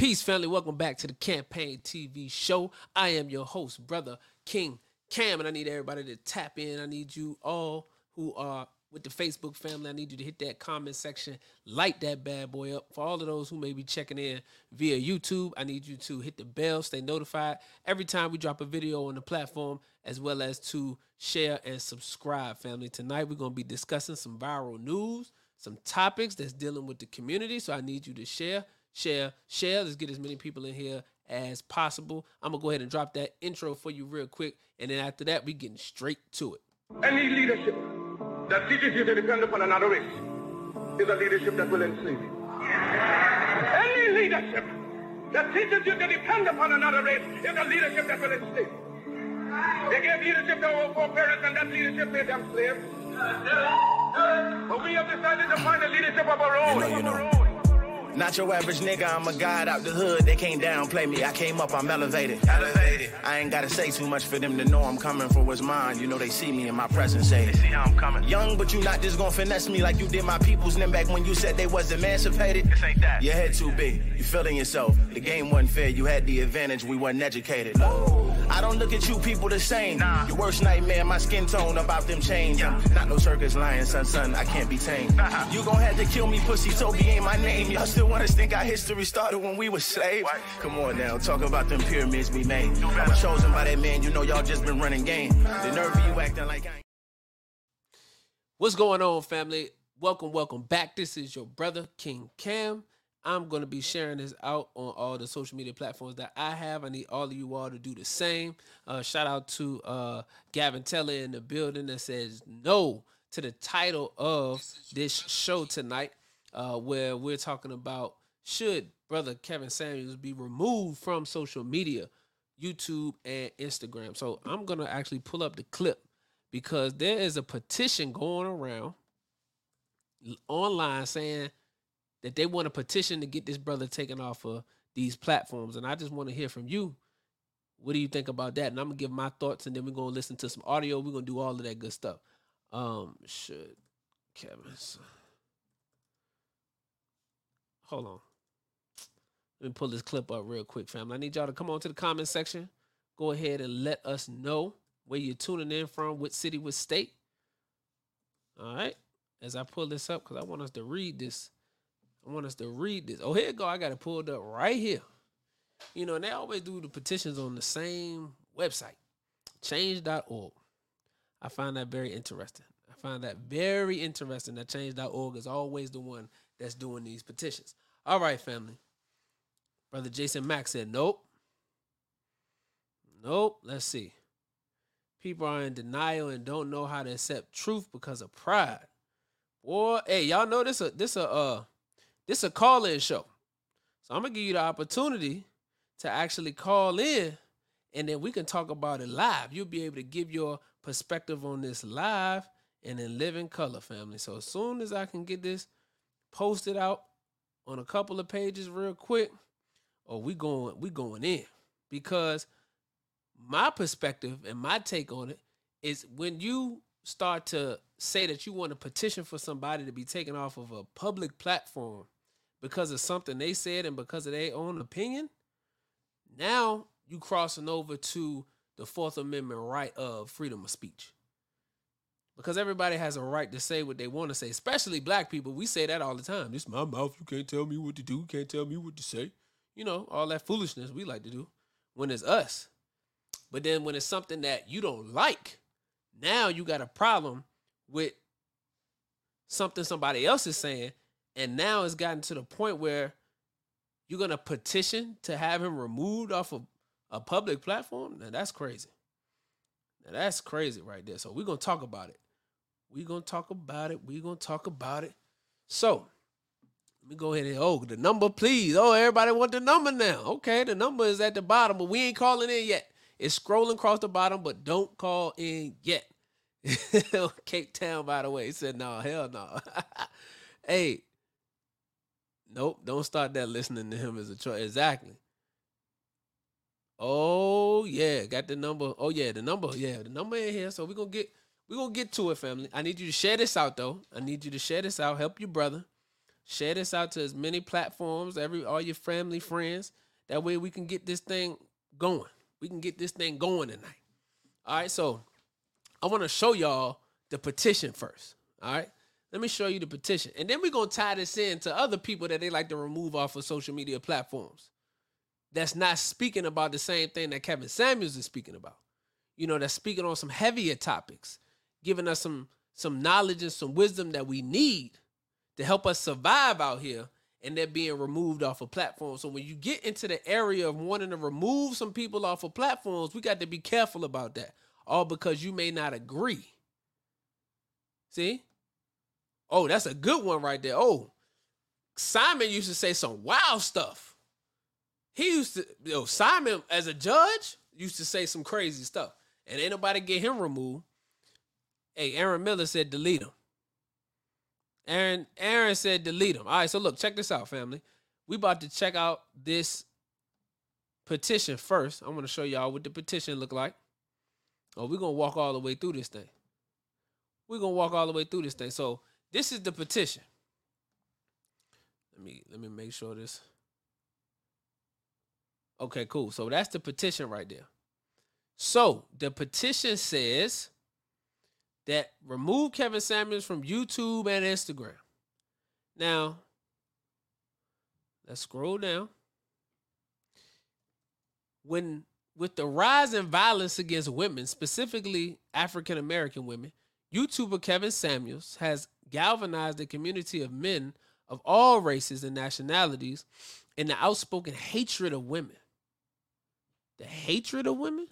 Peace, family. Welcome back to the Campaign TV show. I am your host, Brother King Cam, and I need everybody to tap in. I need you all who are with the Facebook family. I need you to hit that comment section, light that bad boy up. For all of those who may be checking in via YouTube, I need you to hit the bell, stay notified every time we drop a video on the platform, as well as to share and subscribe, family. Tonight, we're going to be discussing some viral news, some topics that's dealing with the community. So I need you to share share, share. Let's get as many people in here as possible. I'm gonna go ahead and drop that intro for you real quick, and then after that, we getting straight to it. Any leadership that teaches you to depend upon another race is a leadership that will enslave you. Any leadership that teaches you to depend upon another race is a leadership that will enslave you. They gave leadership to our foreparents, and that leadership made them slaves. But we have decided to find a leadership of our own. You know, you know. Not your average nigga, I'm a god out the hood. They can't downplay me. I came up, I'm elevated. Elevated. I ain't gotta say too much for them to know I'm coming for what's mine. You know they see me in my presence, say they see how I'm coming. Young, but you not just gonna finesse me like you did my people's name back when you said they was emancipated. This ain't that. Your head too big. You feeling yourself. The game wasn't fair. You had the advantage. We wasn't educated. I don't look at you people the same. Nah. Your worst nightmare, my skin tone about them chains. Yeah. Not no circus lion, son, son. I can't be tamed. Nah. You gon' have to kill me, pussy. Toby ain't my name. Y'all still want us think our history started when we were slaves? What? Come on now, talk about them pyramids we made. I was chosen by that man. You know y'all just been running game. The nerve of you acting like I ain't. What's going on, family? Welcome, welcome back. This is your brother King Cam. I'm going to be sharing this out on all the social media platforms that I have. I need all of you all to do the same. Uh, shout out to uh, Gavin Teller in the building that says no to the title of this show tonight, uh, where we're talking about should brother Kevin Samuels be removed from social media, YouTube and Instagram. So I'm going to actually pull up the clip because there is a petition going around online saying that they want a petition to get this brother taken off of these platforms. And I just want to hear from you. What do you think about that? And I'm gonna give my thoughts, and then we're gonna listen to some audio. We're gonna do all of that good stuff. Um, should Kevin? Hold on. Let me pull this clip up real quick, family. I need y'all to come on to the comment section. Go ahead and let us know where you're tuning in from, what city, what state. All right. As I pull this up, because I want us to read this I want us to read this. Oh, here go. I got it pulled up right here. You know, and they always do the petitions on the same website, change.org. I find that very interesting. I find that very interesting that change.org is always the one that's doing these petitions. All right, family. Brother Jason Mack said, nope. Nope. Let's see. People are in denial and don't know how to accept truth because of pride. Boy, hey, y'all know this a this a uh this is a call-in show. So I'm gonna give you the opportunity to actually call in and then we can talk about it live. You'll be able to give your perspective on this live and in living color, family. So as soon as I can get this posted out on a couple of pages real quick, or oh, we going we going in. Because my perspective and my take on it is when you start to say that you want to petition for somebody to be taken off of a public platform because of something they said and because of their own opinion, now you crossing over to the Fourth Amendment right of freedom of speech. Because everybody has a right to say what they want to say, especially black people. We say that all the time. Is my mouth. You can't tell me what to do. You can't tell me what to say. You know, all that foolishness we like to do when it's us. But then when it's something that you don't like, now you got a problem with something somebody else is saying and now it's gotten to the point where you're gonna petition to have him removed off of a public platform. Now that's crazy. Now that's crazy right there. So we're gonna talk about it. We're gonna talk about it. We're gonna talk about it. So let me go ahead and oh the number, please. Oh, everybody want the number now. Okay, the number is at the bottom, but we ain't calling in yet. It's scrolling across the bottom, but don't call in yet. Cape Town, by the way, he said, no, hell no. hey, Nope, don't start that listening to him as a choice. Exactly. Oh yeah, got the number. Oh yeah, the number. Yeah, the number in here. So we're gonna get we're gonna get to it, family. I need you to share this out though. I need you to share this out. Help your brother. Share this out to as many platforms, every all your family, friends. That way we can get this thing going. We can get this thing going tonight. All right, so I want to show y'all the petition first. All right. Let me show you the petition. And then we're gonna tie this in to other people that they like to remove off of social media platforms. That's not speaking about the same thing that Kevin Samuels is speaking about. You know, that's speaking on some heavier topics, giving us some some knowledge and some wisdom that we need to help us survive out here and they're being removed off of platforms. So when you get into the area of wanting to remove some people off of platforms, we got to be careful about that. All because you may not agree. See? Oh, that's a good one right there. Oh, Simon used to say some wild stuff. He used to, yo, Simon as a judge used to say some crazy stuff. And ain't nobody get him removed. Hey, Aaron Miller said delete him. Aaron Aaron said delete him. All right, so look, check this out, family. We about to check out this petition first. I'm gonna show y'all what the petition look like. Oh, we're gonna walk all the way through this thing. We're gonna walk all the way through this thing. So this is the petition. Let me let me make sure this. Okay, cool. So that's the petition right there. So the petition says that remove Kevin Samuels from YouTube and Instagram. Now, let's scroll down. When with the rise in violence against women, specifically African American women, YouTuber Kevin Samuels has galvanized a community of men of all races and nationalities in the outspoken hatred of women. The hatred of women?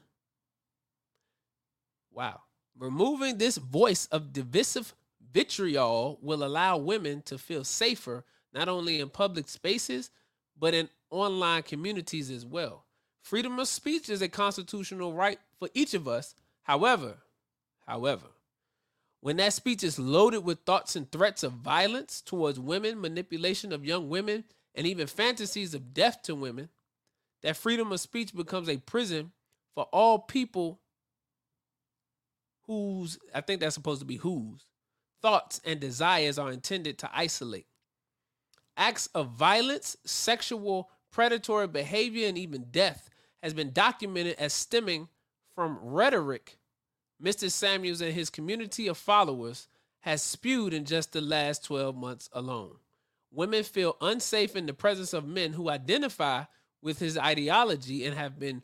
Wow. Removing this voice of divisive vitriol will allow women to feel safer, not only in public spaces, but in online communities as well. Freedom of speech is a constitutional right for each of us. However, however, when that speech is loaded with thoughts and threats of violence towards women, manipulation of young women, and even fantasies of death to women, that freedom of speech becomes a prison for all people whose, I think that's supposed to be whose, thoughts and desires are intended to isolate. Acts of violence, sexual, predatory behavior, and even death has been documented as stemming from rhetoric Mr. Samuels and his community of followers has spewed in just the last 12 months alone. Women feel unsafe in the presence of men who identify with his ideology and have been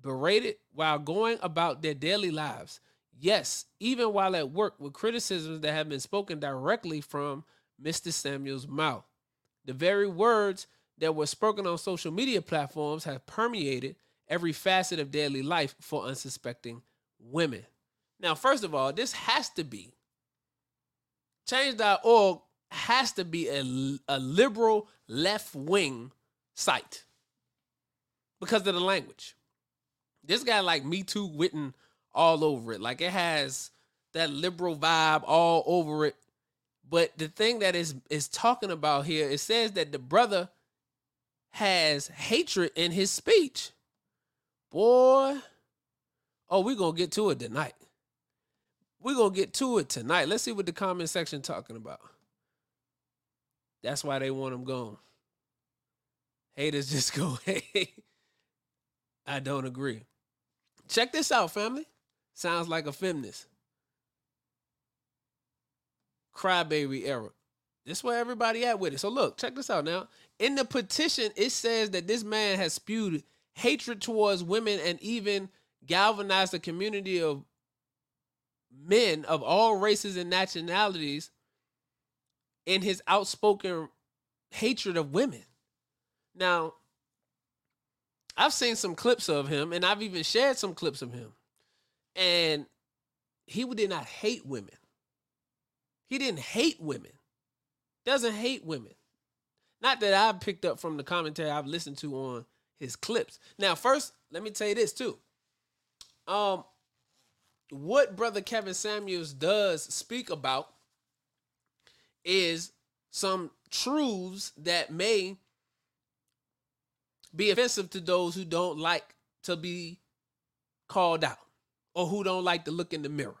berated while going about their daily lives. Yes, even while at work with criticisms that have been spoken directly from Mr. Samuel's mouth. The very words that was spoken on social media platforms have permeated every facet of daily life for unsuspecting women. Now, first of all, this has to be change.org has to be a, a liberal left wing site because of the language. This guy like Me Too written all over it. Like it has that liberal vibe all over it. But the thing that is is talking about here, it says that the brother has hatred in his speech. Boy, oh, we're gonna get to it tonight. We're gonna get to it tonight. Let's see what the comment section talking about. That's why they want him gone. Haters just go, hey. I don't agree. Check this out, family. Sounds like a feminist. Crybaby era. This where everybody at with it. So look, check this out now. In the petition, it says that this man has spewed hatred towards women and even galvanized a community of men of all races and nationalities in his outspoken hatred of women. Now, I've seen some clips of him and I've even shared some clips of him. And he did not hate women. He didn't hate women. Doesn't hate women. Not that I've picked up from the commentary I've listened to on his clips. Now, first, let me tell you this too. Um, what brother Kevin Samuels does speak about is some truths that may be offensive to those who don't like to be called out or who don't like to look in the mirror.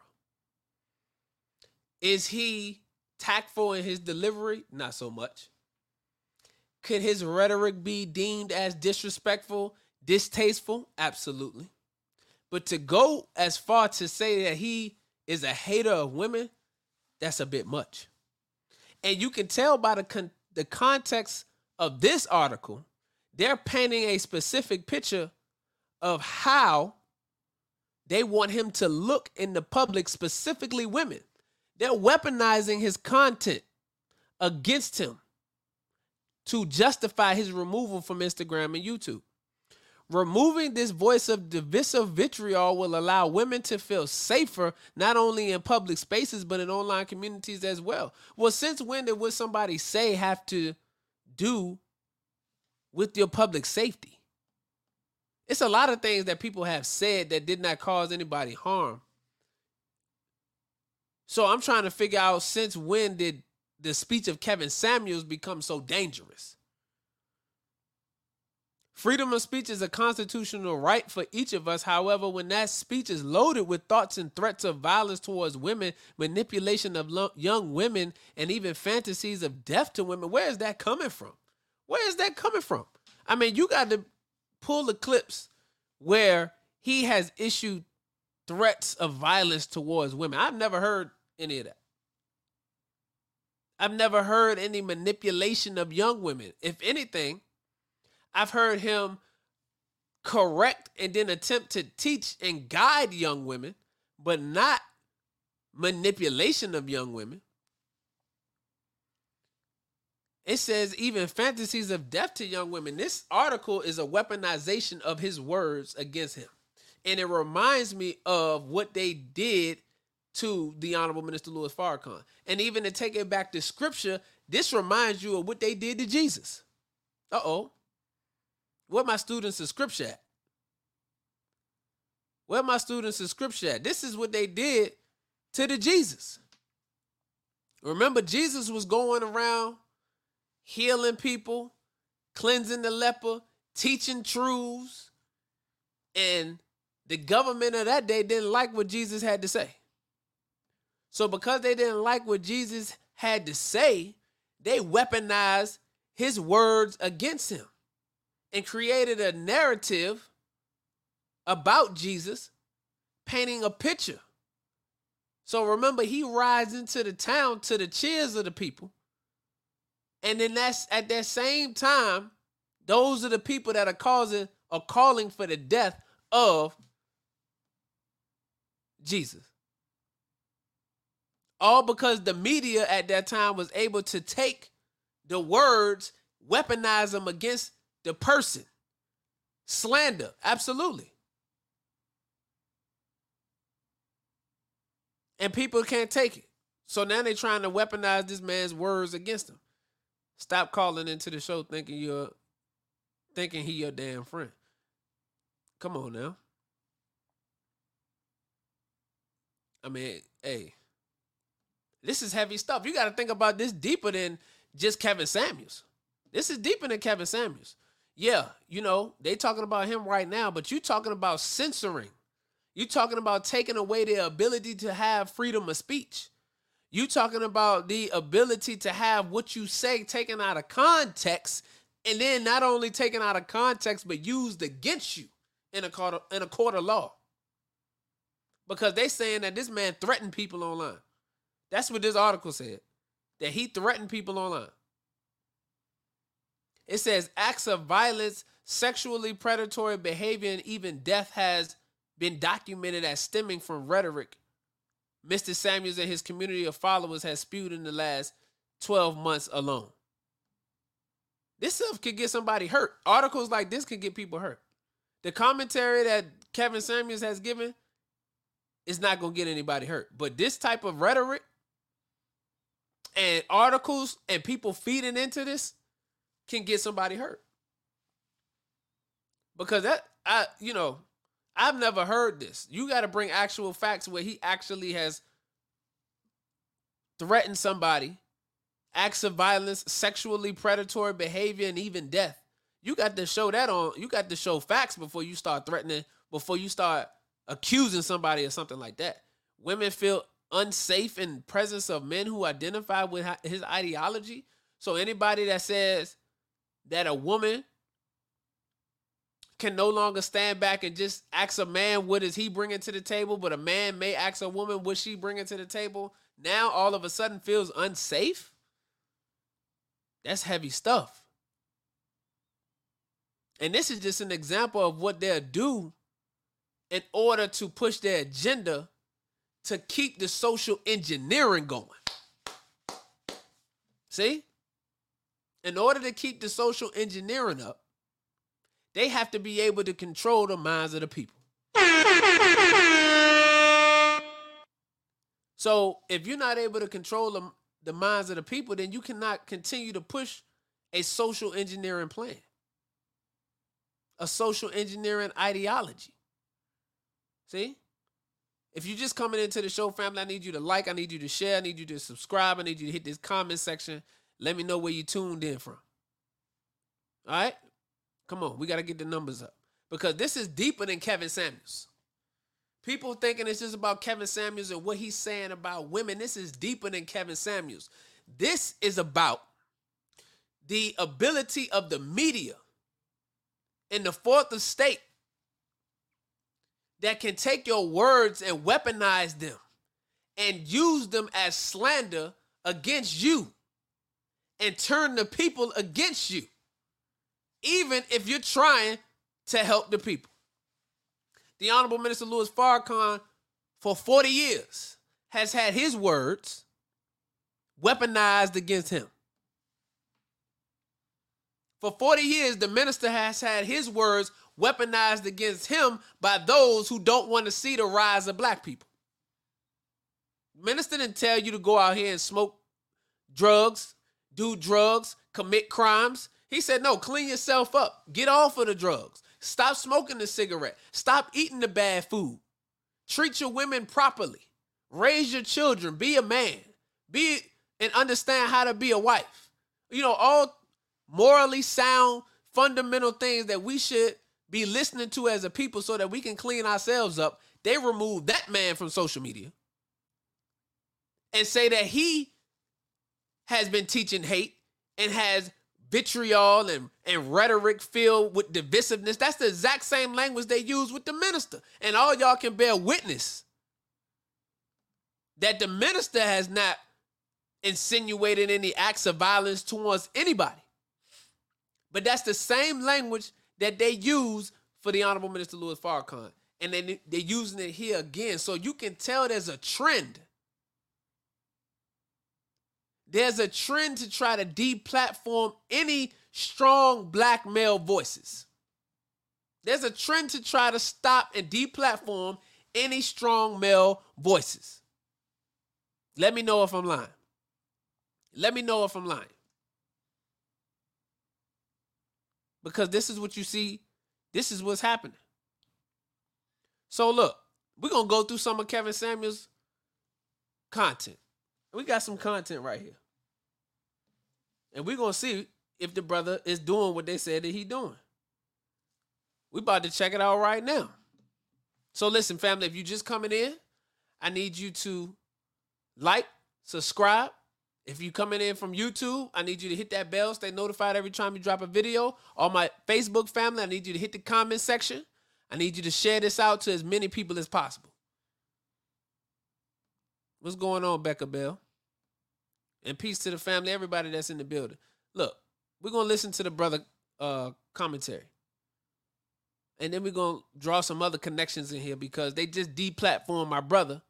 Is he tactful in his delivery? Not so much. Could his rhetoric be deemed as disrespectful, distasteful? Absolutely. But to go as far to say that he is a hater of women, that's a bit much. And you can tell by the con- the context of this article, they're painting a specific picture of how they want him to look in the public, specifically women. They're weaponizing his content against him to justify his removal from Instagram and YouTube. Removing this voice of divisive vitriol will allow women to feel safer, not only in public spaces, but in online communities as well. Well, since when did what somebody say have to do with your public safety? It's a lot of things that people have said that did not cause anybody harm. So I'm trying to figure out since when did the speech of Kevin Samuels becomes so dangerous? Freedom of speech is a constitutional right for each of us. However, when that speech is loaded with thoughts and threats of violence towards women, manipulation of lo- young women, and even fantasies of death to women, where is that coming from? Where is that coming from? I mean, you got to pull the clips where he has issued threats of violence towards women. I've never heard any of that. I've never heard any manipulation of young women. If anything, I've heard him correct and then attempt to teach and guide young women, but not manipulation of young women. It says even fantasies of death to young women. This article is a weaponization of his words against him. And it reminds me of what they did to the Honorable Minister Louis Farrakhan. And even to take it back to scripture, this reminds you of what they did to Jesus. Uh oh. Where my students in scripture at? Where my students in scripture at? This is what they did to the Jesus. Remember, Jesus was going around healing people, cleansing the leper, teaching truths, and the government of that day didn't like what Jesus had to say. So, because they didn't like what Jesus had to say, they weaponized his words against him and created a narrative about Jesus, painting a picture. So remember, he rides into the town to the cheers of the people. And then that's at that same time, those are the people that are causing or calling for the death of Jesus. All because the media at that time was able to take the words, weaponize them against the person. Slander, absolutely. And people can't take it. So now they're trying to weaponize this man's words against him. Stop calling into the show thinking you're thinking he your damn friend. Come on now. I mean, hey, this is heavy stuff. You got to think about this deeper than just Kevin Samuels. This is deeper than Kevin Samuels. Yeah, you know, they talking about him right now, but you talking about censoring. You talking about taking away the ability to have freedom of speech. You talking about the ability to have what you say taken out of context, and then not only taken out of context, but used against you in a court of, in a court of law. Because they saying that this man threatened people online. That's what this article said. That he threatened people online. It says acts of violence, sexually predatory behavior, and even death has been documented as stemming from rhetoric Mr. Samuels and his community of followers has spewed in the last 12 months alone. This stuff could get somebody hurt. Articles like this could get people hurt. The commentary that Kevin Samuels has given is not going to get anybody hurt. But this type of rhetoric and articles and people feeding into this can get somebody hurt. Because that I you know, I've never heard this. You got to bring actual facts where he actually has threatened somebody, acts of violence, sexually predatory behavior, and even death. You got to show that on. You got to show facts before you start threatening. Before you start accusing somebody of something like that. Women feel unsafe in presence of men who identify with his ideology. So anybody that says that a woman can no longer stand back and just ask a man what is he bringing to the table, but a man may ask a woman what she bringing to the table. Now all of a sudden feels unsafe. That's heavy stuff. And this is just an example of what they'll do in order to push their agenda to keep the social engineering going. See? In order to keep the social engineering up, they have to be able to control the minds of the people. So if you're not able to control the, the minds of the people, then you cannot continue to push a social engineering plan, a social engineering ideology. See? If you're just coming into the show, family, I need you to like, I need you to share, I need you to subscribe, I need you to hit this comment section. Let me know where you tuned in from. All right? Come on, we got to get the numbers up because this is deeper than Kevin Samuels. People thinking it's just about Kevin Samuels and what he's saying about women. This is deeper than Kevin Samuels. This is about the ability of the media in the fourth estate that can take your words and weaponize them and use them as slander against you and turn the people against you even if you're trying to help the people. The Honorable Minister Louis Farrakhan, for 40 years, has had his words weaponized against him. For 40 years, the minister has had his words weaponized against him by those who don't want to see the rise of black people. Minister didn't tell you to go out here and smoke drugs, do drugs, commit crimes. He said, no, clean yourself up. Get off of the drugs. Stop smoking the cigarette. Stop eating the bad food. Treat your women properly. Raise your children. Be a man. Be and understand how to be a wife. You know, all morally sound, fundamental things that we should be listening to as a people so that we can clean ourselves up. They remove that man from social media and say that he has been teaching hate and has vitriol and, and rhetoric filled with divisiveness. That's the exact same language they use with the minister. And all y'all can bear witness that the minister has not insinuated any acts of violence towards anybody. But that's the same language that they use for the Honorable Minister Louis Farrakhan. And they, they're using it here again. So you can tell there's a trend there's a trend to try to deplatform any strong black male voices. There's a trend to try to stop and deplatform any strong male voices. Let me know if I'm lying. Let me know if I'm lying. Because this is what you see, this is what's happening. So look, we're to go through some of Kevin Samuels' content. We got some content right here. And we're gonna see if the brother is doing what they said that he doing. We about to check it out right now. So listen, family, if you just coming in, I need you to like, subscribe. If you coming in from YouTube, I need you to hit that bell, stay notified every time you drop a video. All my Facebook family, I need you to hit the comment section. I need you to share this out to as many people as possible. What's going on, Becca Bell? And peace to the family, everybody that's in the building. Look, we're gonna listen to the brother uh commentary. And then we're gonna draw some other connections in here because they just deplatformed my brother,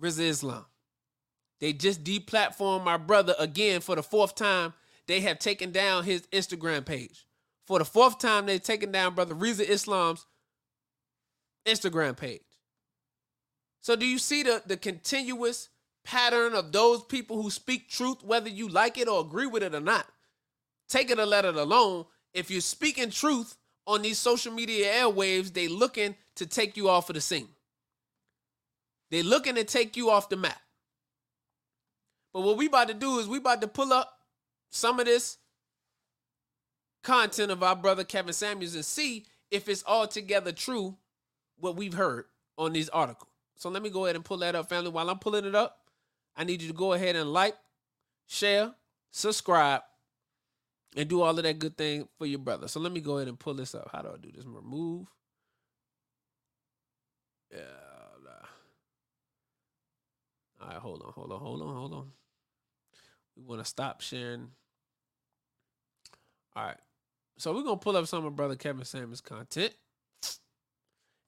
Rizza Islam. They just deplatformed my brother again for the fourth time. They have taken down his Instagram page. For the fourth time, they've taken down brother Rizza Islam's Instagram page. So do you see the, the continuous pattern of those people who speak truth, whether you like it or agree with it or not. Take it or let it alone. If you're speaking truth on these social media airwaves, they looking to take you off of the scene. They looking to take you off the map. But what we about to do is we about to pull up some of this content of our brother Kevin Samuels and see if it's altogether true what we've heard on these articles. So let me go ahead and pull that up, family. While I'm pulling it up, I need you to go ahead and like, share, subscribe, and do all of that good thing for your brother. So let me go ahead and pull this up. How do I do this? Remove. Yeah. All right, hold on, hold on, hold on, hold on. We want to stop sharing. All right. So we're gonna pull up some of Brother Kevin Samuels' content.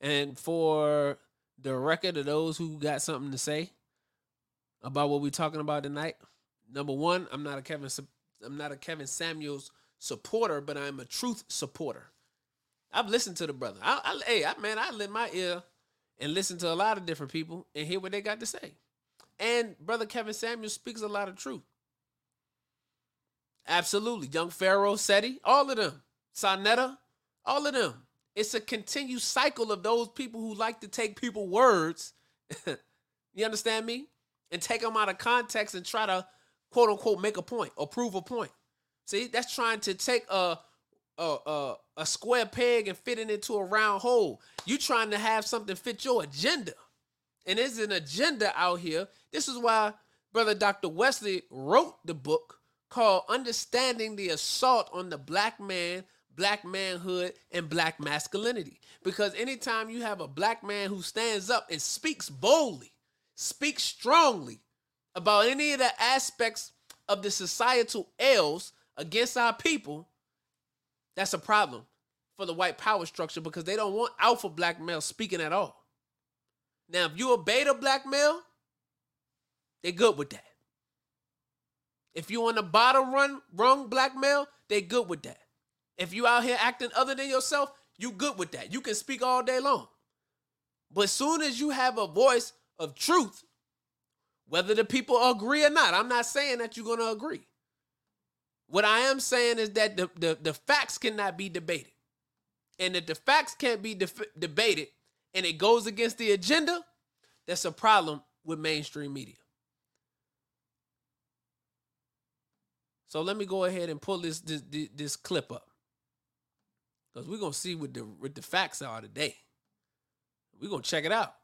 And for the record of those who got something to say about what we're talking about tonight, number one, I'm not a Kevin I'm not a Kevin Samuels supporter, but I'm a truth supporter. I've listened to the brother. I, I hey, I, man, I lend my ear and listen to a lot of different people and hear what they got to say. And brother Kevin Samuels speaks a lot of truth. Absolutely. Young Pharaoh, Seti, all of them. Sonetta, all of them. It's a continued cycle of those people who like to take people words, you understand me? And take them out of context and try to quote unquote make a point or prove a point. See, that's trying to take a a, a, a square peg and fit it into a round hole. You trying to have something fit your agenda. And there's an agenda out here. This is why Brother Dr. Wesley wrote the book called Understanding the Assault on the Black Man, Black Manhood, and Black Masculinity. Because anytime you have a black man who stands up and speaks boldly, speaks strongly about any of the aspects of the societal ills against our people, that's a problem for the white power structure because they don't want alpha black males speaking at all. Now, if you a beta black male, they're good with that. If you on the bottom run rung black male, they good with that. If you out here acting other than yourself, you good with that. You can speak all day long. But soon as you have a voice of truth, whether the people agree or not, I'm not saying that you're gonna agree. What I am saying is that the, the, the facts cannot be debated. And if the facts can't be def- debated and it goes against the agenda, that's a problem with mainstream media. So let me go ahead and pull this this, this clip up. Because we're gonna see what the what the facts are today. We're gonna check it out.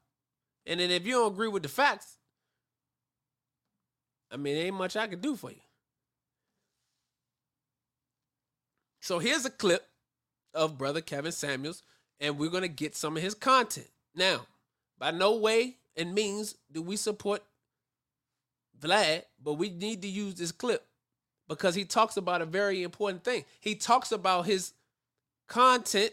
And then if you don't agree with the facts, I mean, ain't much I can do for you. So here's a clip of brother Kevin Samuels, and we're gonna get some of his content. Now, by no way and means do we support Vlad, but we need to use this clip because he talks about a very important thing. He talks about his content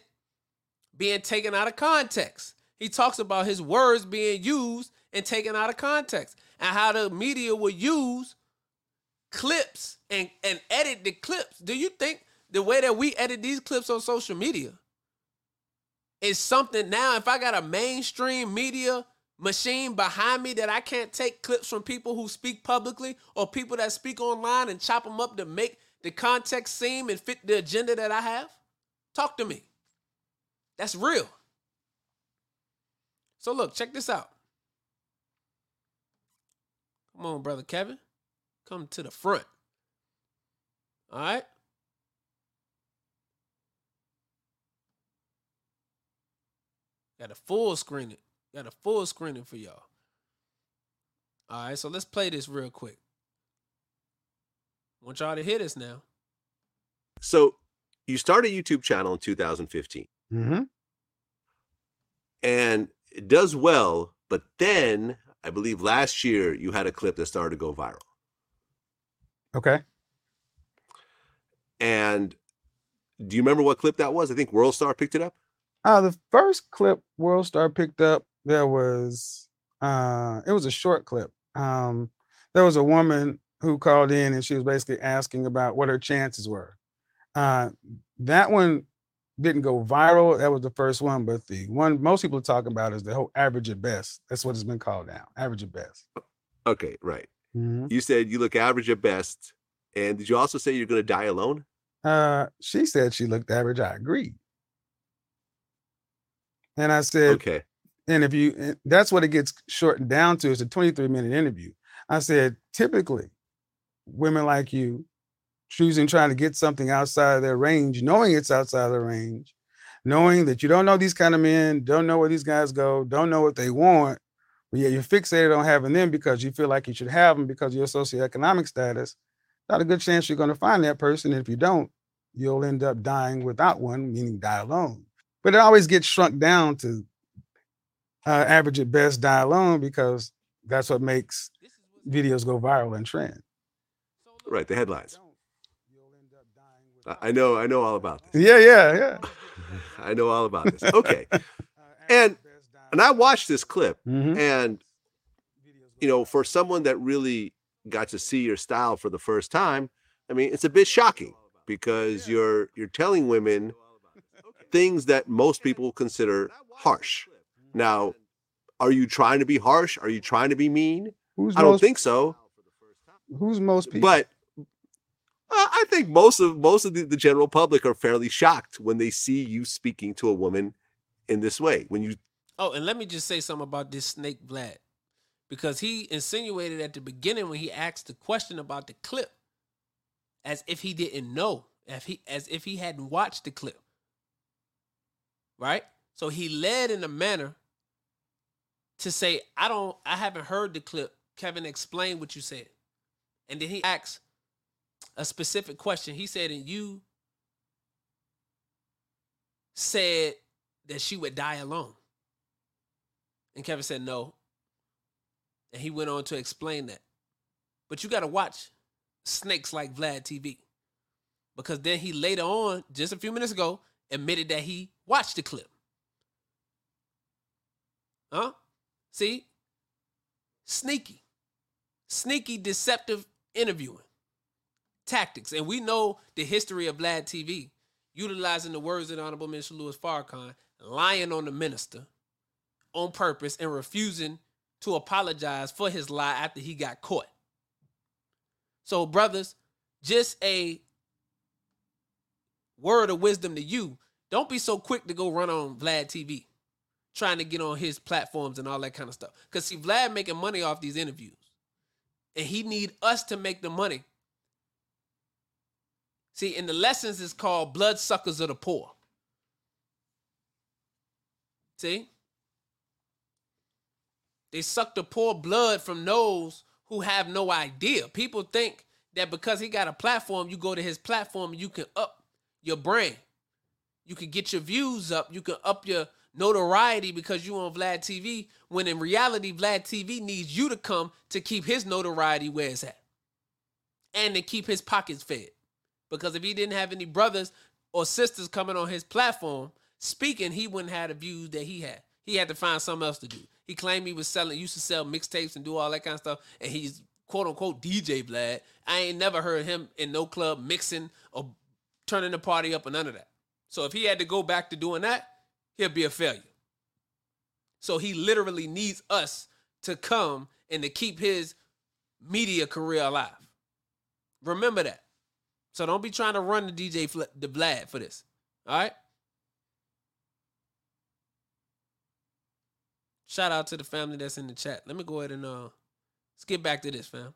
being taken out of context. He talks about his words being used and taken out of context and how the media will use clips and, and edit the clips. Do you think the way that we edit these clips on social media is something now if I got a mainstream media machine behind me that I can't take clips from people who speak publicly or people that speak online and chop them up to make the context seem and fit the agenda that I have? Talk to me. That's real. So look, check this out. Come on, brother Kevin. Come to the front. All right. Got a full screening. Got a full screening for y'all. All right, so let's play this real quick. Want y'all to hear this now. So you started a YouTube channel in 2015. Mm-hmm. And it does well, but then I believe last year you had a clip that started to go viral. Okay. And do you remember what clip that was? I think World Star picked it up. Uh, the first clip World Star picked up, there was uh, it was a short clip. Um, there was a woman who called in and she was basically asking about what her chances were. Uh, that one didn't go viral. That was the first one, but the one most people are talking about is the whole average at best. That's what it's been called now, average at best. Okay, right. Mhm. You said you look average at best. And did you also say you're going to die alone? Uh, she said she looked average. I agreed. And I said, Okay. And if you that's what it gets shortened down to is a 23 minute interview i said typically women like you choosing trying to get something outside of their range knowing it's outside of their range knowing that you don't know these kind of men don't know where these guys go don't know what they want But yeah, you're fixated on having them because you feel like you should have them because of your socioeconomic status. Not a good chance you're going to find that person. And if you don't, you'll end up dying without one, meaning die alone. But it always gets shrunk down to uh, average at best, die alone because that's what makes videos go viral and trend. Right, the headlines. I- I know, I know all about this. Yeah, yeah, yeah. I know all about this. Okay, And- and I watched this clip, Mhm. and you know, for someone that really got to see your style for the first time, I mean, it's a bit shocking because you're you're telling women things that most people consider harsh. Now, are you trying to be harsh? Are you trying to be mean? who's I don't most, think so. who's most people. But uh, I think most of most of the, the general public are fairly shocked when they see you speaking to a woman in this way. When you Oh, and let me just say something about this snake Vlad. Because he insinuated at the beginning when he asked the question about the clip as if he didn't know, if he as if he hadn't watched the clip. Right? So he led in a manner to say, I don't I haven't heard the clip. Kevin, explain what you said. And then he asked a specific question. He said, and you said that she would die alone. And Kevin said no. And he went on to explain that. But you got to watch Snakes Like Vlad TV. Because then he later on, just a few minutes ago, admitted that he watched the clip. Huh? See? Sneaky. Sneaky, deceptive interviewing tactics. And we know the history of Vlad TV, utilizing the words of the Honorable Minister Louis Farrakhan, lying on the minister on purpose and refusing to apologize for his lie after he got caught. So, brothers, just a word of wisdom to you. Don't be so quick to go run on Vlad TV, trying to get on his platforms and all that kind of stuff. Because see, Vlad making money off these interviews. And he need us to make the money. See, and the lessons is called bloodsuckers of the poor. See? They suck the poor blood from those who have no idea. People think that because he got a platform, you go to his platform you can up your brand. You can get your views up. You can up your notoriety because you on Vlad TV. When in reality, Vlad TV needs you to come to keep his notoriety where it's at. And to keep his pockets fed. Because if he didn't have any brothers or sisters coming on his platform speaking, he wouldn't have the views that he had. He had to find something else to do. He claimed he was selling, used to sell mixtapes and do all that kind of stuff, and he's quote unquote DJ Vlad. I ain't never heard him in no club mixing or turning the party up or none of that. So if he had to go back to doing that, he'll be a failure. So he literally needs us to come and to keep his media career alive. Remember that. So don't be trying to run the DJ Fl- the Vlad for this. All right. Shout out to the family that's in the chat. Let me go ahead and uh let's get back to this, fam.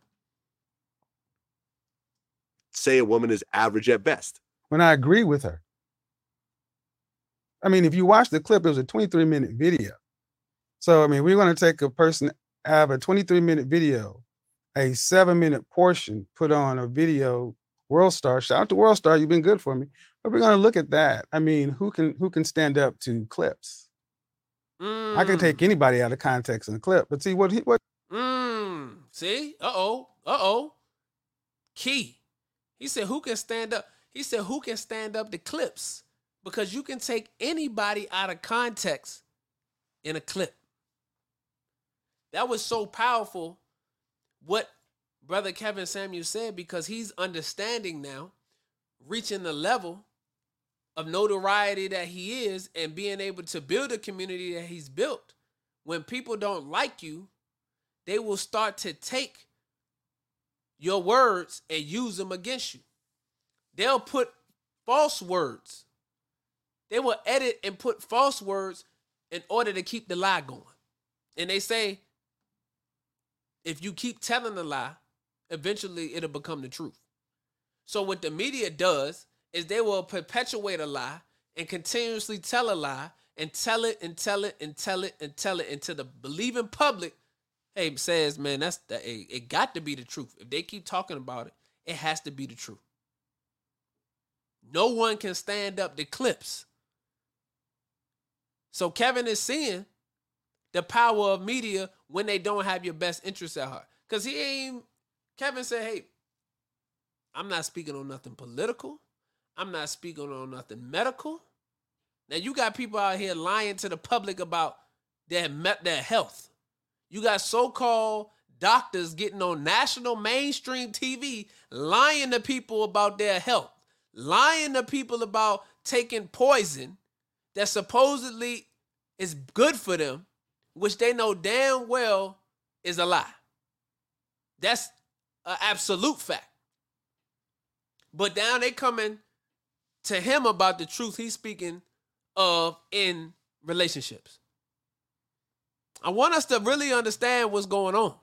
say a woman is average at best. when I agree with her. I mean, if you watch the clip, it was a 23 minute video. So, I mean, we're going to take a person, have a 23 minute video, a seven minute portion, put on a video, World Star. Shout out to World Star, you've been good for me. But we're going to look at that. I mean, who can who can stand up to clips? I can Mm, take anybody out of context in a clip, but see what he what Mm. See? Uh oh. Uh oh. Key. He said, "Who can stand up?" He said, "Who can stand up to clips?" Because you can take anybody out of context in a clip. That was so powerful. What brother Kevin Samuel said because he's understanding now, reaching the level of notoriety that he is, and being able to build a community that he's built. When people don't like you, they will start to take your words and use them against you. They'll put false words. They will edit and put false words in order to keep the lie going. And they say, if you keep telling the lie, eventually it'll become the truth. So what the media does is they will perpetuate a lie and continuously tell a lie and tell it and tell it and tell it and tell it until the believing public hey says, man, that's the, it, it got to be the truth. If they keep talking about it, it has to be the truth. No one can stand up the clips. So Kevin is seeing the power of media when they don't have your best interests at heart. Cause he ain't Kevin said, hey, I'm not speaking on nothing political. I'm not speaking on nothing medical. Now you got people out here lying to the public about their their health. You got so-called doctors getting on national mainstream TV lying to people about their health, lying to people about taking poison that supposedly is good for them, which they know damn well is a lie. That's an absolute fact. But now they coming to him about the truth he's speaking of in relationships. I want us to really understand what's going on.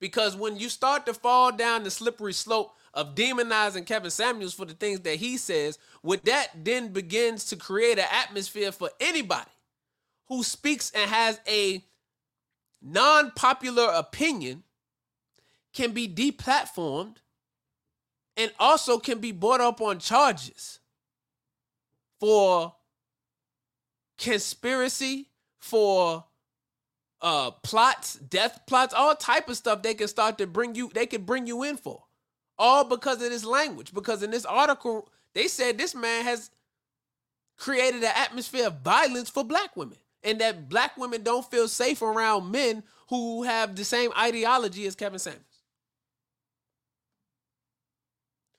Because when you start to fall down the slippery slope of demonizing Kevin Samuels for the things that he says, what that then begins to create an atmosphere for anybody who speaks and has a non popular opinion can be deplatformed and also can be brought up on charges for conspiracy, for uh plots, death plots, all type of stuff they can start to bring you they can bring you in for. All because of this language because in this article they said this man has created an atmosphere of violence for black women and that black women don't feel safe around men who have the same ideology as Kevin Samuels.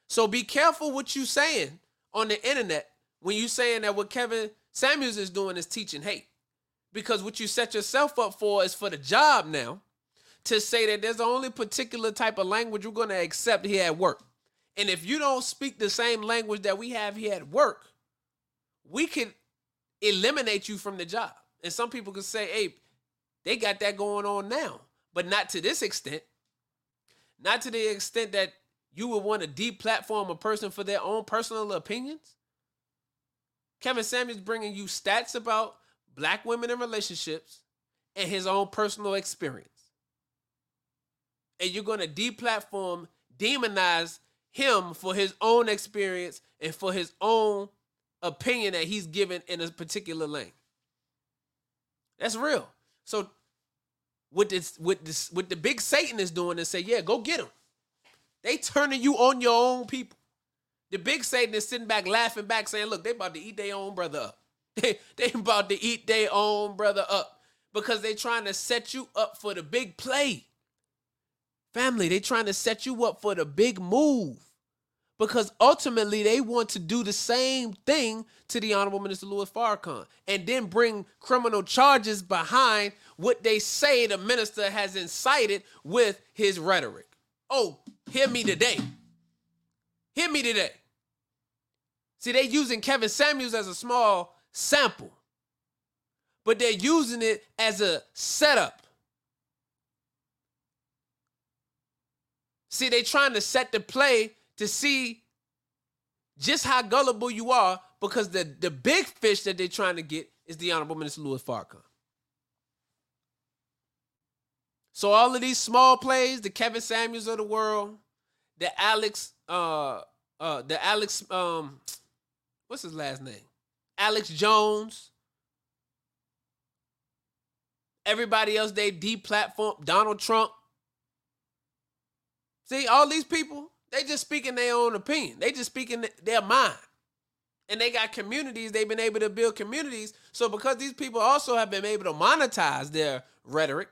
So be careful what you're saying on the internet when you're saying that what Kevin Samuels is doing is teaching hate. Because what you set yourself up for is for the job now to say that there's only particular type of language you're going to accept here at work. And if you don't speak the same language that we have here at work, we could eliminate you from the job. And some people could say, hey, they got that going on now, but not to this extent. Not to the extent that you would want to deplatform a person for their own personal opinions? Kevin Samuels bringing you stats about black women in relationships and his own personal experience. And you're going to deplatform, demonize him for his own experience and for his own opinion that he's given in a particular lane. That's real. So what this what this what the big Satan is doing is say, yeah, go get him. They turning you on your own people. The big Satan is sitting back laughing back saying, look, they about to eat their own brother up. They, they about to eat their own brother up because they trying to set you up for the big play. Family, they trying to set you up for the big move because ultimately they want to do the same thing to the Honorable Minister Louis Farrakhan and then bring criminal charges behind what they say the minister has incited with his rhetoric. Oh, hear me today. Hear me today. See, they're using Kevin Samuels as a small sample, but they're using it as a setup. See, they're trying to set the play to see just how gullible you are because the, the big fish that they're trying to get is the Honorable Minister Louis Farrakhan. So all of these small plays, the Kevin Samuels of the world, the Alex, uh, uh, the Alex, um, what's his last name? Alex Jones. Everybody else they deplatform Donald Trump. See, all these people, they just speaking their own opinion. They just speaking their mind. And they got communities, they've been able to build communities. So because these people also have been able to monetize their rhetoric,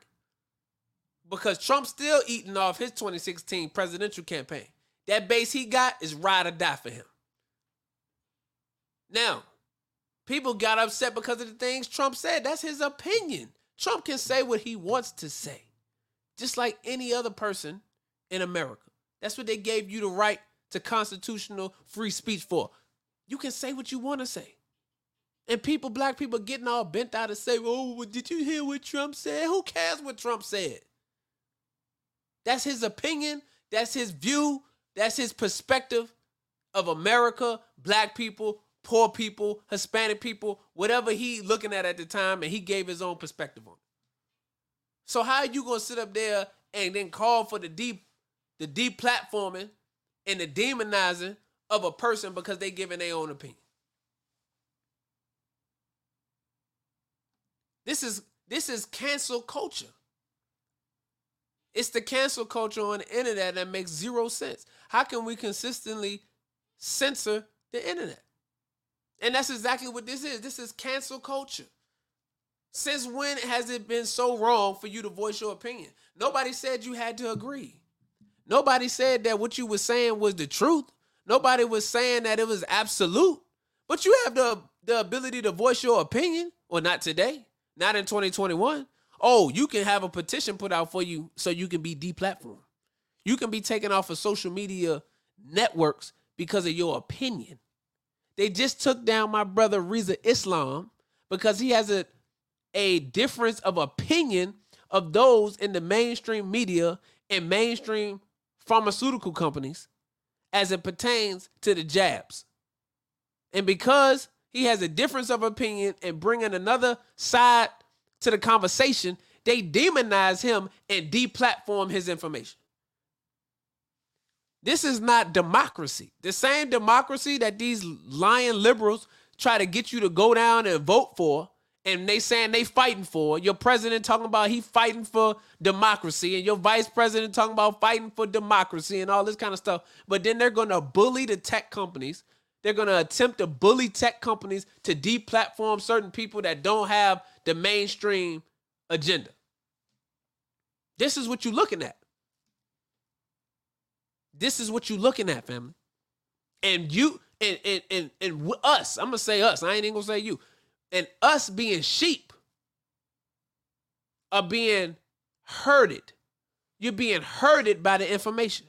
because Trump's still eating off his 2016 presidential campaign. That base he got is ride or die for him. Now, people got upset because of the things Trump said. That's his opinion. Trump can say what he wants to say, just like any other person in America. That's what they gave you the right to constitutional free speech for. You can say what you want to say. And people, black people, getting all bent out to say, oh, did you hear what Trump said? Who cares what Trump said? That's his opinion. That's his view. That's his perspective of America, black people, poor people, Hispanic people, whatever he looking at at the time, and he gave his own perspective on it. So how are you gonna sit up there and then call for the deep, the deplatforming and the demonizing of a person because they giving their own opinion? This is this is cancel culture. It's the cancel culture on the internet that makes zero sense. How can we consistently censor the internet? And that's exactly what this is. This is cancel culture. Since when has it been so wrong for you to voice your opinion? Nobody said you had to agree. Nobody said that what you were saying was the truth. Nobody was saying that it was absolute. But you have the, the ability to voice your opinion. Well, not today. Not in 2021. Oh, you can have a petition put out for you so you can be deplatformed. You can be taken off of social media networks because of your opinion. They just took down my brother Rizza Islam because he has a a difference of opinion of those in the mainstream media and mainstream pharmaceutical companies as it pertains to the jabs. And because he has a difference of opinion and bringing another side to the conversation, they demonize him and deplatform his information. This is not democracy. The same democracy that these lying liberals try to get you to go down and vote for, and they saying they fighting for. Your president talking about he fighting for democracy, and your vice president talking about fighting for democracy and all this kind of stuff. But then they're gonna bully the tech companies. They're gonna attempt to bully tech companies to deplatform certain people that don't have the mainstream agenda. This is what you're looking at. This is what you're looking at, family. And you and and and, and us, I'm gonna say us, I ain't even gonna say you. And us being sheep are being herded. You're being herded by the information.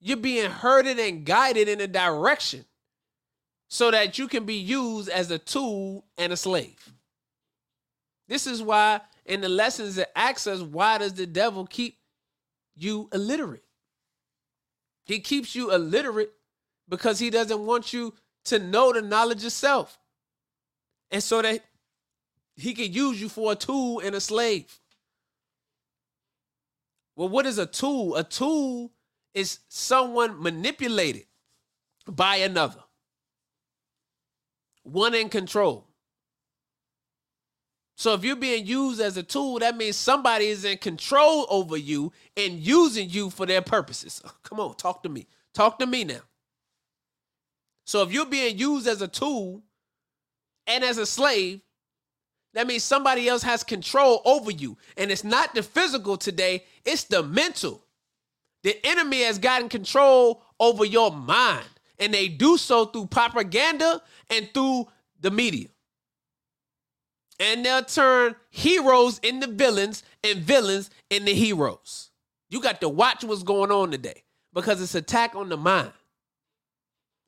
You're being herded and guided in a direction so that you can be used as a tool and a slave. This is why in the lessons it asks us, why does the devil keep you illiterate? He keeps you illiterate because he doesn't want you to know the knowledge of self. And so that he can use you for a tool and a slave. Well, what is a tool? A tool is someone manipulated by another, one in control. So if you're being used as a tool, that means somebody is in control over you and using you for their purposes. Come on, talk to me. Talk to me now. So if you're being used as a tool and as a slave, that means somebody else has control over you. And it's not the physical today, it's the mental. The enemy has gotten control over your mind, and they do so through propaganda and through the media. And they'll turn heroes into villains and villains into heroes. You got to watch what's going on today because it's attack on the mind.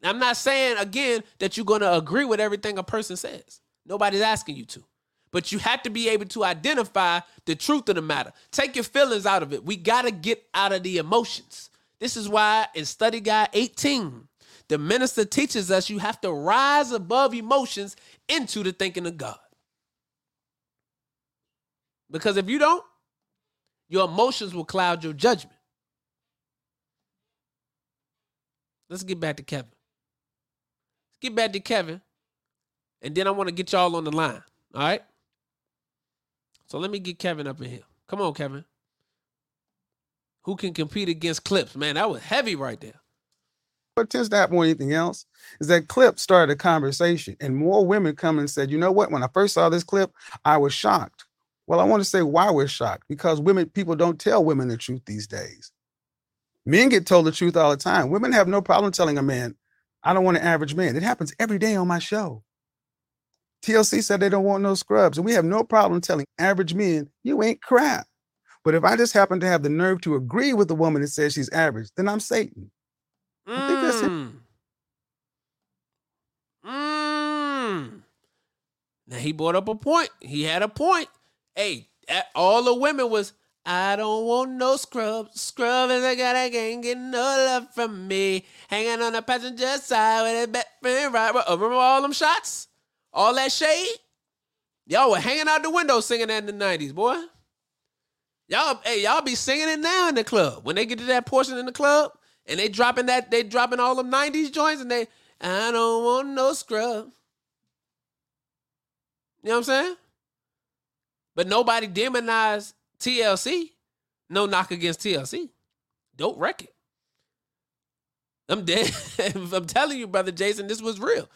I'm not saying again that you're going to agree with everything a person says. Nobody's asking you to. But you have to be able to identify the truth of the matter. Take your feelings out of it. We got to get out of the emotions. This is why in study guide 18, the minister teaches us you have to rise above emotions into the thinking of God. Because if you don't, your emotions will cloud your judgment. Let's get back to Kevin. Get back to Kevin. And then I want to get y'all on the line. All right. So let me get Kevin up in here. Come on, Kevin. Who can compete against clips? Man, that was heavy right there. What tends to happen more anything else is that clip started a conversation, and more women come and said, "You know what? When I first saw this clip, I was shocked." Well, I want to say why we're shocked because women, people don't tell women the truth these days. Men get told the truth all the time. Women have no problem telling a man, I don't want an average man. It happens every day on my show. TLC said they don't want no scrubs, and we have no problem telling average men, you ain't crap. But if I just happen to have the nerve to agree with the woman that says she's average, then I'm Satan. I think that's it. Mm. Mm. Now he brought up a point. He had a point. Hey, all the women was, I don't want no scrub. Scrub is a guy that can't get no love from me. Hanging on the passenger side with a best friend right. Remember all them shots? All that shade? Y'all were hanging out the window singing that in the 90s, boy. Y'all, hey, y'all be singing it now in the club. When they get to that portion in the club and they dropping that, they dropping all them 90s joints and they, I don't want no scrub. You know what I'm saying? But nobody demonized TLC. No knock against TLC. Dope record. I'm dead. I'm telling you, brother Jason, this was real.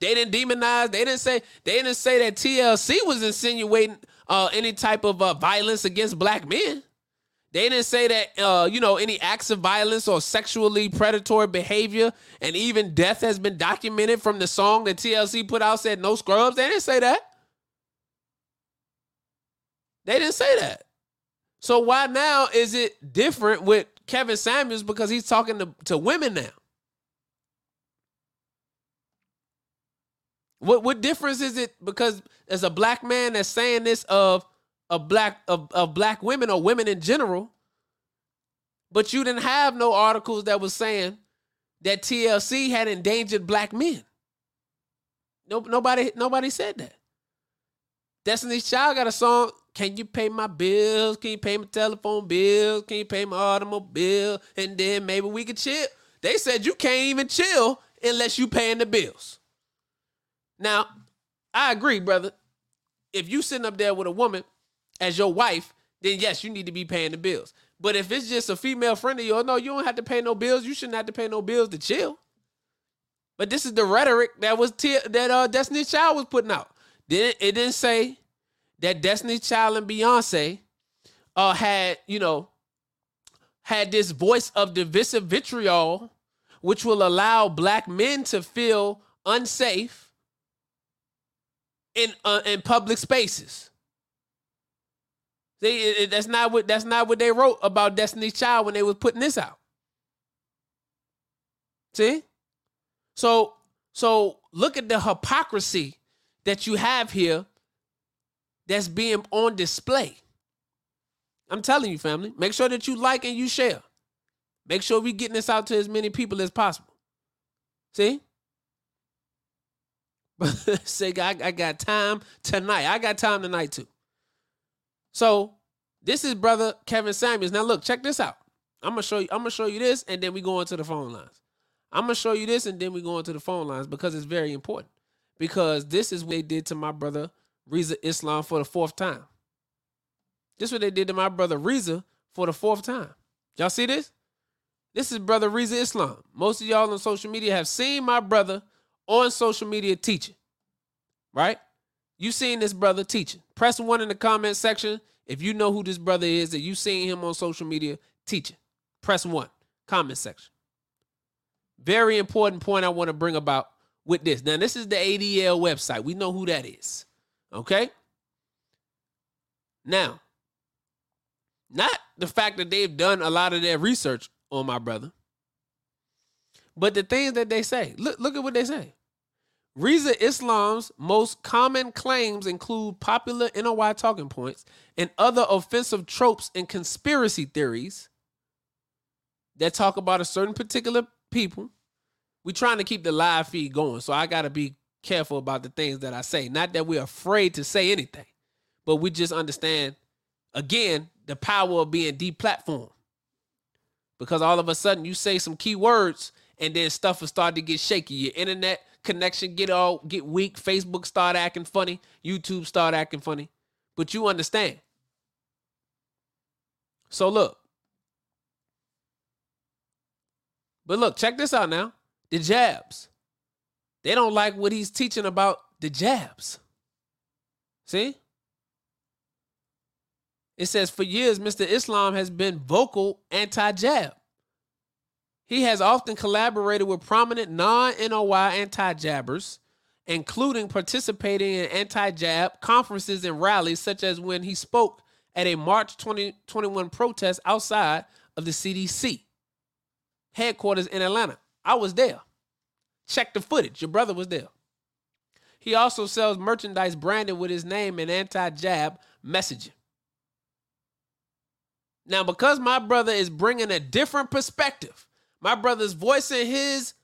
They didn't demonize. They didn't say. They didn't say that TLC was insinuating uh, any type of uh, violence against black men. They didn't say that uh, you know any acts of violence or sexually predatory behavior and even death has been documented from the song that TLC put out said no scrubs. They didn't say that. They didn't say that. So why now is it different with Kevin Samuels because he's talking to, to women now? What what difference is it because as a black man that's saying this of of black of, of black women or women in general, but you didn't have no articles that was saying that TLC had endangered black men. No, nobody nobody said that. Destiny's Child got a song. Can you pay my bills? Can you pay my telephone bills? Can you pay my automobile? And then maybe we could chill. They said you can't even chill unless you paying the bills. Now, I agree, brother. If you sitting up there with a woman as your wife, then yes, you need to be paying the bills. But if it's just a female friend of yours, no, you don't have to pay no bills. You shouldn't have to pay no bills to chill. But this is the rhetoric that was that uh, Destiny's Child was putting out. Then it didn't say that Destiny's Child and Beyonce uh, had you know had this voice of divisive vitriol, which will allow black men to feel unsafe in uh, in public spaces. See, it, it, that's not what that's not what they wrote about Destiny's Child when they was putting this out. See? So so look at the hypocrisy that you have here that's being on display. I'm telling you, family, make sure that you like and you share. Make sure we getting this out to as many people as possible. See? But Say, I, I got time tonight. I got time tonight too. So this is brother Kevin Samuels. Now look, check this out. I'm gonna show you. I'm gonna show you this, and then we go into the phone lines. I'm gonna show you this, and then we go into the phone lines because it's very important. Because this is what they did to my brother Rizza Islam for the fourth time. This is what they did to my brother Rizza for the fourth time. Y'all see this? This is brother Rizza Islam. Most of y'all on social media have seen my brother on social media teaching, right? You seen this brother teaching. Press one in the comment section if you know who this brother is that you seen him on social media teaching. Press one, comment section. Very important point I want to bring about with this. Now, this is the ADL website. We know who that is. Okay? Now, not the fact that they've done a lot of their research on my brother, but the things that they say. Look, look at what they say. Rizza Islam's most common claims include popular NOI talking points and other offensive tropes and conspiracy theories that talk about a certain particular people. We're trying to keep the live feed going, so I got to be careful about the things that I say. Not that we're afraid to say anything, but we just understand, again, the power of being deplatformed. Because all of a sudden you say some key words and then stuff will start to get shaky. Your internet connection get all get weak. Facebook start acting funny. YouTube start acting funny. But you understand. So look. But look, check this out now. The jabs. They don't like what he's teaching about the jabs. See? It says for years, Mr. Islam has been vocal anti jab. He has often collaborated with prominent non NOI anti jabbers, including participating in anti jab conferences and rallies, such as when he spoke at a March 2021 protest outside of the CDC headquarters in Atlanta. I was there. Check the footage. Your brother was there. He also sells merchandise branded with his name and anti jab messaging. Now, because my brother is bringing a different perspective my brother's voicing his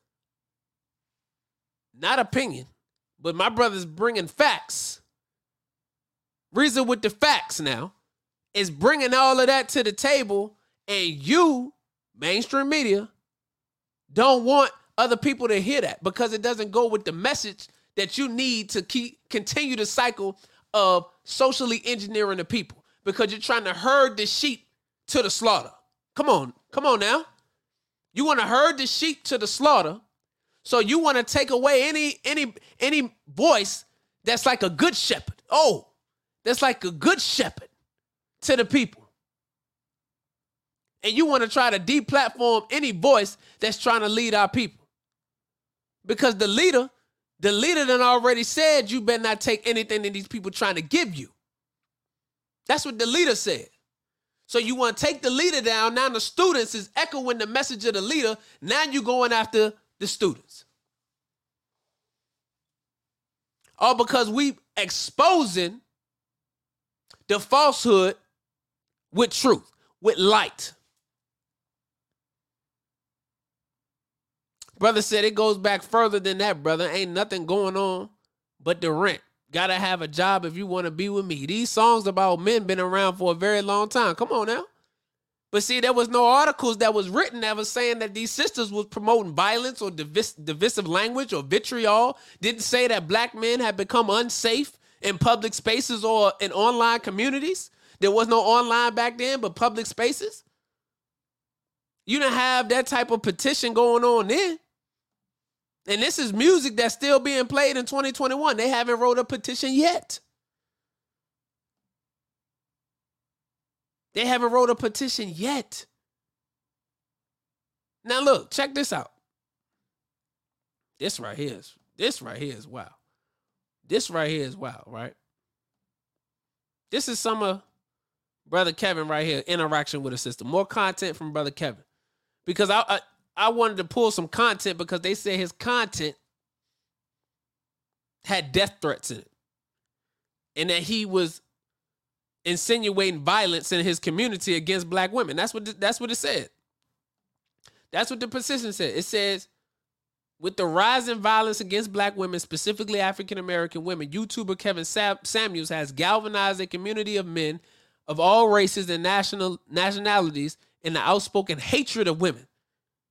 not opinion, but my brother's bringing facts. reason with the facts now is bringing all of that to the table, and you, mainstream media, don't want other people to hear that because it doesn't go with the message that you need to keep continue the cycle of socially engineering the people because you're trying to herd the sheep to the slaughter. Come on, come on now. You want to herd the sheep to the slaughter. So you want to take away any any any voice that's like a good shepherd. Oh, that's like a good shepherd to the people. And you want to try to deplatform any voice that's trying to lead our people. Because the leader, the leader done already said you better not take anything that these people trying to give you. That's what the leader said. So you want to take the leader down. Now the students is echoing the message of the leader. Now you're going after the students. All because we exposing the falsehood with truth, with light. Brother said it goes back further than that, brother. Ain't nothing going on but the rent. Gotta have a job if you want to be with me. These songs about men been around for a very long time. Come on now. But see, there was no articles that was written that was saying that these sisters was promoting violence or divis- divisive language or vitriol. Didn't say that black men had become unsafe in public spaces or in online communities. There was no online back then, but public spaces. You didn't have that type of petition going on then. And this is music that's still being played in 2021. They haven't wrote a petition yet. They haven't wrote a petition yet. Now look, check this out. This right here is this right here is wow. This right here is wow, right? This is some of brother Kevin right here interaction with a sister. More content from brother Kevin because I, I I wanted to pull some content because they said his content had death threats in it. And that he was insinuating violence in his community against black women. That's what that's what it said. That's what the petition said. It says with the rise in violence against black women, specifically African American women, YouTuber Kevin Samuels has galvanized a community of men of all races and national nationalities in the outspoken hatred of women.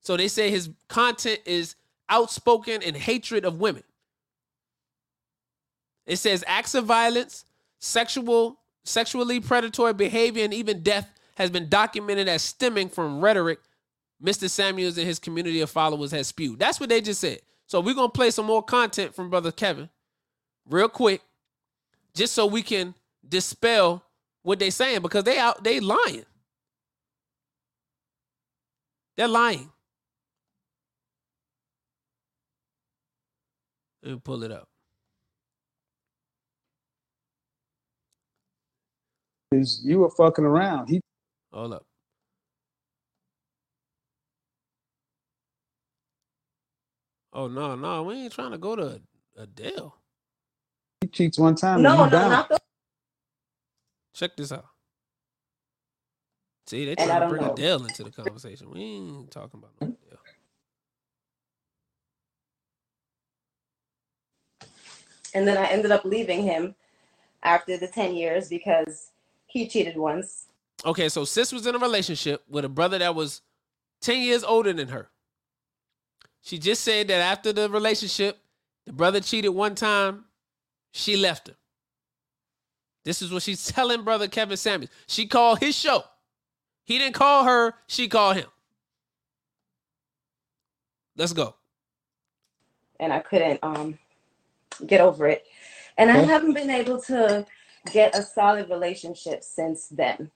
So they say his content is outspoken in hatred of women. It says acts of violence, sexual, sexually predatory behavior, and even death has been documented as stemming from rhetoric Mr. Samuels and his community of followers has spewed. That's what they just said. So we're gonna play some more content from Brother Kevin real quick, just so we can dispel what they're saying because they out they lying. They're lying. Let me pull it up. Is you were fucking around. He hold up. Oh no, no, we ain't trying to go to Adele. He cheats one time. No, no, down. not the- Check this out. See, they trying to bring know. Adele into the conversation. We ain't talking about no And then I ended up leaving him after the 10 years because he cheated once. Okay, so sis was in a relationship with a brother that was 10 years older than her. She just said that after the relationship, the brother cheated one time, she left him. This is what she's telling brother Kevin Samuels. She called his show. He didn't call her, she called him. Let's go. And I couldn't um get over it. And I haven't been able to get a solid relationship since then.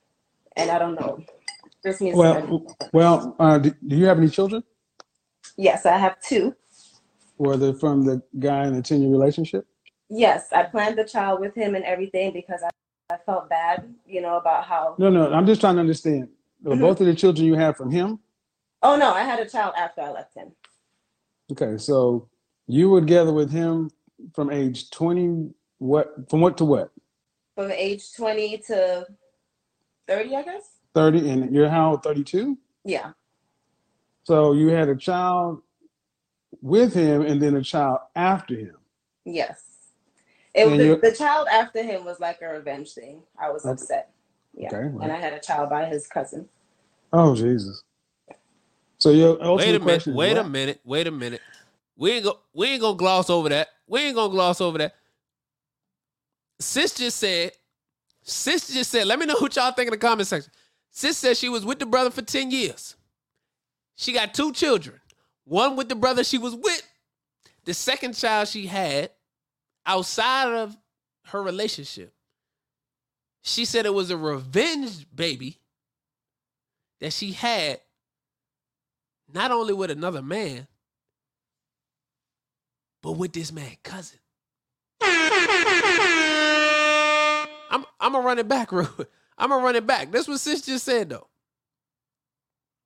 And I don't know. This means well, well, uh, do, do you have any children? Yes, I have two. Were they from the guy in a 10 year relationship? Yes, I planned the child with him and everything because I, I felt bad, you know, about how. No, no, I'm just trying to understand. Mm-hmm. Both of the children you have from him? Oh, no, I had a child after I left him. Okay, so you were together with him from age 20 what from what to what from age 20 to 30 i guess 30 and you're how 32 yeah so you had a child with him and then a child after him yes It And was the, the child after him was like a revenge thing. I was Okay. upset. Yeah. Okay, well. And I had a child by his cousin. Oh Jesus. So your Wait a minute. question is Wait a minute. Wait a minute. We ain't go. We ain't gonna gloss over that. We ain't gonna gloss over that. Sis just said. Sis just said. Let me know what y'all think in the comment section. Sis said she was with the brother for ten years. She got two children. One with the brother she was with. The second child she had outside of her relationship. She said it was a revenge baby that she had not only with another man, but with this man cousin. I'm I'm gonna run it back, real quick. I'm gonna run it back. That's what sis just said though.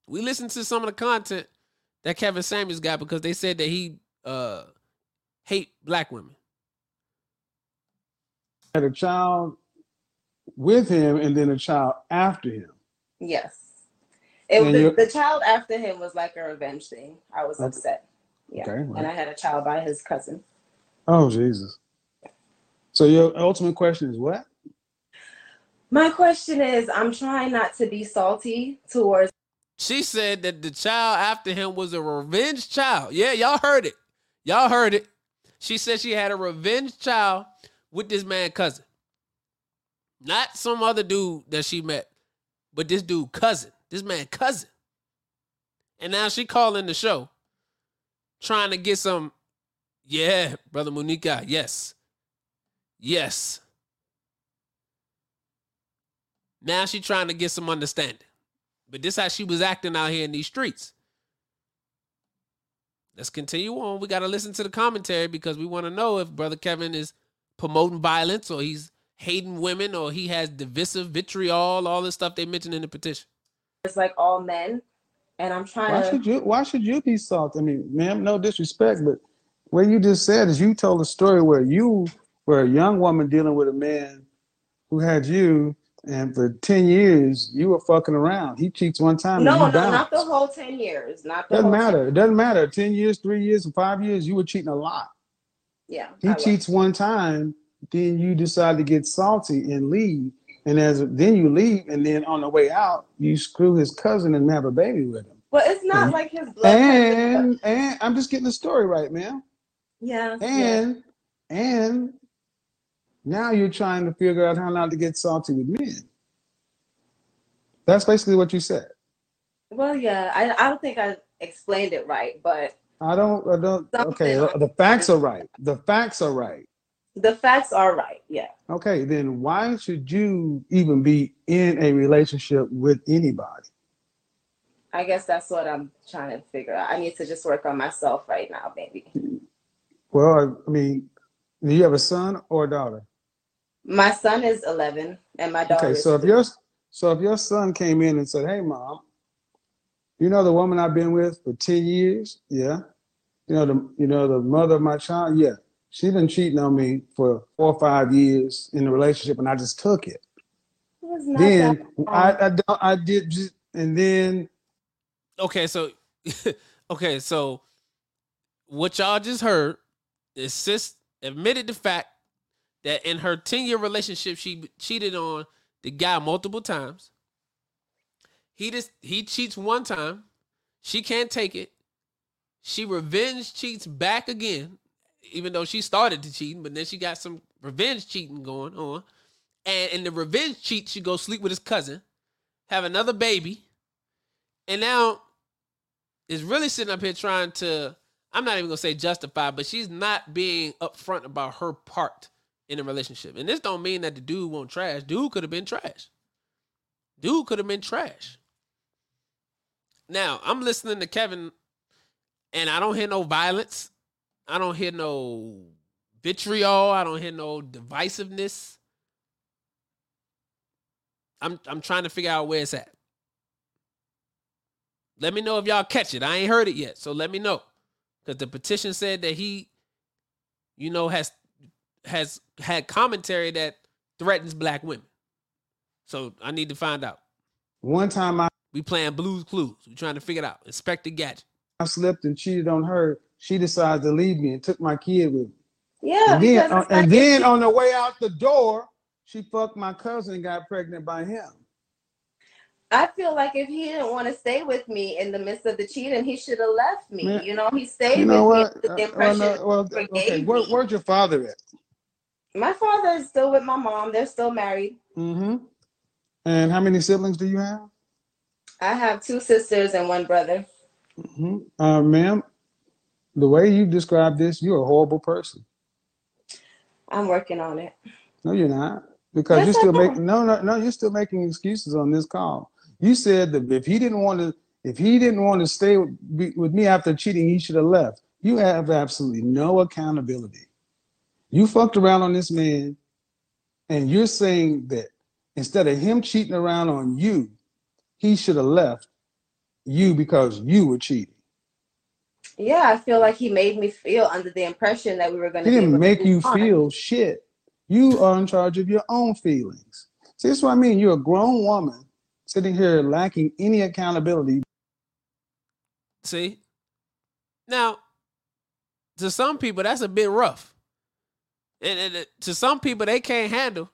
We listened to some of the content that Kevin Samuels got because they said that he uh hate black women. Had a child with him and then a child after him. Yes. It was And the, the child after him was like a revenge thing. I was Okay. upset. Yeah. Okay, well. And I had a child by his cousin. Oh Jesus. So your ultimate question is what? My question is I'm trying not to be salty towards She said that the child after him was a revenge child. Yeah, y'all heard it. Y'all heard it. She said she had a revenge child with this man cousin. Not some other dude that she met, but this dude cousin. This man cousin. And now she calling the show trying to get some yeah, brother Monica. Yes. Yes. Now she trying to get some understanding. But this how she was acting out here in these streets. Let's continue on. We got to listen to the commentary because we want to know if brother Kevin is promoting violence or he's hating women or he has divisive vitriol, all the stuff they mentioned in the petition. It's like all men. And I'm trying Why to should you why should you be salty? I mean, ma'am, no disrespect, but what you just said is you told a story where you were a young woman dealing with a man who had you and for 10 years you were fucking around. He cheats one time No, no, not the whole 10 years. Not Doesn't matter. 10 It doesn't matter. 10 years, three years, five years, you were cheating a lot. Yeah. He I was. cheats one time, then you decide to get salty and leave. And as then you leave, and then on the way out, you screw his cousin and have a baby with him. But it's not And- like his blood. And and I'm just getting the story right, man. yeah. yeah. And and now you're trying to figure out how not to get salty with men. That's basically what you said. Well, yeah. I, I don't think I explained it right, but I don't. I don't. Okay, the facts are right. The facts are right. the facts are right. Yeah. Okay, then why should you even be in a relationship with anybody? I guess that's what I'm trying to figure out. I need to just work on myself right now, maybe. Well, I mean, do you have a son or a daughter? My son is 11 and my daughter Okay, so if your so if your son came in and said, "Hey, mom, you know the woman I've been with for ten years, yeah, you know the you know the mother of my child, yeah, she's been cheating on me for four or five years in the relationship, and I just took it. It Then I I, don't, I did just, and then Okay, so okay, so what y'all just heard is sis admitted the fact that in her 10 year relationship she cheated on the guy multiple times. He just he cheats one time. She can't take it. She revenge cheats back again, even though she started to cheating, but then she got some revenge cheating going on. And in the revenge cheat, she goes sleep with his cousin, have another baby, and now is really sitting up here trying to i'm not even gonna say justify but she's not being upfront about her part in the relationship. And this don't mean that the dude won't trash. Dude could have been trash. Dude could have been trash. Now i'm listening to kevin and i don't hear no violence. I don't hear no vitriol. I don't hear no divisiveness. I'm i'm trying to figure out where it's at let me know if y'all catch it. I ain't heard it yet, so let me know. Because the petition said that he, you know, has has had commentary that threatens black women. So I need to find out. one time I, We playing Blues Clues. We trying to figure it out. Inspector Gadget. I slipped and cheated on her. She decided to leave me and took my kid with me. Yeah. And then, because uh, and then on the way out the door, she fucked my cousin and got pregnant by him. I feel like if he didn't want to stay with me in the midst of the cheating, he should have left me. Man, you know, he stayed You know with what? me with the Uh, well, impression. no, well, okay. Where, where's your father at? My father is still with my mom. They're still married. Mm-hmm. And how many siblings do you have? I have two sisters and one brother. Mm-hmm. Uh, ma'am, the way you describe this, you're a horrible person. I'm working on it. No, you're not. Because Yes, you're still making no, no, no. You're still making excuses on this call. You said that if he didn't want to, if he didn't want to stay with, be- with me after cheating, he should have left. You have absolutely no accountability. You fucked around on this man, and you're saying that instead of him cheating around on you, he should have left you because you were cheating. Yeah, I feel like he made me feel under the impression that we were going to. He didn't make you feel shit. You are in charge of your own feelings. See, that's what I mean. You're a grown woman sitting here lacking any accountability. See? Now, to some people, that's a bit rough. And, and, to some people, they can't handle.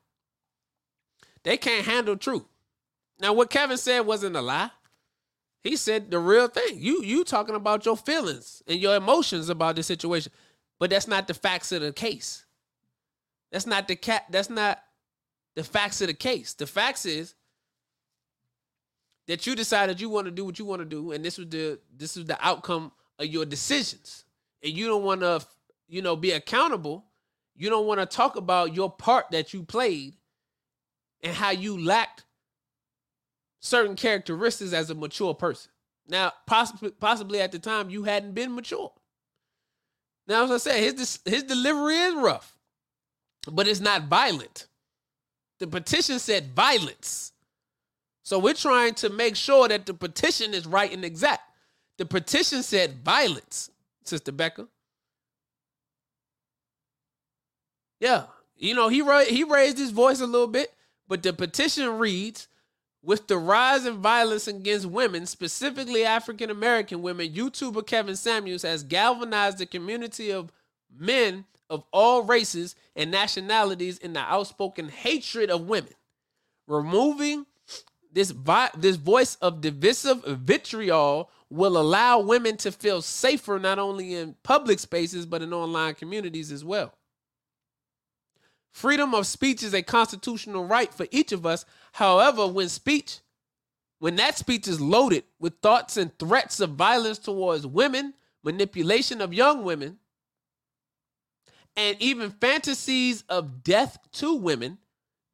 They can't handle truth. Now, what Kevin said wasn't a lie. He said the real thing. You you talking about your feelings and your emotions about the situation, but that's not the facts of the case. That's not the cat. That's not the facts of the case. The facts is that you decided you want to do what you want to do, and this was the this is the outcome of your decisions, and you don't want to, you know, be accountable. You don't want to talk about your part that you played and how you lacked certain characteristics as a mature person. Now, possibly, possibly at the time you hadn't been mature. Now, as I said, his his delivery is rough, but it's not violent. The petition said violence. So we're trying to make sure that the petition is right and exact. The petition said violence, Sister Becca. Yeah, you know he ra- he raised his voice a little bit, but the petition reads, with the rise in violence against women, specifically African American women, YouTuber Kevin Samuels has galvanized the community of men of all races and nationalities in the outspoken hatred of women. Removing this vi- this voice of divisive vitriol will allow women to feel safer not only in public spaces but in online communities as well. Freedom of speech is a constitutional right for each of us. However, when speech, when that speech is loaded with thoughts and threats of violence towards women, manipulation of young women, and even fantasies of death to women,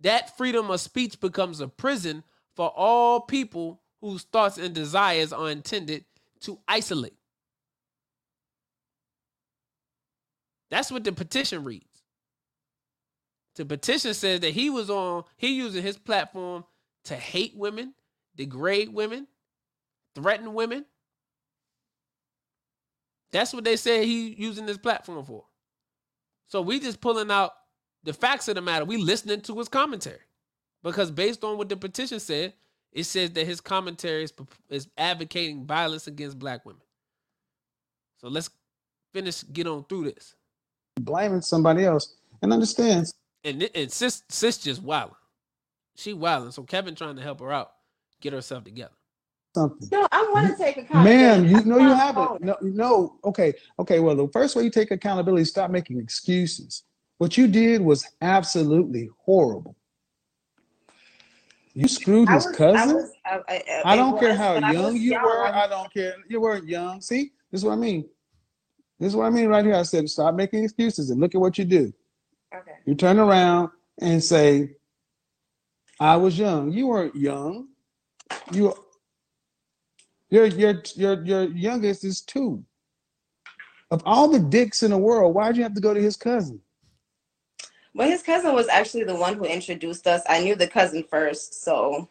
that freedom of speech becomes a prison for all people whose thoughts and desires are intended to isolate. That's what the petition reads. The petition says that he was on, he using his platform to hate women, degrade women, threaten women. That's what they say he using this platform for. So we just pulling out the facts of the matter. We listening to his commentary. Because based on what the petition said, it says that his commentary is, is advocating violence against black women. So let's finish, get on through this. Blaming somebody else and understands. And and sis sis just wilding. She wilding. So Kevin trying to help her out, get herself together. something. No, I want to take Ma'am, you know you haven't. alone. No, no. Okay, okay. Well, the first way you take accountability is stop making excuses. What you did was absolutely horrible. You screwed his was, cousin. I, was, I, I, I don't care how young you were. I don't care. You weren't young. See, this is what I mean. This is what I mean right here. I said, stop making excuses and look at what you do. Okay. You turn around and say, I was young. You weren't young. You your your your your youngest is two. Of all the dicks in the world, why'd you have to go to his cousin? Well, his cousin was actually the one who introduced us. I knew the cousin first, so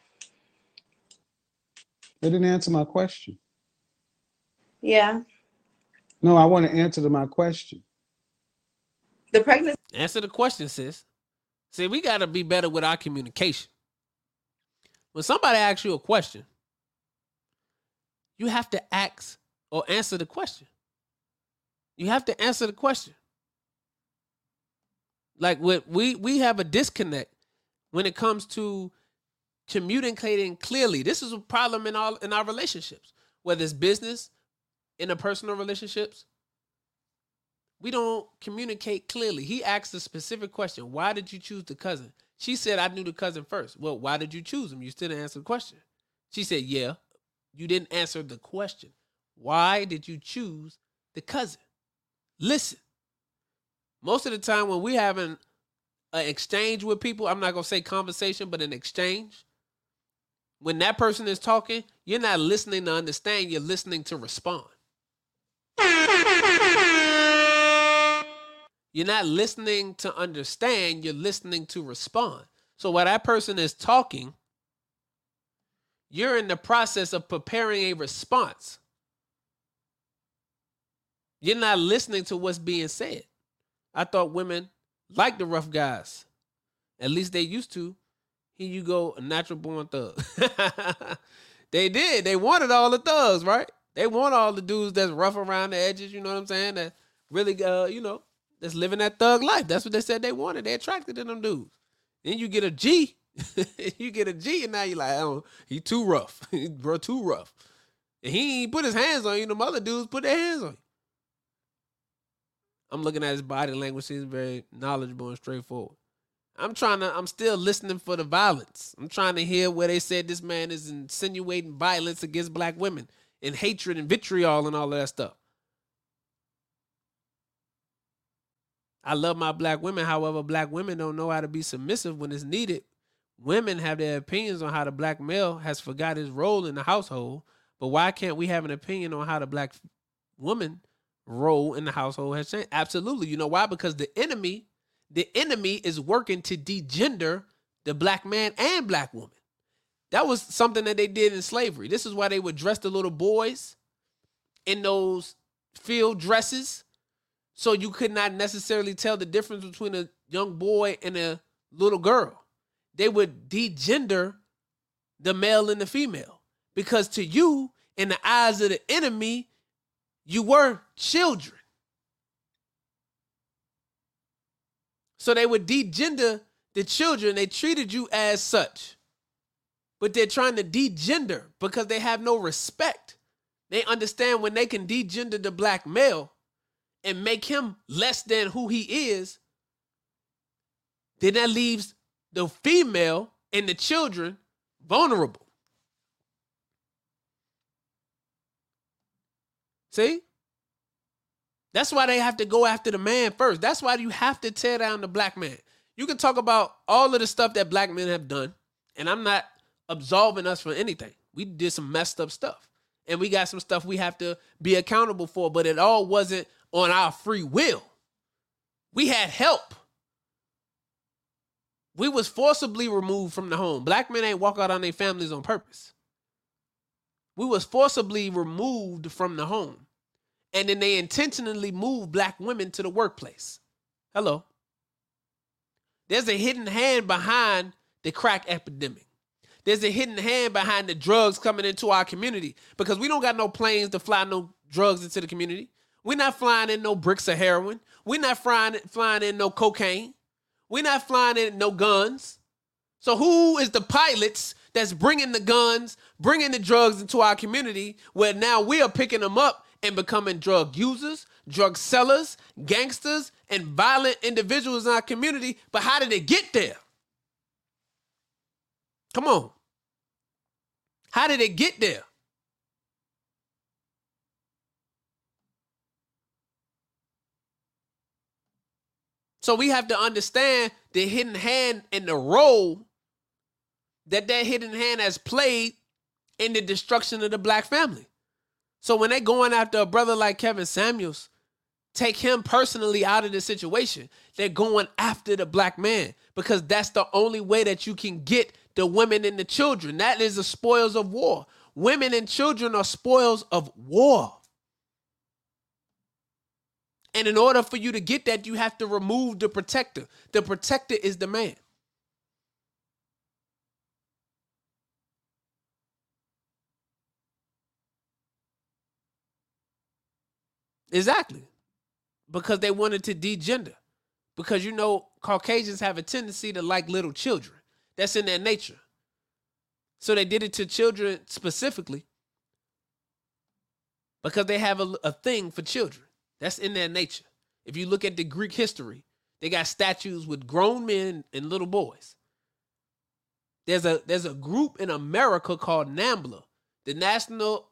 They didn't answer my question. yeah. No, I want to answer to my question. The pregnancy Answer the question, sis. See, we got to be better with our communication. When somebody asks you a question, you have to ask or answer the question. You have to answer the question. Like we we have a disconnect when it comes to communicating clearly. This is a problem in all in our relationships, whether it's business, interpersonal relationships. We don't communicate clearly. He asked a specific question. Why did you choose the cousin? She said, I knew the cousin first. Well, why did you choose him? You still didn't answer the question. She said, Yeah. You didn't answer the question. Why did you choose the cousin? Listen. Most of the time when we having an exchange with people, I'm not gonna say conversation, but an exchange. When that person is talking, you're not listening to understand, you're listening to respond. You're not listening to understand, you're listening to respond. So while that person is talking, you're in the process of preparing a response. You're not listening to what's being said. I thought women like the rough guys. At least they used to. Here you go, a natural born thug. they did. They wanted all the thugs, right? They want all the dudes that's rough around the edges, you know what I'm saying? That really uh, you know, that's living that thug life. That's what they said they wanted. They attracted to them dudes. Then you get a G. you get a G, and now you're like, oh, he too rough. Bro, too rough. And he ain't put his hands on you. The other dudes put their hands on you. I'm looking at his body language. He's very knowledgeable and straightforward. I'm trying to, I'm still listening for the violence. I'm trying to hear where they said this man is insinuating violence against black women and hatred and vitriol and all of that stuff. I love my black women. However, black women don't know how to be submissive when it's needed. Women have their opinions on how the black male has forgot his role in the household. But why can't we have an opinion on how the black woman role in the household has changed? Absolutely. You know why? Because the enemy, the enemy is working to degender the black man and black woman. That was something that they did in slavery. This is why they would dress the little boys in those field dresses so you could not necessarily tell the difference between a young boy and a little girl. They would degender the male and the female because to you, in the eyes of the enemy, you were children. So they would degender the children. They treated you as such. But they're trying to degender because they have no respect. They understand when they can degender the black male, and make him less than who he is, then that leaves the female and the children vulnerable. See? That's why they have to go after the man first. That's why you have to tear down the black man. You can talk about all of the stuff that black men have done, and I'm not absolving us for anything. We did some messed up stuff. And we got some stuff we have to be accountable for, but it all wasn't on our free will. We had help. We was forcibly removed from the home. Black men ain't walk out on their families on purpose. We was forcibly removed from the home. And then they intentionally moved black women to the workplace. Hello. There's a hidden hand behind the crack epidemic. There's a hidden hand behind the drugs coming into our community because we don't got no planes to fly no drugs into the community. We're not flying in no bricks of heroin. We're not flying, flying in no cocaine. We're not flying in no guns. So who is the pilots that's bringing the guns, bringing the drugs into our community where now we are picking them up and becoming drug users, drug sellers, gangsters, and violent individuals in our community. But how did it get there? Come on. How did it get there? So we have to understand the hidden hand and the role that that hidden hand has played in the destruction of the black family. So when they're going after a brother like Kevin Samuels, take him personally out of the situation. They're going after the black man because that's the only way that you can get the women and the children. That is the spoils of war. Women and children are spoils of war. And in order for you to get that, you have to remove the protector. The protector is the man. Exactly. Because they wanted to degender. Because you know, Caucasians have a tendency to like little children. That's in their nature. So they did it to children specifically because they have a, a thing for children. That's in their nature. If you look at the Greek history, they got statues with grown men and little boys. There's a there's a group in America called NAMBLA, the National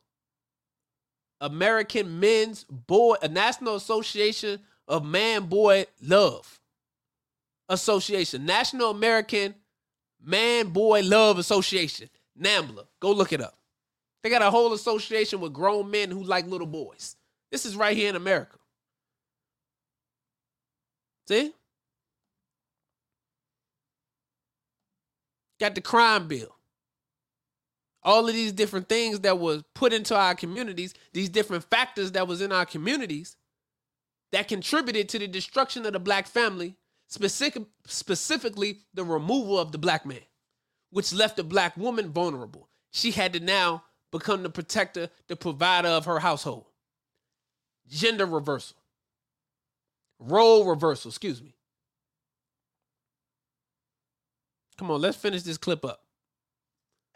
American Men's Boy, a National Association of Man Boy Love Association, National American Man Boy Love Association, NAMBLA. Go look it up. They got a whole association with grown men who like little boys. This is right here in America. See? Got the crime bill. All of these different things that was put into our communities, these different factors that was in our communities that contributed to the destruction of the black family, specific, specifically the removal of the black man, which left the black woman vulnerable. She had to now become the protector, the provider of her household. Gender reversal. Role reversal, excuse me. Come on, let's finish this clip up.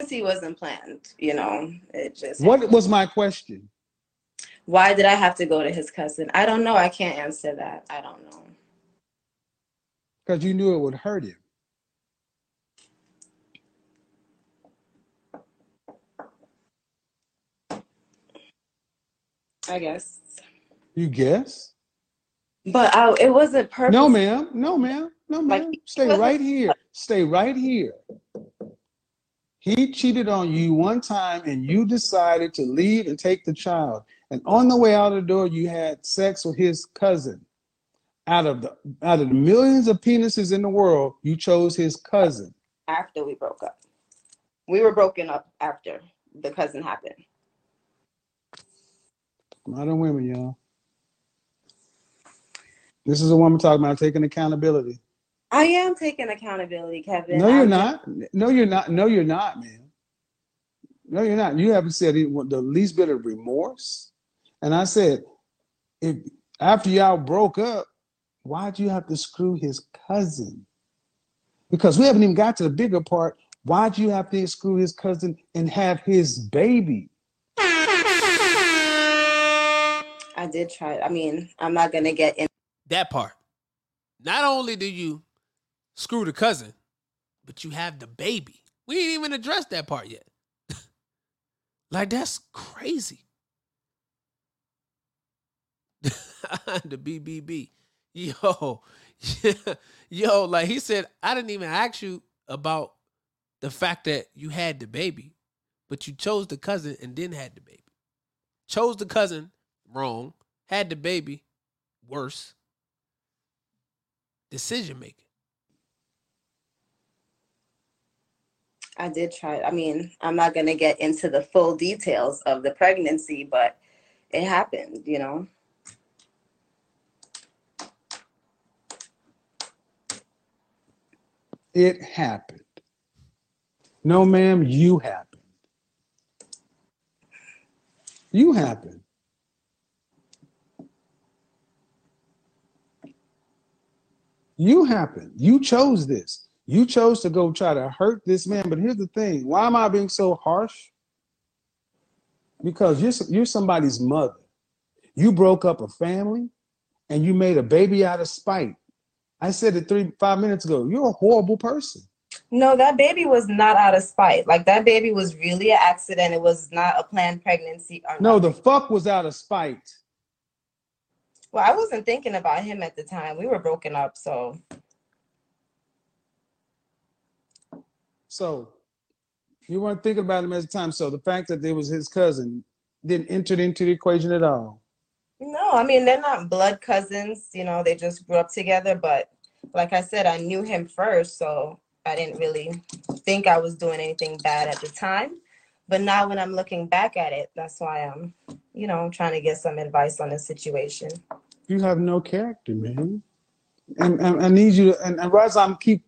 He wasn't planned, you know. It just What happened. was my question? why did I have to go to his cousin? I don't know. I can't answer that. I don't know. Because you knew it would hurt him. I guess. You guess? But I, it wasn't purpose. No, ma'am. No, ma'am. No, ma'am. he Stay right here. Stay right here. He cheated on you one time and you decided to leave and take the child. And on the way out of the door, you had sex with his cousin. Out of the out of the millions of penises in the world, you chose his cousin. after we broke up. We were broken up after the cousin happened. Modern women, y'all. This is a woman talking about taking accountability. I am taking accountability, Kevin. No, you're I'm not. No, you're not. No, you're not, man. No, you're not. You haven't said it the least bit of remorse. And I said, if after y'all broke up, why'd you have to screw his cousin? Because we haven't even got to the bigger part. Why'd you have to screw his cousin and have his baby? I did try. I mean, I'm not gonna get in. That part. Not only do you screw the cousin, but you have the baby. We ain't even addressed that part yet. like that's crazy. the BBB. Yo, yo, like he said, I didn't even ask you about the fact that you had the baby, but you chose the cousin and then had the baby. Chose the cousin wrong, had the baby worse. Decision making. I did try. I mean, I'm not gonna get into the full details of the pregnancy, but it happened. You know. It happened. No, ma'am, you happened. You happened. You happened. You chose this. You chose to go try to hurt this man. But here's the thing why am I being so harsh? Because you're, you're somebody's mother. You broke up a family and you made a baby out of spite. I said it three, five minutes ago. You're a horrible person. No, that baby was not out of spite. Like that baby was really an accident. It was not a planned pregnancy. Or No, the fuck was out of spite. Well, I wasn't thinking about him at the time. We were broken up, so So you weren't thinking about him at the time. So the fact that it was his cousin didn't enter into the equation at all. no, I mean they're not blood cousins. You know, they just grew up together. But like I said, I knew him first, so I didn't really think I was doing anything bad at the time. But now when I'm looking back at it, that's why I'm, you know, trying to get some advice on the situation. You have no character, man. And, and I need you to, and, and as I'm keep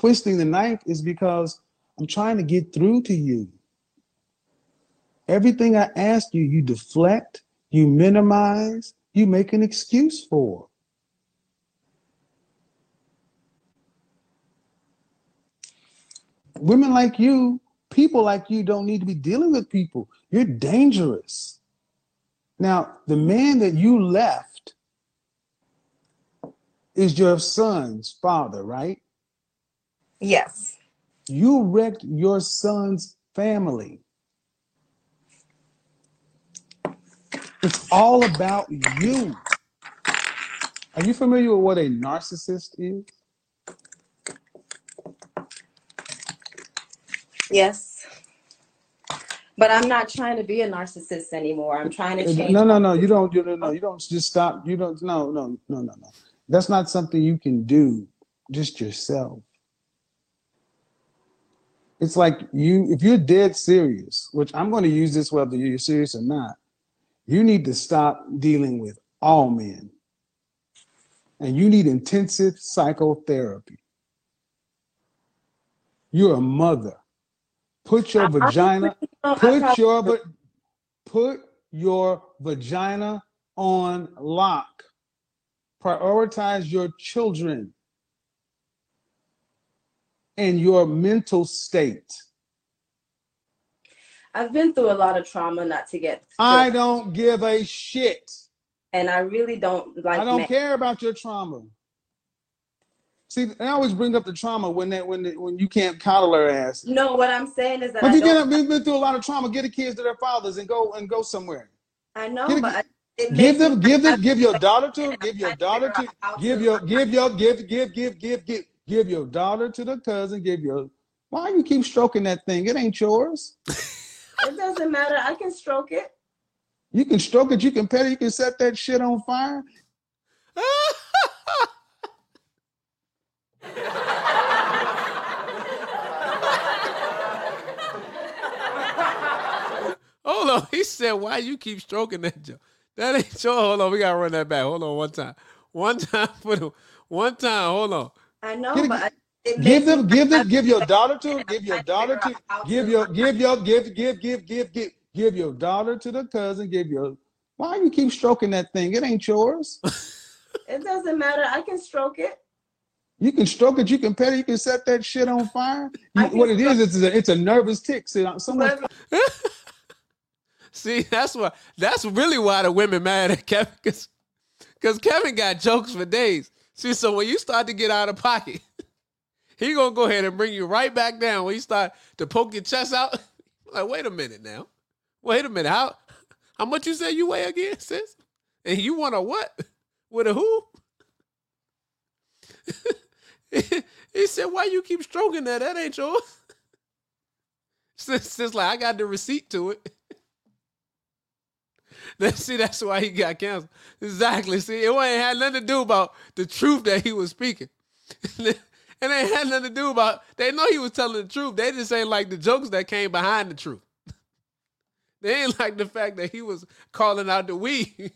twisting the knife is because I'm trying to get through to you. Everything I ask you, you deflect, you minimize, you make an excuse for. Women like you, people like you don't need to be dealing with people. You're dangerous. Now, the man that you left is your son's father, right? Yes. You wrecked your son's family. It's all about you. Are you familiar with what a narcissist is? Yes. But I'm not trying to be a narcissist anymore. I'm trying to change. No, no, no. You don't. You don't. No, you don't just stop. You don't. No, no, no, no, no. That's not something you can do just yourself. It's like you, if you're dead serious, which I'm going to use this whether you're serious or not, you need to stop dealing with all men. And you need intensive psychotherapy. You're a mother. Put your I- vagina, I put your va- put your vagina on lock. Prioritize your children and your mental state. I've been through a lot of trauma not to get I don't give a shit. and I really don't like I don't men. care about your trauma. See, I always bring up the trauma when that when the, when you can't coddle her ass. No, what I'm saying is that If I, you get we've been through a lot of trauma. Get the kids to their fathers and go and go somewhere. I know, a- but I, Give them, give them, give your daughter to, give your daughter to, give your, give your, give, give, give, give, give, give your daughter to the cousin. Give your. Why you keep stroking that thing? It ain't yours. It doesn't matter. I can stroke it. You can stroke it. You can pet it. You can set that shit on fire. Hold on. He said, "Why you keep stroking that joke? That ain't your." Hold on. We gotta run that back. Hold on. One time. One time for the one time. Hold on. I know, Get but I, Give them, give them, give your daughter to, give your daughter to, give your, give your, give, give, give, give, give, give your daughter to the cousin. Give your. Why you keep stroking that thing? It ain't yours. It doesn't matter. I can stroke it. You can stroke it. You can pet it. You can set that shit on fire. You- what it stroke- is, it's a, it's a nervous tick. See, uh, someone See, that's why. That's really why the women mad at Kevin, because because Kevin got jokes for days. See, so when you start to get out of pocket, he gonna go ahead and bring you right back down. When you start to poke your chest out, like, wait a minute now, wait a minute, how how much you say you weigh again, sis? And you want a what? With a who? he said, "Why you keep stroking that? That ain't yours." Sis, sis like I got the receipt to it. That see, that's why he got canceled. Exactly. See, it ain't had nothing to do about the truth that he was speaking. it ain't had nothing to do about. They know he was telling the truth. They just ain't like the jokes that came behind the truth. they ain't like the fact that he was calling out the weed.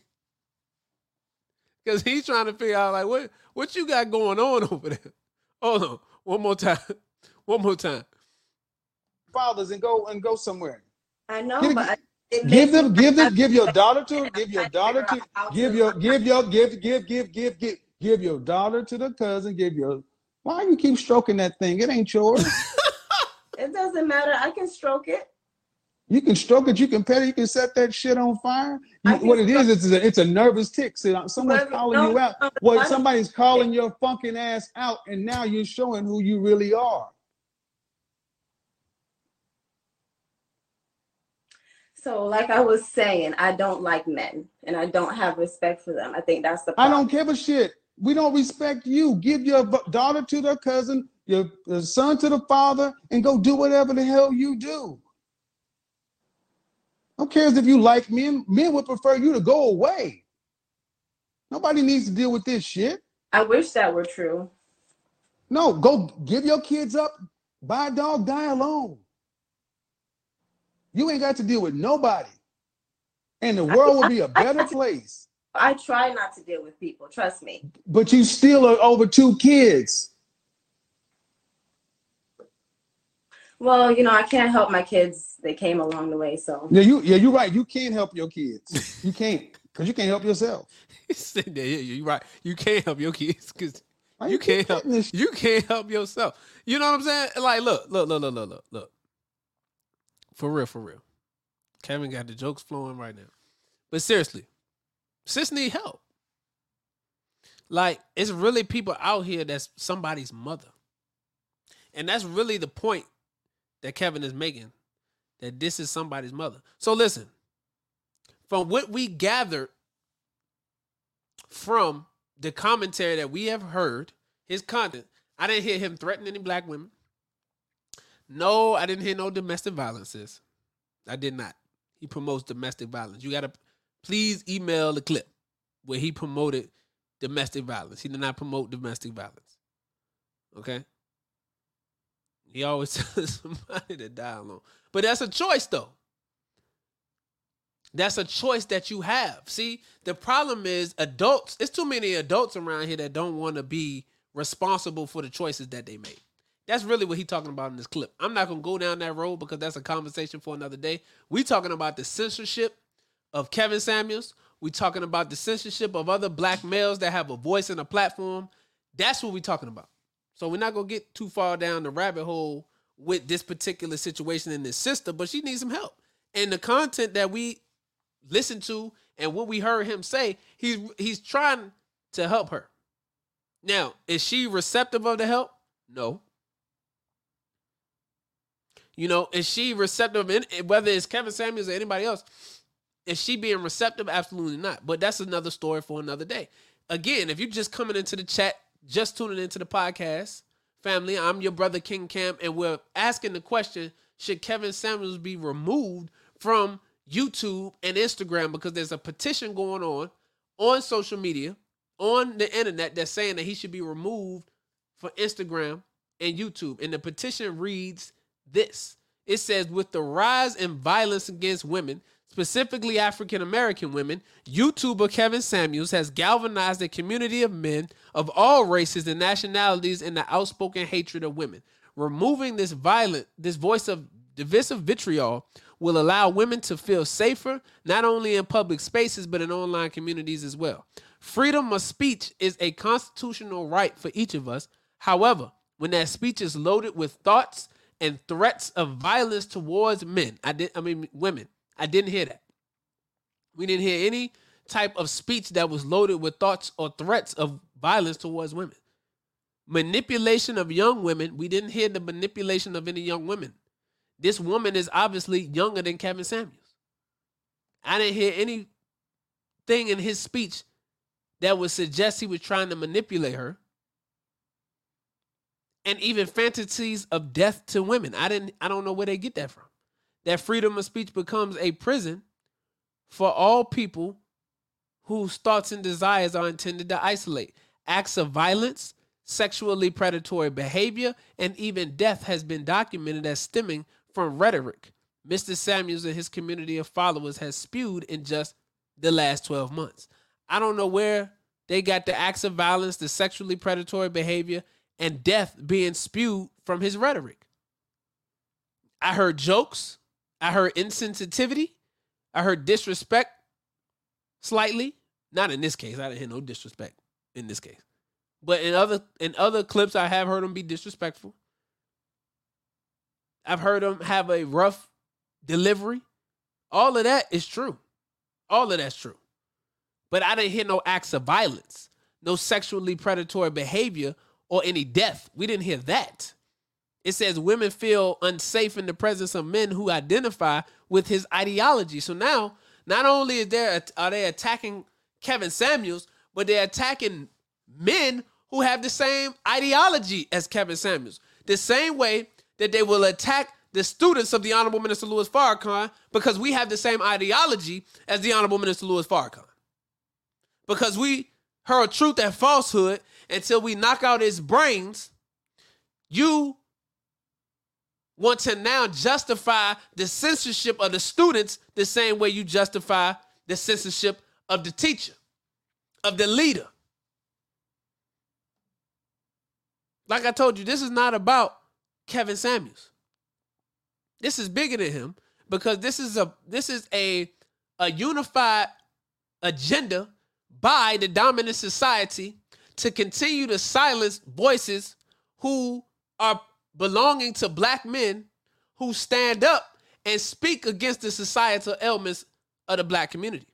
Cause he's trying to figure out like what what you got going on over there. Hold on, one more time, one more time. fathers and go and go somewhere. I know, but I, it Give them, give them, give your daughter to, give your I daughter to, give your, give your, give, give, give, give, give, give your daughter to the cousin. Give your. Why you keep stroking that thing? It ain't yours. It doesn't matter. I can stroke it. You can stroke it. You can pet it. You can set that shit on fire. You- what it is, it's a, it's a nervous tick. See, someone's calling no, you out. no, Well, somebody's calling your fucking ass out, and now you're showing who you really are. So, like I was saying, I don't like men, and I don't have respect for them. I think that's the I don't give a shit. We don't respect you. Give your daughter to the cousin, your, your son to the father, and go do whatever the hell you do. Who cares if you like men? Men would prefer you to go away. Nobody needs to deal with this shit. I wish that were true. No, go give your kids up. Buy a dog, die alone. You ain't got to deal with nobody. And the world will be a better place. I try not to deal with people. Trust me. But you still are over two kids. Well, you know, I can't help my kids. They came along the way, so Yeah, you yeah, you're right. You can't help your kids. You can't, because you can't help yourself. He yeah, you're right. You can't help your kids because Why you can't help this you can't help yourself. You know what I'm saying? Like, look, look, look, look, look, look, look. For real, for real. Kevin got the jokes flowing right now. But seriously, sis need help. Like, it's really people out here that's somebody's mother. And that's really the point that Kevin is making. That this is somebody's mother. So listen, from what we gathered from the commentary that we have heard, his content, I didn't hear him threaten any black women. No, I didn't hear no domestic violences. I did not. He promotes domestic violence. You gotta please email the clip where he promoted domestic violence. He did not promote domestic violence. Okay. He always tells somebody to die alone. But that's a choice though. That's a choice that you have. See, the problem is adults, it's too many adults around here that don't want to be responsible for the choices that they make. That's really what he's talking about in this clip. I'm not gonna go down that road because that's a conversation for another day. We talking about the censorship of Kevin Samuels. We talking about the censorship of other black males that have a voice and a platform. That's what we talking about. So we're not gonna get too far down the rabbit hole with this particular situation in this sister, but she needs some help. And the content that we listened to and what we heard him say, he's he's trying to help her. Now, is she receptive of the help? No. You know, is she receptive? Whether it's Kevin Samuels or anybody else, is she being receptive? Absolutely not. But that's another story for another day. Again, if you're just coming into the chat, just tuning into the podcast, family, I'm your brother King Cam, and we're asking the question: Should Kevin Samuels be removed from YouTube and Instagram because there's a petition going on on social media, on the internet that's saying that he should be removed for Instagram and YouTube. And the petition reads this it says, with the rise in violence against women, specifically African American women, YouTuber Kevin Samuels has galvanized a community of men of all races and nationalities in the outspoken hatred of women. Removing this violent, this voice of divisive vitriol will allow women to feel safer, not only in public spaces, but in online communities as well. Freedom of speech is a constitutional right for each of us. However, when that speech is loaded with thoughts and threats of violence towards men, I did I mean women, I didn't hear that. We didn't hear any type of speech that was loaded with thoughts or threats of violence towards women. Manipulation of young women, we didn't hear the manipulation of any young women. This woman is obviously younger than Kevin Samuels. I didn't hear anything in his speech that would suggest he was trying to manipulate her. And even fantasies of death to women. I didn't I don't know where they get that from. That freedom of speech becomes a prison for all people whose thoughts and desires are intended to isolate. Acts of violence, sexually predatory behavior, and even death has been documented as stemming from rhetoric Mr. Samuels and his community of followers has spewed in just the last 12 months. I don't know where they got the acts of violence, the sexually predatory behavior, and death being spewed from his rhetoric. I heard jokes, I heard insensitivity, I heard disrespect slightly. Not in this case. I didn't hear no disrespect in this case. But in other in other clips, I have heard him be disrespectful. I've heard him have a rough delivery. All of that is true. All of that's true. But I didn't hear no acts of violence, no sexually predatory behavior, or any death. We didn't hear that. It says women feel unsafe in the presence of men who identify with his ideology. So now, not only is there are they attacking Kevin Samuels, but they're attacking men who have the same ideology as Kevin Samuels. The same way that they will attack the students of the Honorable Minister Louis Farrakhan because we have the same ideology as the Honorable Minister Louis Farrakhan. Because we heard truth and falsehood until we knock out his brains, you want to now justify the censorship of the students the same way you justify the censorship of the teacher, of the leader. Like I told you, this is not about Kevin Samuels. This is bigger than him because this is a this is a a unified agenda by the dominant society to continue to silence voices who are belonging to black men who stand up and speak against the societal ailments of the black community.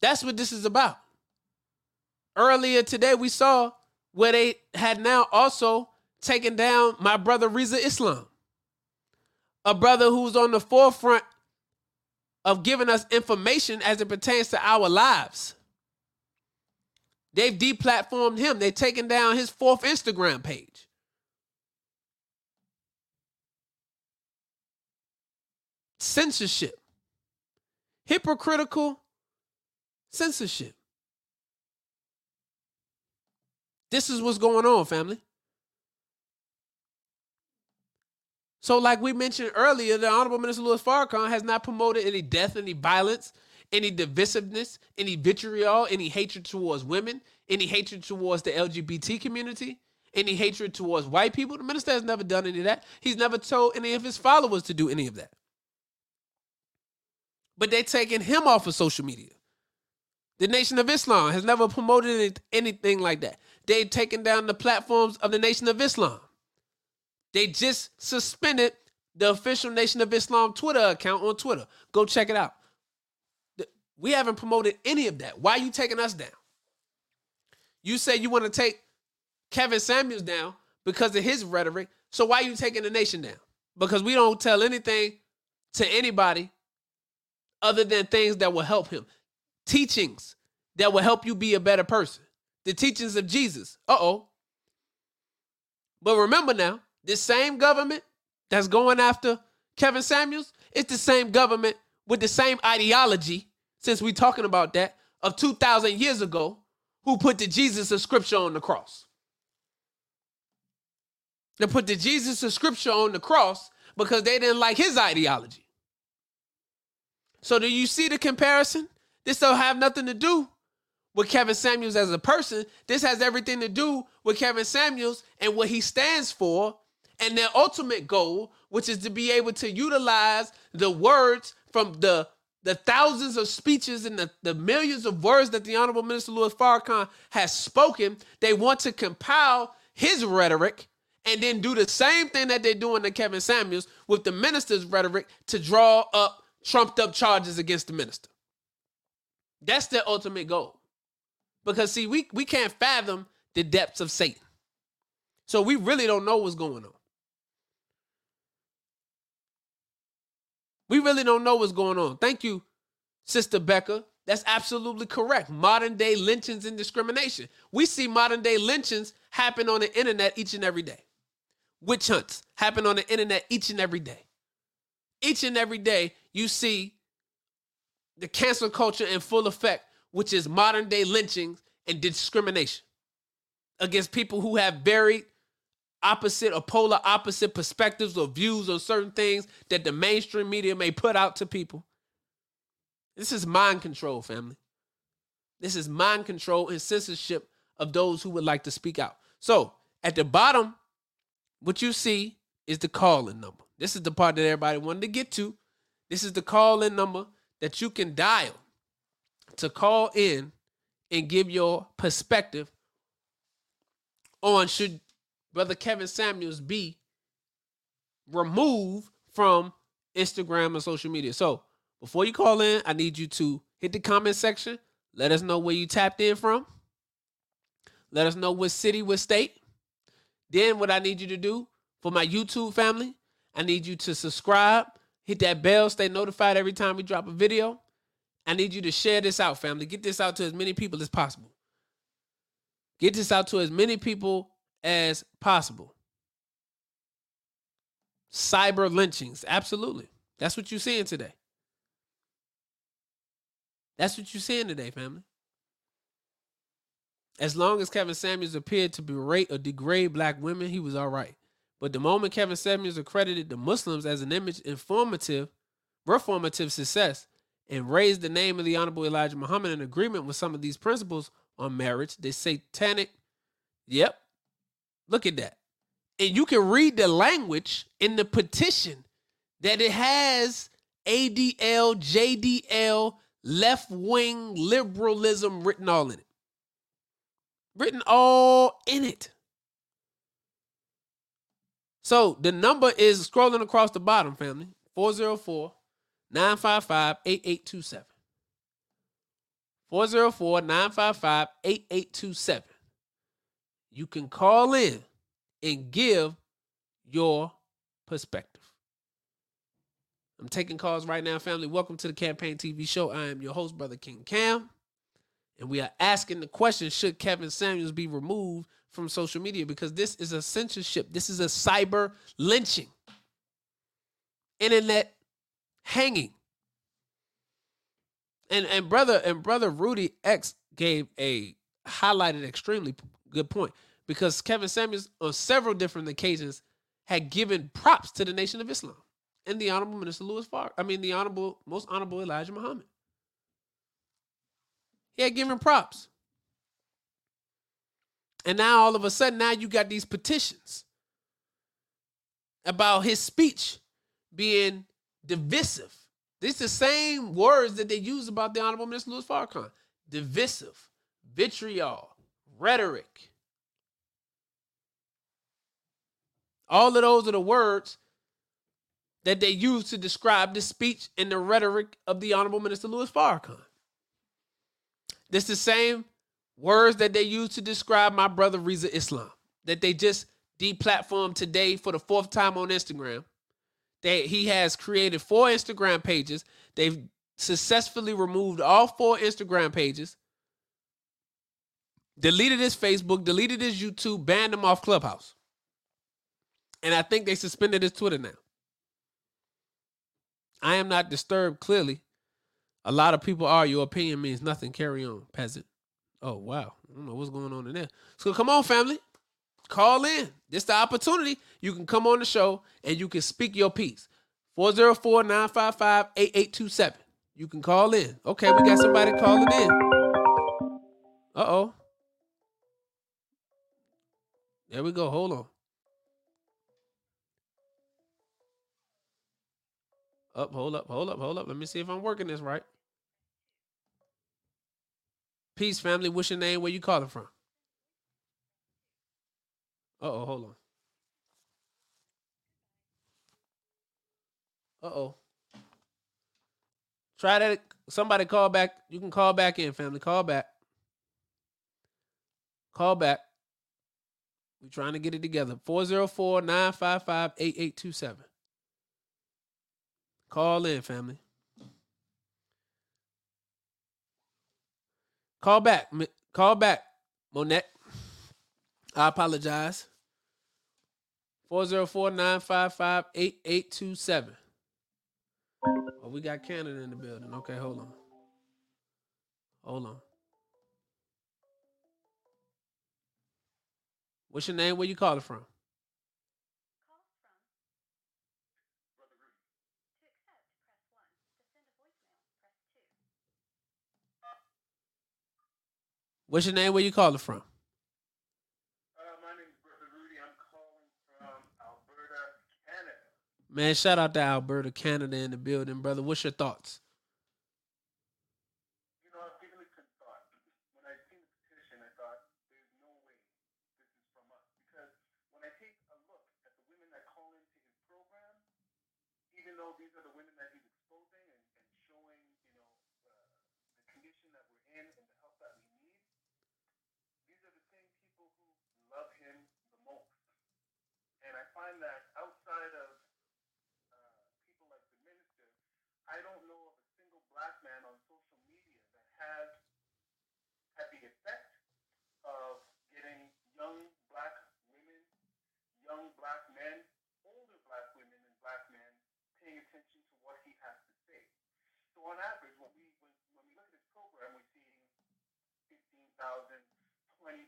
That's what this is about. Earlier today, we saw where they had now also taken down my brother Rizza Islam, a brother who's on the forefront of giving us information as it pertains to our lives. They've deplatformed him. They've taken down his fourth Instagram page. Censorship. Hypocritical censorship. This is what's going on, family. So, like we mentioned earlier, the Honorable Minister Louis Farrakhan has not promoted any death, any violence, any divisiveness, any vitriol, any hatred towards women, any hatred towards the LGBT community, any hatred towards white people. The minister has never done any of that. He's never told any of his followers to do any of that. But they're taking him off of social media. The Nation of Islam has never promoted anything like that. They've taken down the platforms of the Nation of Islam. They just suspended the official Nation of Islam Twitter account on Twitter. Go check it out. We haven't promoted any of that. Why are you taking us down? You say you want to take Kevin Samuels down because of his rhetoric. So why are you taking the nation down? Because we don't tell anything to anybody other than things that will help him. Teachings that will help you be a better person. The teachings of Jesus. Uh oh. But remember now, this same government that's going after Kevin Samuels, it's the same government with the same ideology, since we're talking about that, of 2,000 years ago, who put the Jesus of Scripture on the cross. They put the Jesus of Scripture on the cross because they didn't like his ideology. So, do you see the comparison? This don't have nothing to do with Kevin Samuels as a person. This has everything to do with Kevin Samuels and what he stands for and their ultimate goal, which is to be able to utilize the words from the the thousands of speeches and the, the millions of words that the Honorable Minister Louis Farrakhan has spoken, they want to compile his rhetoric and then do the same thing that they're doing to Kevin Samuels with the minister's rhetoric to draw up trumped up charges against the minister. That's their ultimate goal. Because see, we, we can't fathom the depths of Satan. So we really don't know what's going on. We really don't know what's going on. Thank you, Sister Becca. That's absolutely correct. Modern day lynchings and discrimination. We see modern day lynchings happen on the internet each and every day. Witch hunts happen on the internet each and every day. Each and every day, you see the cancel culture in full effect, which is modern day lynchings and discrimination against people who have very opposite or polar opposite perspectives or views on certain things that the mainstream media may put out to people. This is mind control, family. This is mind control and censorship of those who would like to speak out. So at the bottom, what you see is the call-in number. This is the part that everybody wanted to get to. This is the call-in number that you can dial to call in and give your perspective on should Brother Kevin Samuels be removed from Instagram and social media. So before you call in, I need you to hit the comment section. Let us know where you tapped in from. Let us know what city, what state. Then what I need you to do for my YouTube family, I need you to subscribe, hit that bell, stay notified every time we drop a video. I need you to share this out, family. Get this out to as many people as possible. Get this out to as many people as possible. Cyber lynchings, absolutely. That's what you're seeing today. That's what you're seeing today, family. As long as Kevin Samuels appeared to berate or degrade black women, he was all right. But the moment Kevin Samuels accredited the Muslims as an image informative, reformative success, and raised the name of the Honorable Elijah Muhammad in agreement with some of these principles on marriage, the satanic, yep, Look at that. And you can read the language in the petition that it has ADL, JDL, left wing liberalism written all in it. Written all in it. So the number is scrolling across the bottom, family 404 955 8827. 404 955 8827. You can call in and give your perspective. I'm taking calls right now, family. Welcome to the Campaign TV show. I am your host, Brother King Cam. And we are asking the question Should Kevin Samuels be removed from social media? Because this is a censorship, this is a cyber lynching, internet hanging. And, and brother and brother Rudy X gave a highlighted extremely good point because Kevin Samuels on several different occasions had given props to the Nation of Islam and the Honorable Minister Louis Farr. I mean, the Honorable, most Honorable Elijah Muhammad. He had given props. And now all of a sudden, now you got these petitions about his speech being divisive. These the same words that they use about the Honorable Minister Louis Farrakhan. Divisive, vitriol, rhetoric. All of those are the words that they use to describe the speech and the rhetoric of the Honorable Minister Louis Farrakhan. This is the same words that they use to describe my brother Rizza Islam that they just deplatformed today for the fourth time on Instagram. They, he has created four Instagram pages. They've successfully removed all four Instagram pages, deleted his Facebook, deleted his YouTube, banned him off Clubhouse. And I think they suspended his Twitter now. I am not disturbed, clearly. A lot of people are. Your opinion means nothing. Carry on, peasant. Oh, wow. I don't know what's going on in there. So come on, family. Call in. This the opportunity. You can come on the show and you can speak your piece. 404-955-8827. You can call in. Okay, we got somebody calling in. Uh-oh. There we go. Hold on. Up, hold up, hold up, hold up. Let me see if I'm working this right. Peace, family. What's your name? Where you calling from? Uh oh, hold on. Uh oh. Try that. Somebody call back. You can call back in, family. Call back. Call back. We're trying to get it together. 404 955 8827. Call in, family. Call back. Call back, Monette. I apologize. 404-955-8827. Oh, we got Canada in the building. Okay, hold on. Hold on. What's your name? Where you calling from? What's your name? Where you calling from? Uh, my name is Brother Rudy. I'm calling from Alberta, Canada. Man, shout out to Alberta, Canada in the building, brother. What's your thoughts? You know, I've given it some thought. When I seen the petition, I thought, there's no way this is from us. Because when I take a look at the women that call into his program, even though these are the women that he's exposing and, and showing, you know, uh, the condition that we're in and the help that we need, these are the same people who love him the most. And I find that outside of uh, people like the minister, I don't know of a single black man on social media that has had the effect of getting young black women, young black men, older black women and black men paying attention to what he has to say. On average, when we when, when we look at his program, we're seeing 15,000, 20,000,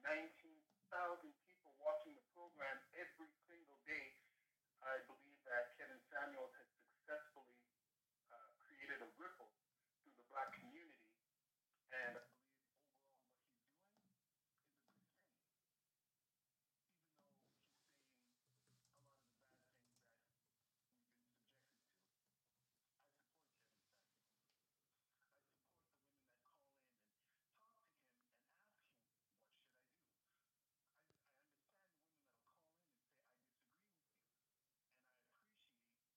19,000 people watching the program every single day. I believe that Kevin Samuels has successfully uh, created a ripple through the black community. And I believe overall what he's doing is a good thing. Even though he's saying a lot of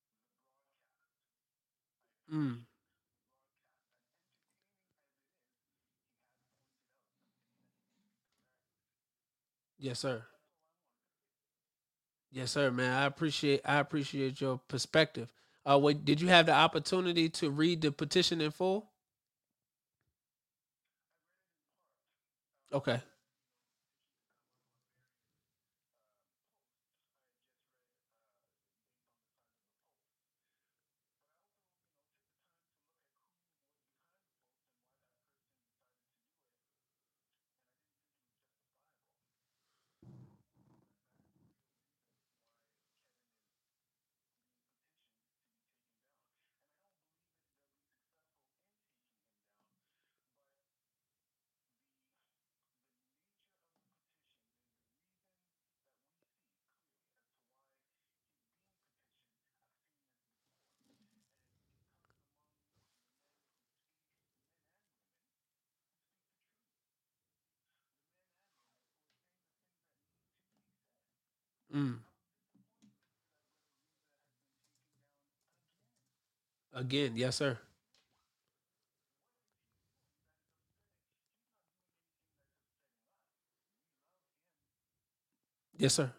the bad things that we've been subjected to, I support Kevin Samuels. Mm. Yes, sir. Yes, sir, man. I appreciate I appreciate your perspective. Uh, wait, did you have the opportunity to read the petition in full? Okay. Mm. Again, yes, sir. Yes, sir.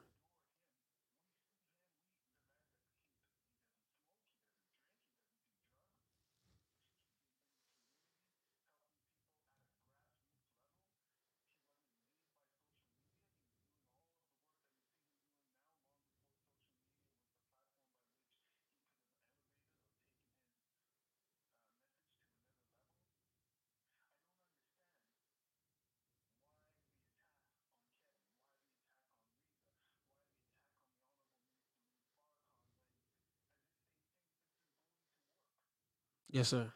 Yes, sir.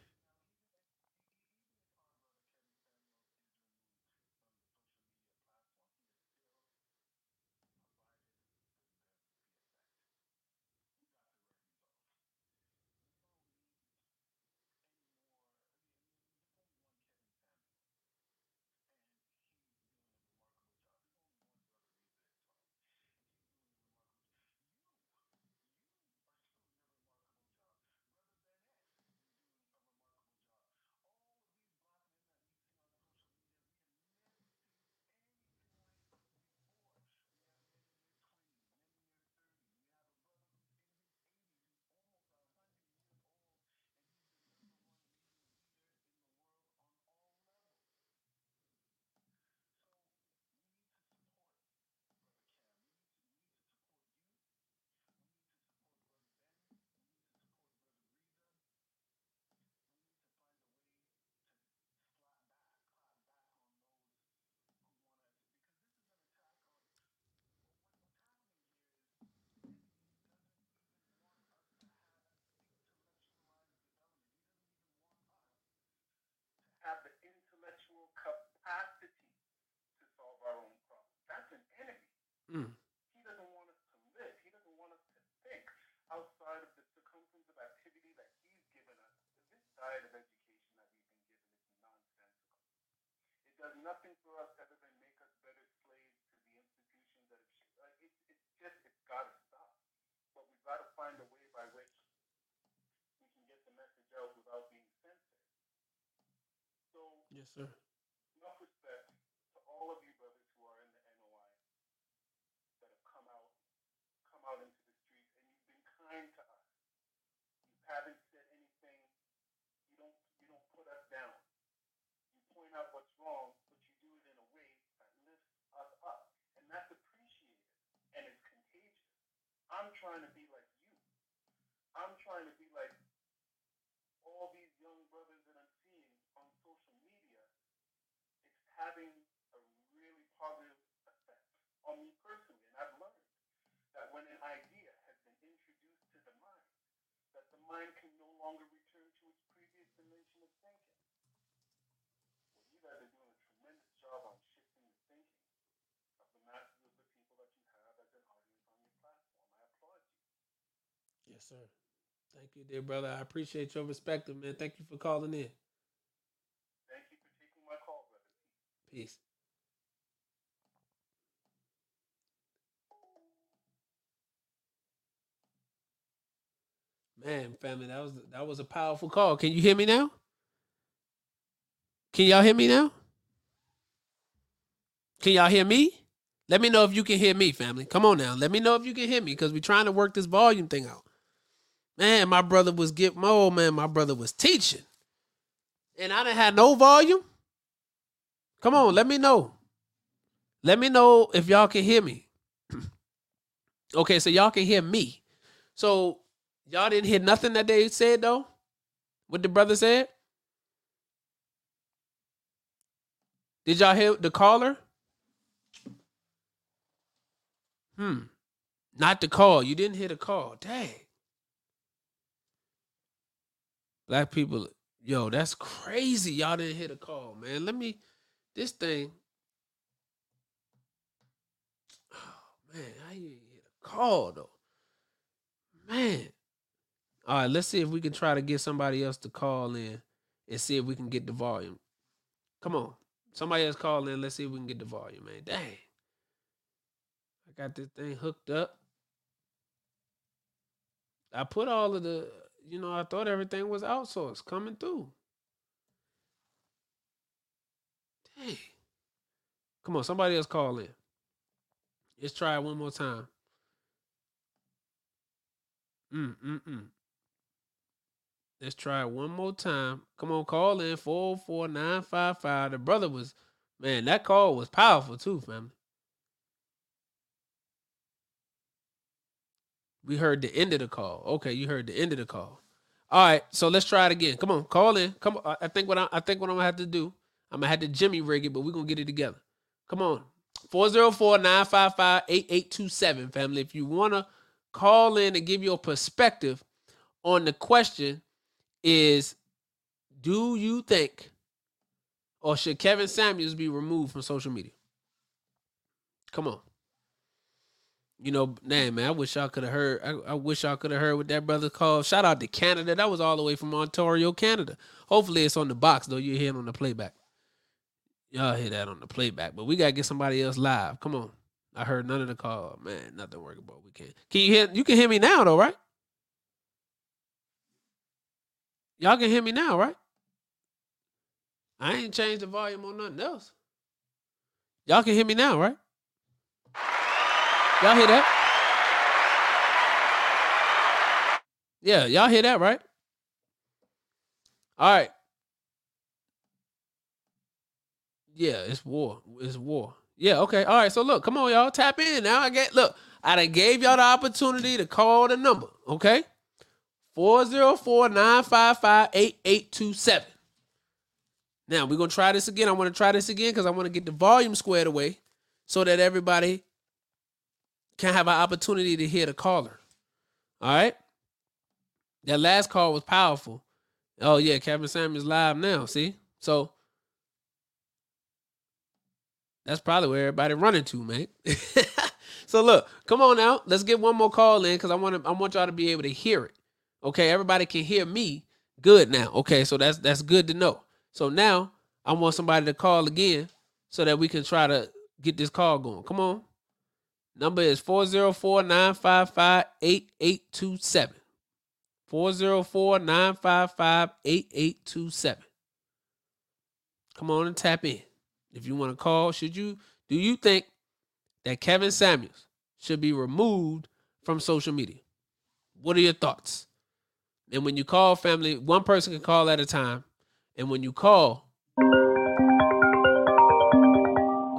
Mm. He doesn't want us to live. He doesn't want us to think outside of the circumference of activity that he's given us. This diet of education that we've been given is nonsensical. It does nothing for us other than make us better slaves to the institutions that have. Like it's, it's just it's got to stop. But we've got to find a way by which we can get the message out without being censored. So Yes, sir. enough respect to all of you brothers who are in the NOI that have come out, come out into the streets, and you've been kind to us. You haven't said anything. You don't, you don't put us down. You point out what's wrong, but you do it in a way that lifts us up, and that's appreciated, and it's contagious. I'm trying to be like you. I'm trying to be like all these young brothers that I'm seeing on social media it's having a really positive effect on me personally. And I've learned that when an idea has been introduced to the mind, that the mind can no longer return to its previous dimension of thinking. Well, you guys are doing a tremendous job on shifting the thinking of the masses of the people that you have as an audience on your platform. I applaud you. Yes, sir. Thank you, dear brother. I appreciate your perspective, man. Thank you for calling in. Thank you for taking my call, brother. Peace. Man, family, that was that was a powerful call. Can you hear me now? Can y'all hear me now? Can y'all hear me? Let me know if you can hear me, family. Come on now. Let me know if you can hear me because we're trying to work this volume thing out. Man, my brother was get oh man, my brother was teaching. And I didn't have no volume. Come on, let me know. Let me know if y'all can hear me. okay, so y'all can hear me. So y'all didn't hear nothing that they said though? What the brother said? Did y'all hear the caller? Hmm. Not the call. You didn't hear the call. Dang. Black people, yo, that's crazy. Y'all didn't hit a call, man. Let me this thing. Oh man, I didn't hear the call though? Man. All right, let's see if we can try to get somebody else to call in and see if we can get the volume. Come on. Somebody else call in. Let's see if we can get the volume, man. Dang. I got this thing hooked up. I put all of the, you know, I thought everything was outsourced coming through. Dang. Come on, somebody else call in. Let's try it one more time. Mm, mm, mm. Let's try it one more time. Come on, call in 44955. The brother was, man, that call was powerful too, family. We heard the end of the call. Okay, you heard the end of the call. All right, so let's try it again. Come on, call in. Come on. I think what I, I think what I'm gonna have to do, I'm gonna have to Jimmy rig it, but we're gonna get it together. Come on. 404-955-8827, family. If you wanna call in and give your perspective on the question is do you think or should Kevin Samuels be removed from social media? Come on. You know, damn man, I wish y'all could have heard. I, I wish y'all could have heard what that brother called. Shout out to Canada. That was all the way from Ontario, Canada. Hopefully it's on the box though. You hear it on the playback. Y'all hear that on the playback, but we gotta get somebody else live. Come on. I heard none of the call. Man, nothing working, but we can't. Can you hear? You can hear me now though, right? Y'all can hear me now, right? I ain't changed the volume on nothing else. Y'all can hear me now, right? Y'all hear that? Yeah, y'all hear that, right? All right. Yeah, it's war. It's war. Yeah, okay. All right. So look, come on, y'all. Tap in now. I get look, I done gave y'all the opportunity to call the number. Okay. 404-955-8827. Now we're gonna try this again. I want to try this again because I want to get the volume squared away so that everybody can have an opportunity to hear the caller. All right. That last call was powerful. Oh yeah, Kevin Samuels live now. See, so that's probably where everybody running to, man. so look, come on out. Let's get one more call in because I want to. I want y'all to be able to hear it. Okay, everybody can hear me good now. Okay, so that's that's good to know. So now I want somebody to call again so that we can try to get this call going. Come on. Number is 404-955-8827. 404-955-8827. Come on and tap in. If you want to call, should you do you think that Kevin Samuels should be removed from social media? What are your thoughts? And when you call family, one person can call at a time. And when you call,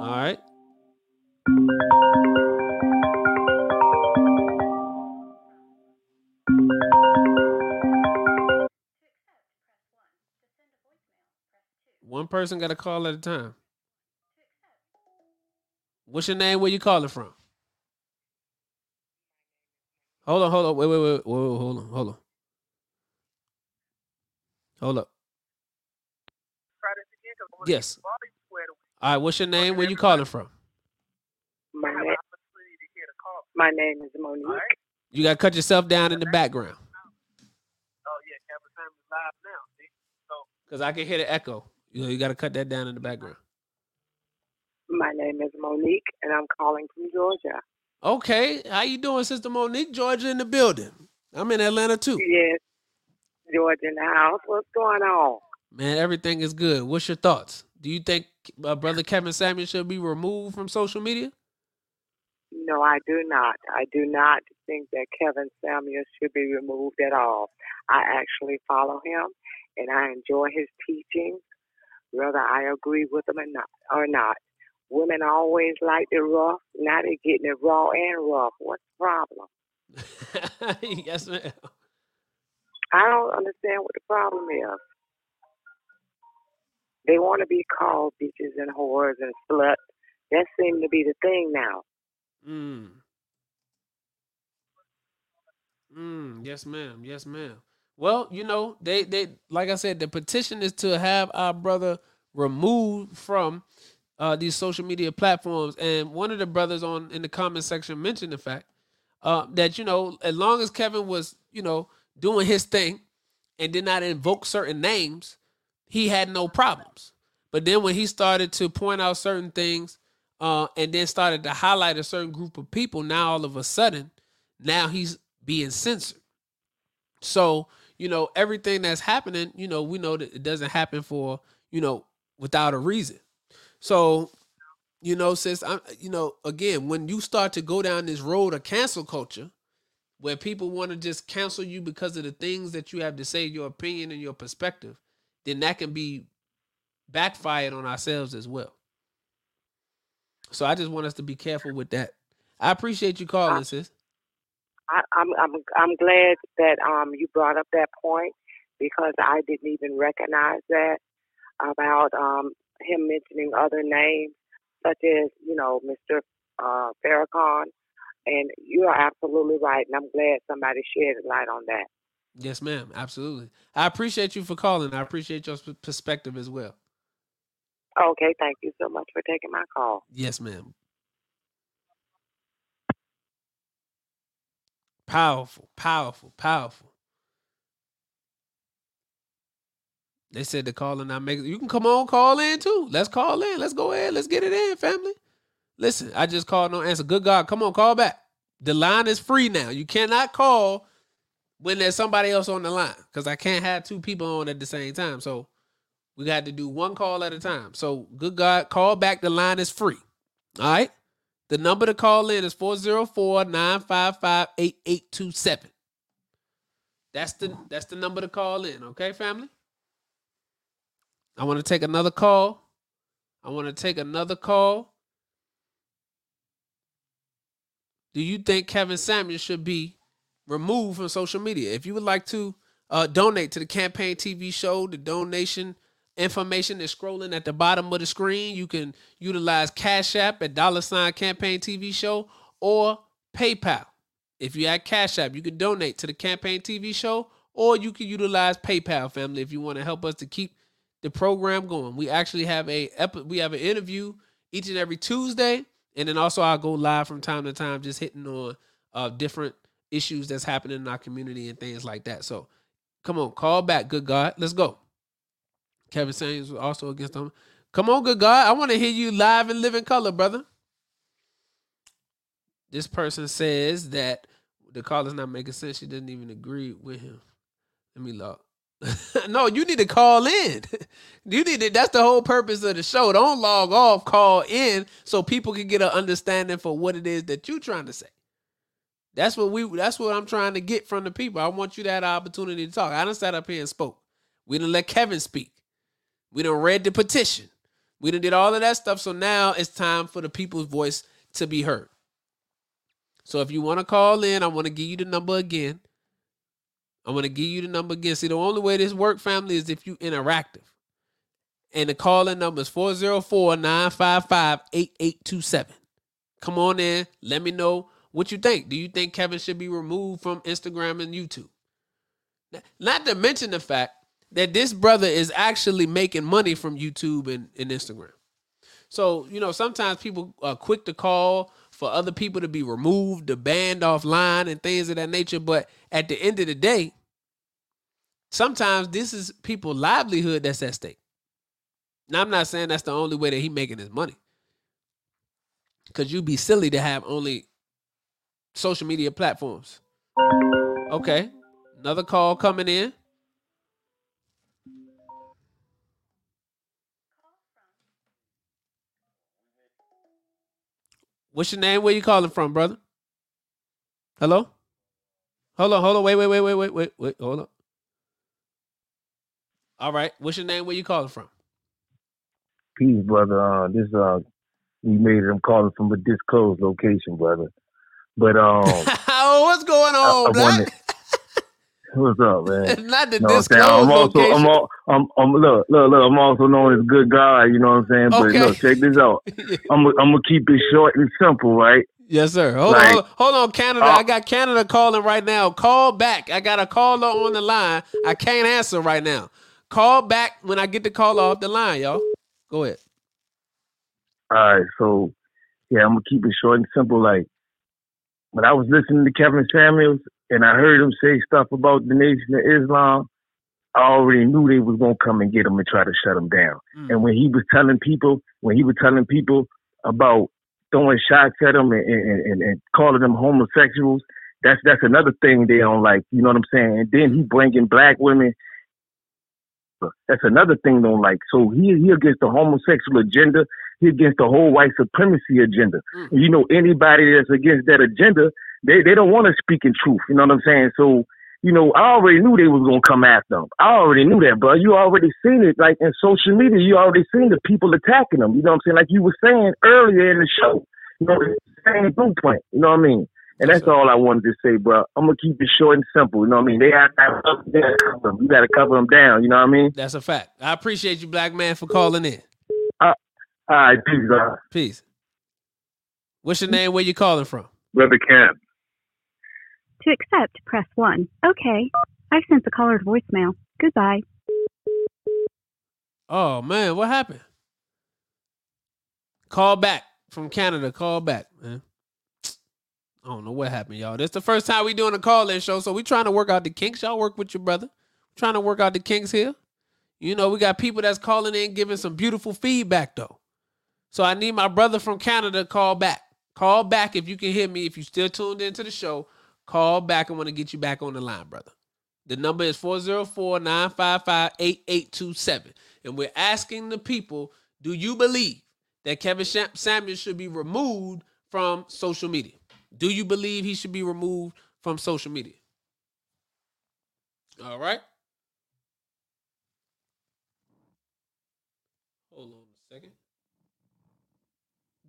all right. Person got a call at a time. What's your name? Where you calling from? Hold on, hold on, wait, wait, wait, wait, hold on, hold on. Hold up. Yes. All right. What's your name? Where you calling from? My name, my name is Monique. You gotta cut yourself down in the background. Oh yeah, Kevin Samuels live now. See? So Cause I can hear the echo. You know, you gotta cut that down in the background. My name is Monique, and I'm calling from Georgia. Okay. How you doing, Sister Monique? Georgia in the building. I'm in Atlanta too. Yes. Georgia in the house. What's going on? Man, everything is good. What's your thoughts? Do you think uh, brother Kevin Samuel should be removed from social media? No, I do not. I do not think that Kevin Samuel should be removed at all. I actually follow him and I enjoy his teachings, whether I agree with them or not. Or not. Women always like the rough. Now they're getting it raw and rough. What's the problem? yes, ma'am. I don't understand what the problem is. They want to be called bitches and whores and sluts. That seems to be the thing now. Mm. Mm, yes, ma'am. Yes, ma'am. Well, you know, they they like I said, the petition is to have our brother removed from uh, these social media platforms. And one of the brothers on in the comment section mentioned the fact uh, that you know, as long as Kevin was, you know, doing his thing and did not invoke certain names, he had no problems. But then when he started to point out certain things uh, and then started to highlight a certain group of people, now all of a sudden, now he's being censored. So, you know, everything that's happening, you know, we know that it doesn't happen for, you know, without a reason. So, you know, since I'm, you know, again, when you start to go down this road of cancel culture, where people want to just cancel you because of the things that you have to say, your opinion and your perspective, then that can be backfired on ourselves as well. So I just want us to be careful with that. I appreciate you calling, sis. I, I'm I'm I'm glad that um you brought up that point because I didn't even recognize that about um him mentioning other names such as you know Mr. Uh, Farrakhan, and you are absolutely right, and I'm glad somebody shed a light on that. Yes, ma'am. Absolutely. I appreciate you for calling. I appreciate your perspective as well. Okay, thank you so much for taking my call. Yes, ma'am. Powerful, powerful, powerful. They said the call and not make you can come on, call in too. Let's call in. Let's go ahead. Let's get it in, family. Listen, I just called no answer. Good God, come on, call back. The line is free now. You cannot call when there's somebody else on the line because I can't have two people on at the same time. So we got to do one call at a time. So, good God, call back. The line is free. All right. The number to call in is 404 955 8827. That's the that's the number to call in, okay, family? I want to take another call. I want to take another call. Do you think Kevin Samuel should be removed from social media? If you would like to uh, donate to the campaign TV show, the donation information is scrolling at the bottom of the screen. You can utilize Cash App at dollar sign campaign TV show or PayPal. If you have Cash App, you can donate to the campaign TV show or you can utilize PayPal family if you want to help us to keep the program going. We actually have a we have an interview each and every Tuesday and then also I'll go live from time to time just hitting on uh different issues that's happening in our community and things like that. So come on, call back, good God. Let's go. Kevin Samuels was also against them. Come on, good God. I want to hear you live and live in color, brother. This person says that the call is not making sense. She doesn't even agree with him. Let me log. no, you need to call in. you need to, that's the whole purpose of the show. Don't log off, call in so people can get an understanding for what it is that you're trying to say. That's what we that's what I'm trying to get from the people. I want you an opportunity to talk. I done sat up here and spoke. We didn't let Kevin speak. We done read the petition. We done did all of that stuff. So now it's time for the people's voice to be heard. So if you want to call in, I want to give you the number again. I'm going to give you the number again. See, the only way this work, family, is if you interactive. And the call-in number is 404-955-8827. Come on in. Let me know what you think. Do you think Kevin should be removed from Instagram and YouTube? Not to mention the fact that this brother is actually making money from YouTube and, and Instagram. So, you know, sometimes people are quick to call for other people to be removed, to banned offline and things of that nature. But at the end of the day, sometimes this is people's livelihood that's at stake. Now, I'm not saying that's the only way that he making his money. Because you'd be silly to have only social media platforms. Okay. Another call coming in. What's your name? Where you calling from, brother? Hello? Hold on, hold on. Wait, wait, wait, wait, wait, wait, wait. Hold on. All right. What's your name? Where you calling from? Peace, brother. Uh, this uh, we made it. I'm calling from a disclosed location, brother. But um, oh, what's going on, I, I Black? wanted- what's up, man? Not the You know what I'm disclosed I'm also, location. I'm, all, I'm, I'm, look, look, look. I'm also known as good guy. You know what I'm saying? But Okay. look, check this out. I'm, I'm gonna keep it short and simple, right? Yes, sir. Hold Like- on, hold on, hold on, Canada. Uh, I got Canada calling right now. Call back. I got a caller on the line. I can't answer right now. Call back when I get the call off the line, y'all. Go ahead. All right, so yeah, I'm gonna keep it short and simple. Like when I was listening to Kevin Samuels and I heard him say stuff about the Nation of Islam, I already knew they was gonna come and get him and try to shut him down. Mm. And when he was telling people, when he was telling people about throwing shots at them and, and, and, and calling them homosexuals, that's that's another thing they don't like. You know what I'm saying? And then he bringing black women. That's another thing they don't like. So he he against the homosexual agenda. Against the whole white supremacy agenda. Mm. You know anybody that's against that agenda, they they don't want to speak in truth. You know what I'm saying? So you know, I already knew they was gonna come after them. I already knew that, bro. You already seen it, like in social media. You already seen the people attacking them. You know what I'm saying? Like you were saying earlier in the show. You know, same blueprint. You know what I mean? And that's all I wanted to say, bro. I'm gonna keep it short and simple. You know what I mean? They have have gotta cover them. You gotta cover them down. You know what I mean? That's a fact. I appreciate you, black man, for calling in. All right, peace, bro. Peace. What's your name? Where you calling from? Brother Camp. To accept, press 1. Okay. I've sent the caller's voicemail. Goodbye. Oh man, what happened? Call back from Canada. Call back, man. I don't know what happened, y'all. This the first time we doing a call-in show, so we trying to work out the kinks. Y'all work with your brother. trying to work out the kinks here. You know, we got people that's calling in, giving some beautiful feedback though. So I need my brother from Canada call back. Call back if you can hear me. If you still tuned into the show, call back. I want to get you back on the line, brother. The number is 404-955-8827. And we're asking the people, do you believe that Kevin Samuels should be removed from social media? Do you believe he should be removed from social media? All right. Hold on a second.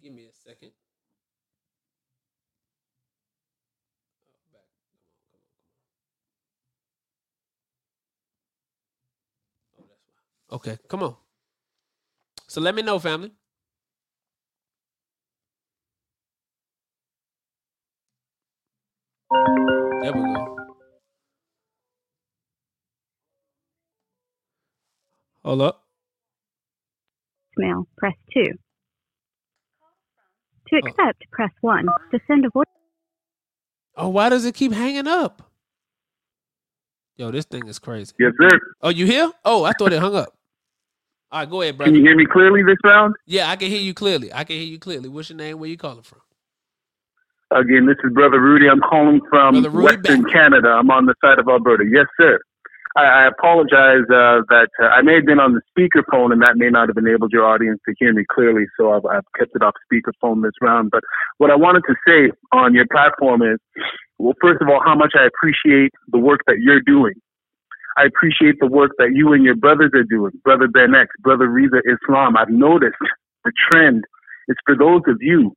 Give me a second. Oh, back. Come on, come on, come on. Oh, that's why. Okay, come on. So let me know, family. There we go. Hold up. Voicemail, press 2. To oh. accept, press 1. To send a voice Oh, why does it keep hanging up? Yo, this thing is crazy. Yes, sir. Oh, you here? Oh, I thought it hung up. All right, go ahead, brother. Can you hear me clearly this round? Yeah, I can hear you clearly. I can hear you clearly. What's your name? Where you calling from? Again, this is Brother Rudy. I'm calling from Rudy Western Canada. I'm on the side of Alberta. Yes, sir. I, I apologize uh, that uh, I may have been on the speakerphone and that may not have enabled your audience to hear me clearly, so I've, I've kept it off speakerphone this round. But what I wanted to say on your platform is, well, first of all, how much I appreciate the work that you're doing. I appreciate the work that you and your brothers are doing, Brother Ben X, Brother Reza Islam. I've noticed the trend is for those of you,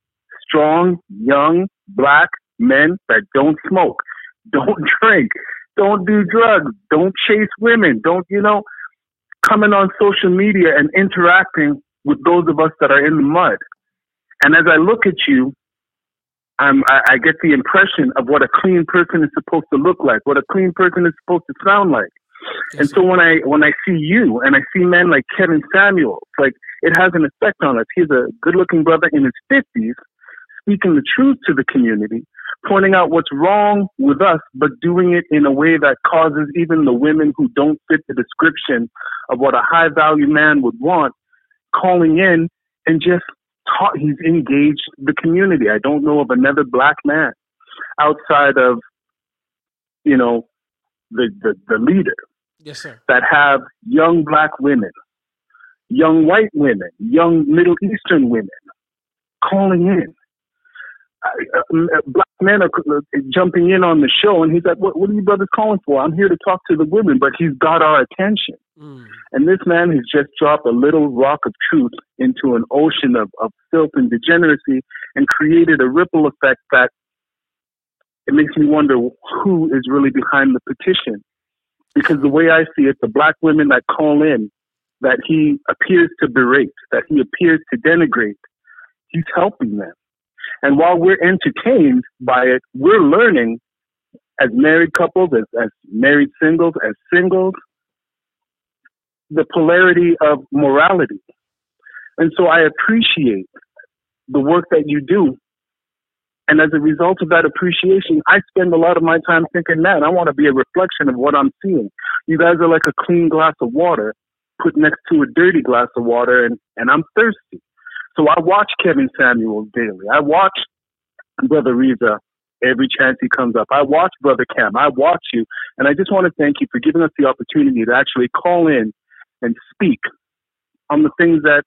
strong, young, black men that don't smoke, don't drink, don't do drugs, don't chase women, don't, you know, coming on social media and interacting with those of us that are in the mud. And as I look at you, I'm, I, I get the impression of what a clean person is supposed to look like, what a clean person is supposed to sound like. And so when I when I see you and I see men like Kevin Samuels, like it has an effect on us. He's a good-looking brother in his fifties, speaking the truth to the community, pointing out what's wrong with us, but doing it in a way that causes even the women who don't fit the description of what a high-value man would want, calling in and just taught. He's engaged the community. I don't know of another black man outside of you know, the, the, the leader Yes, sir. that have young black women, young white women, young Middle Eastern women calling in. Black men are uh, jumping in on the show, and he's like, what, what are you brothers calling for? I'm here to talk to the women, but he's got our attention. Mm. And this man has just dropped a little rock of truth into an ocean of, of filth and degeneracy and created a ripple effect that it makes me wonder who is really behind the petition. Because the way I see it, the black women that call in, that he appears to berate, that he appears to denigrate, he's helping them. And while we're entertained by it, we're learning as married couples, as, as married singles, as singles, the polarity of morality. And so I appreciate the work that you do. And as a result of that appreciation, I spend a lot of my time thinking, man, I want to be a reflection of what I'm seeing. You guys are like a clean glass of water put next to a dirty glass of water, and, and I'm thirsty. So I watch Kevin Samuels daily. I watch Brother Reza every chance he comes up. I watch Brother Cam. I watch you. And I just want to thank you for giving us the opportunity to actually call in and speak on the things that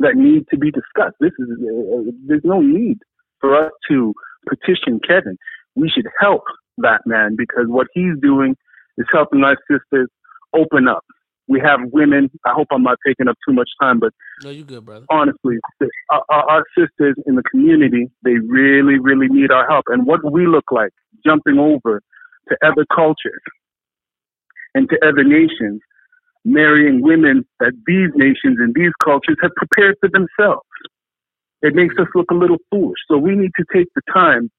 that need to be discussed. This is uh, there's no need for us to petition Kevin. We should help that man because what he's doing is helping our sisters open up. We have women. I hope I'm not taking up too much time, but No, you good, brother. honestly, our, our our sisters in the community, they really, really need our help. And what we look like jumping over to other cultures and to other nations, marrying women that these nations and these cultures have prepared for themselves. It makes us look a little foolish. So we need to take the time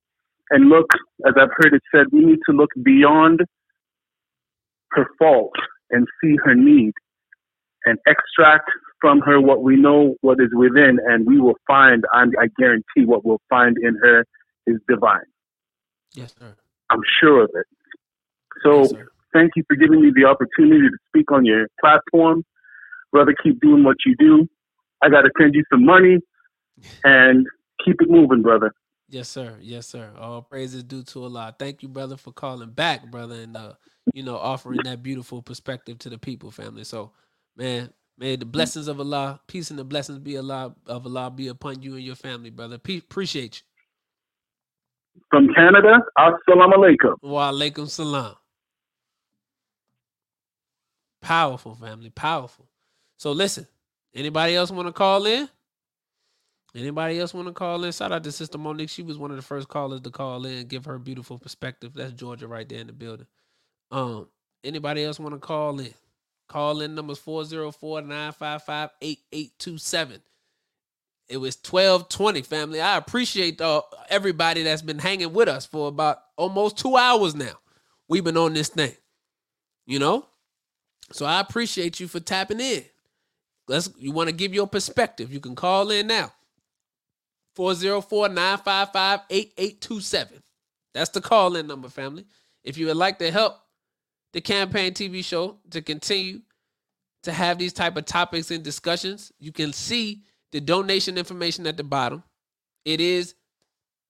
and look, as I've heard it said, we need to look beyond her fault and see her need and extract from her what we know what is within, and we will find, I, I guarantee, what we'll find in her is divine. Yes, sir. I'm sure of it. So Yes, thank you for giving me the opportunity to speak on your platform. Brother, keep doing what you do. I got to send you some money and keep it moving, brother. Yes, sir. Yes, sir. All praises due to Allah. Thank you, brother, for calling back, brother, and uh, you know, offering that beautiful perspective to the people, family. So, man, may the blessings of Allah, peace and the blessings be Allah of Allah be upon you and your family, brother. Pe- appreciate you. From Canada, assalamu alaikum. Wa alaikum salam. Powerful, family. Powerful. So listen, anybody else want to call in? Anybody else want to call in? Shout out to Sister Monique. She was one of the first callers to call in, give her beautiful perspective. That's Georgia right there in the building. Um, anybody else want to call in? Call in numbers 404-955-8827. It was 1220, family. I appreciate uh, everybody that's been hanging with us for about almost two hours now. We've been on this thing. You know? So I appreciate you for tapping in. Let's you want to give your perspective. You can call in now. 404-955-8827. That's the call in number, family. If you would like to help the campaign TV show to continue to have these type of topics and discussions, you can see the donation information at the bottom. It is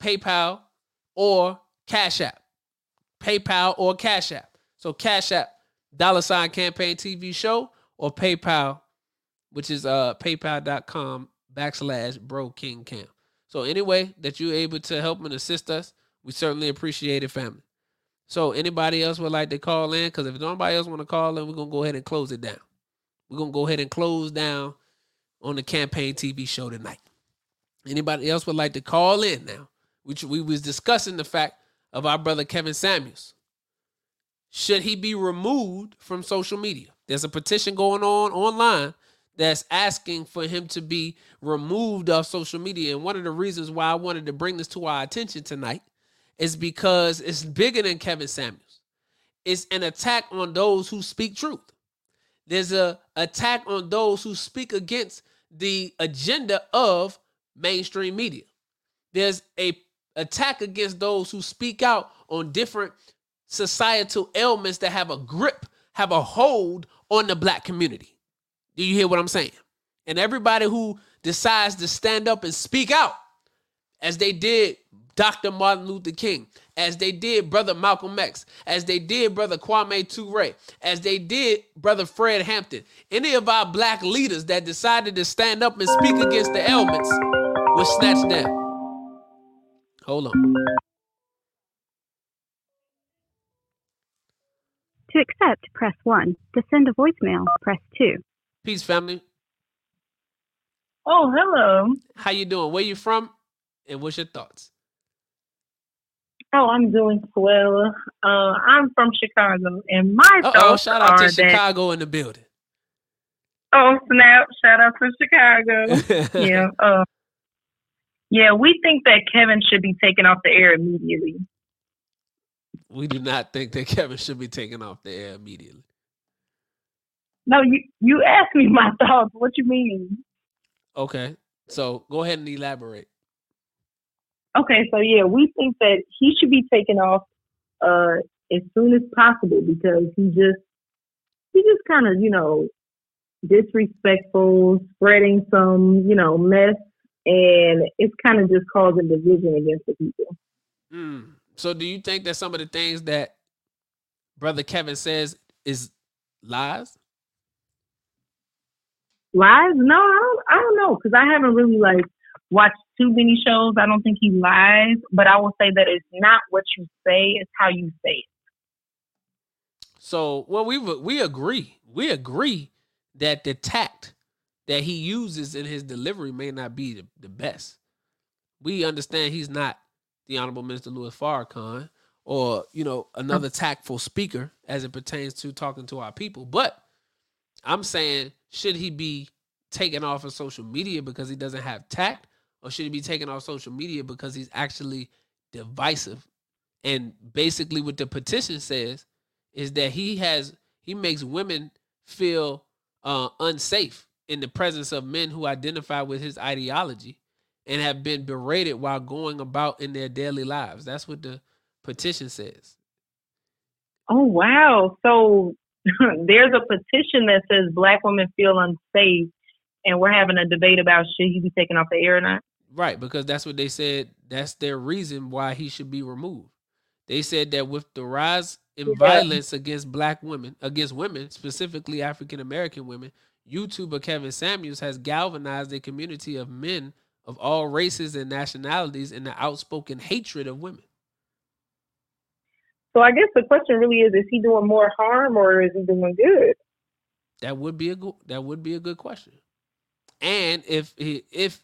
PayPal or Cash App. PayPal or Cash App. So Cash App, dollar sign campaign TV show, or PayPal, which is uh paypal.com backslash bro king cam. So anyway, that you're able to help and assist us, we certainly appreciate it, family. So anybody else would like to call in? Because if nobody else want to call in, we're gonna go ahead and close it down. We're gonna go ahead and close down on the campaign TV show tonight. Anybody else would like to call in now? Which we was discussing the fact of our brother Kevin Samuels. Should he be removed from social media? There's a petition going on online that's asking for him to be removed off social media. And one of the reasons why I wanted to bring this to our attention tonight is because it's bigger than Kevin Samuels. It's an attack on those who speak truth. There's a attack on those who speak against the agenda of mainstream media. There's a attack against those who speak out on different societal ailments that have a grip, have a hold on the black community. Do you hear what I'm saying? And everybody who decides to stand up and speak out, as they did Dr. Martin Luther King, as they did Brother Malcolm X, as they did Brother Kwame Ture, as they did Brother Fred Hampton. Any of our black leaders that decided to stand up and speak against the ailments was snatched down. Hold on. To accept, press 1. To send a voicemail, press 2. Peace, family. Oh, hello. How you doing? Where you from? And what's your thoughts? Oh, I'm doing well. Uh, I'm from Chicago, and my Uh oh, thoughts shout out are to that. Chicago in the building. Oh snap! Shout out to Chicago. yeah. Uh, yeah, we think that Kevin should be taken off the air immediately. we do not think that Kevin should be taken off the air immediately. No, you you asked me my thoughts. What you mean? Okay. So go ahead and elaborate. Okay, so yeah, we think that he should be taken off uh as soon as possible because he just he just kind of you know disrespectful, spreading some you know mess, and it's kind of just causing division against the people. Mm. So do you think that some of the things that Brother Kevin says is lies? Lies? No, I don't. I don't know because I haven't really like watched too many shows. I don't think he lies, but I will say that it's not what you say; it's how you say it. So well, we we agree. We agree that the tact that he uses in his delivery may not be the, the best. We understand he's not the Honorable Minister Louis Farrakhan or you know another tactful speaker as it pertains to talking to our people. But I'm saying, should he be taken off of social media because he doesn't have tact, or should he be taken off social media because he's actually divisive? And basically, what the petition says is that he has he makes women feel uh, unsafe in the presence of men who identify with his ideology and have been berated while going about in their daily lives. That's what the petition says. Oh wow! So there's a petition that says black women feel unsafe, and we're having a debate about should he be taken off the air or not. Right, because that's what they said. That's their reason why he should be removed. They said that with the rise in Yeah. violence against black women, against women, specifically African American women, YouTuber Kevin Samuels has galvanized a community of men of all races and nationalities in the outspoken hatred of women. So I guess the question really is: Is he doing more harm or is he doing good? That would be a good that would be a good question. And if he if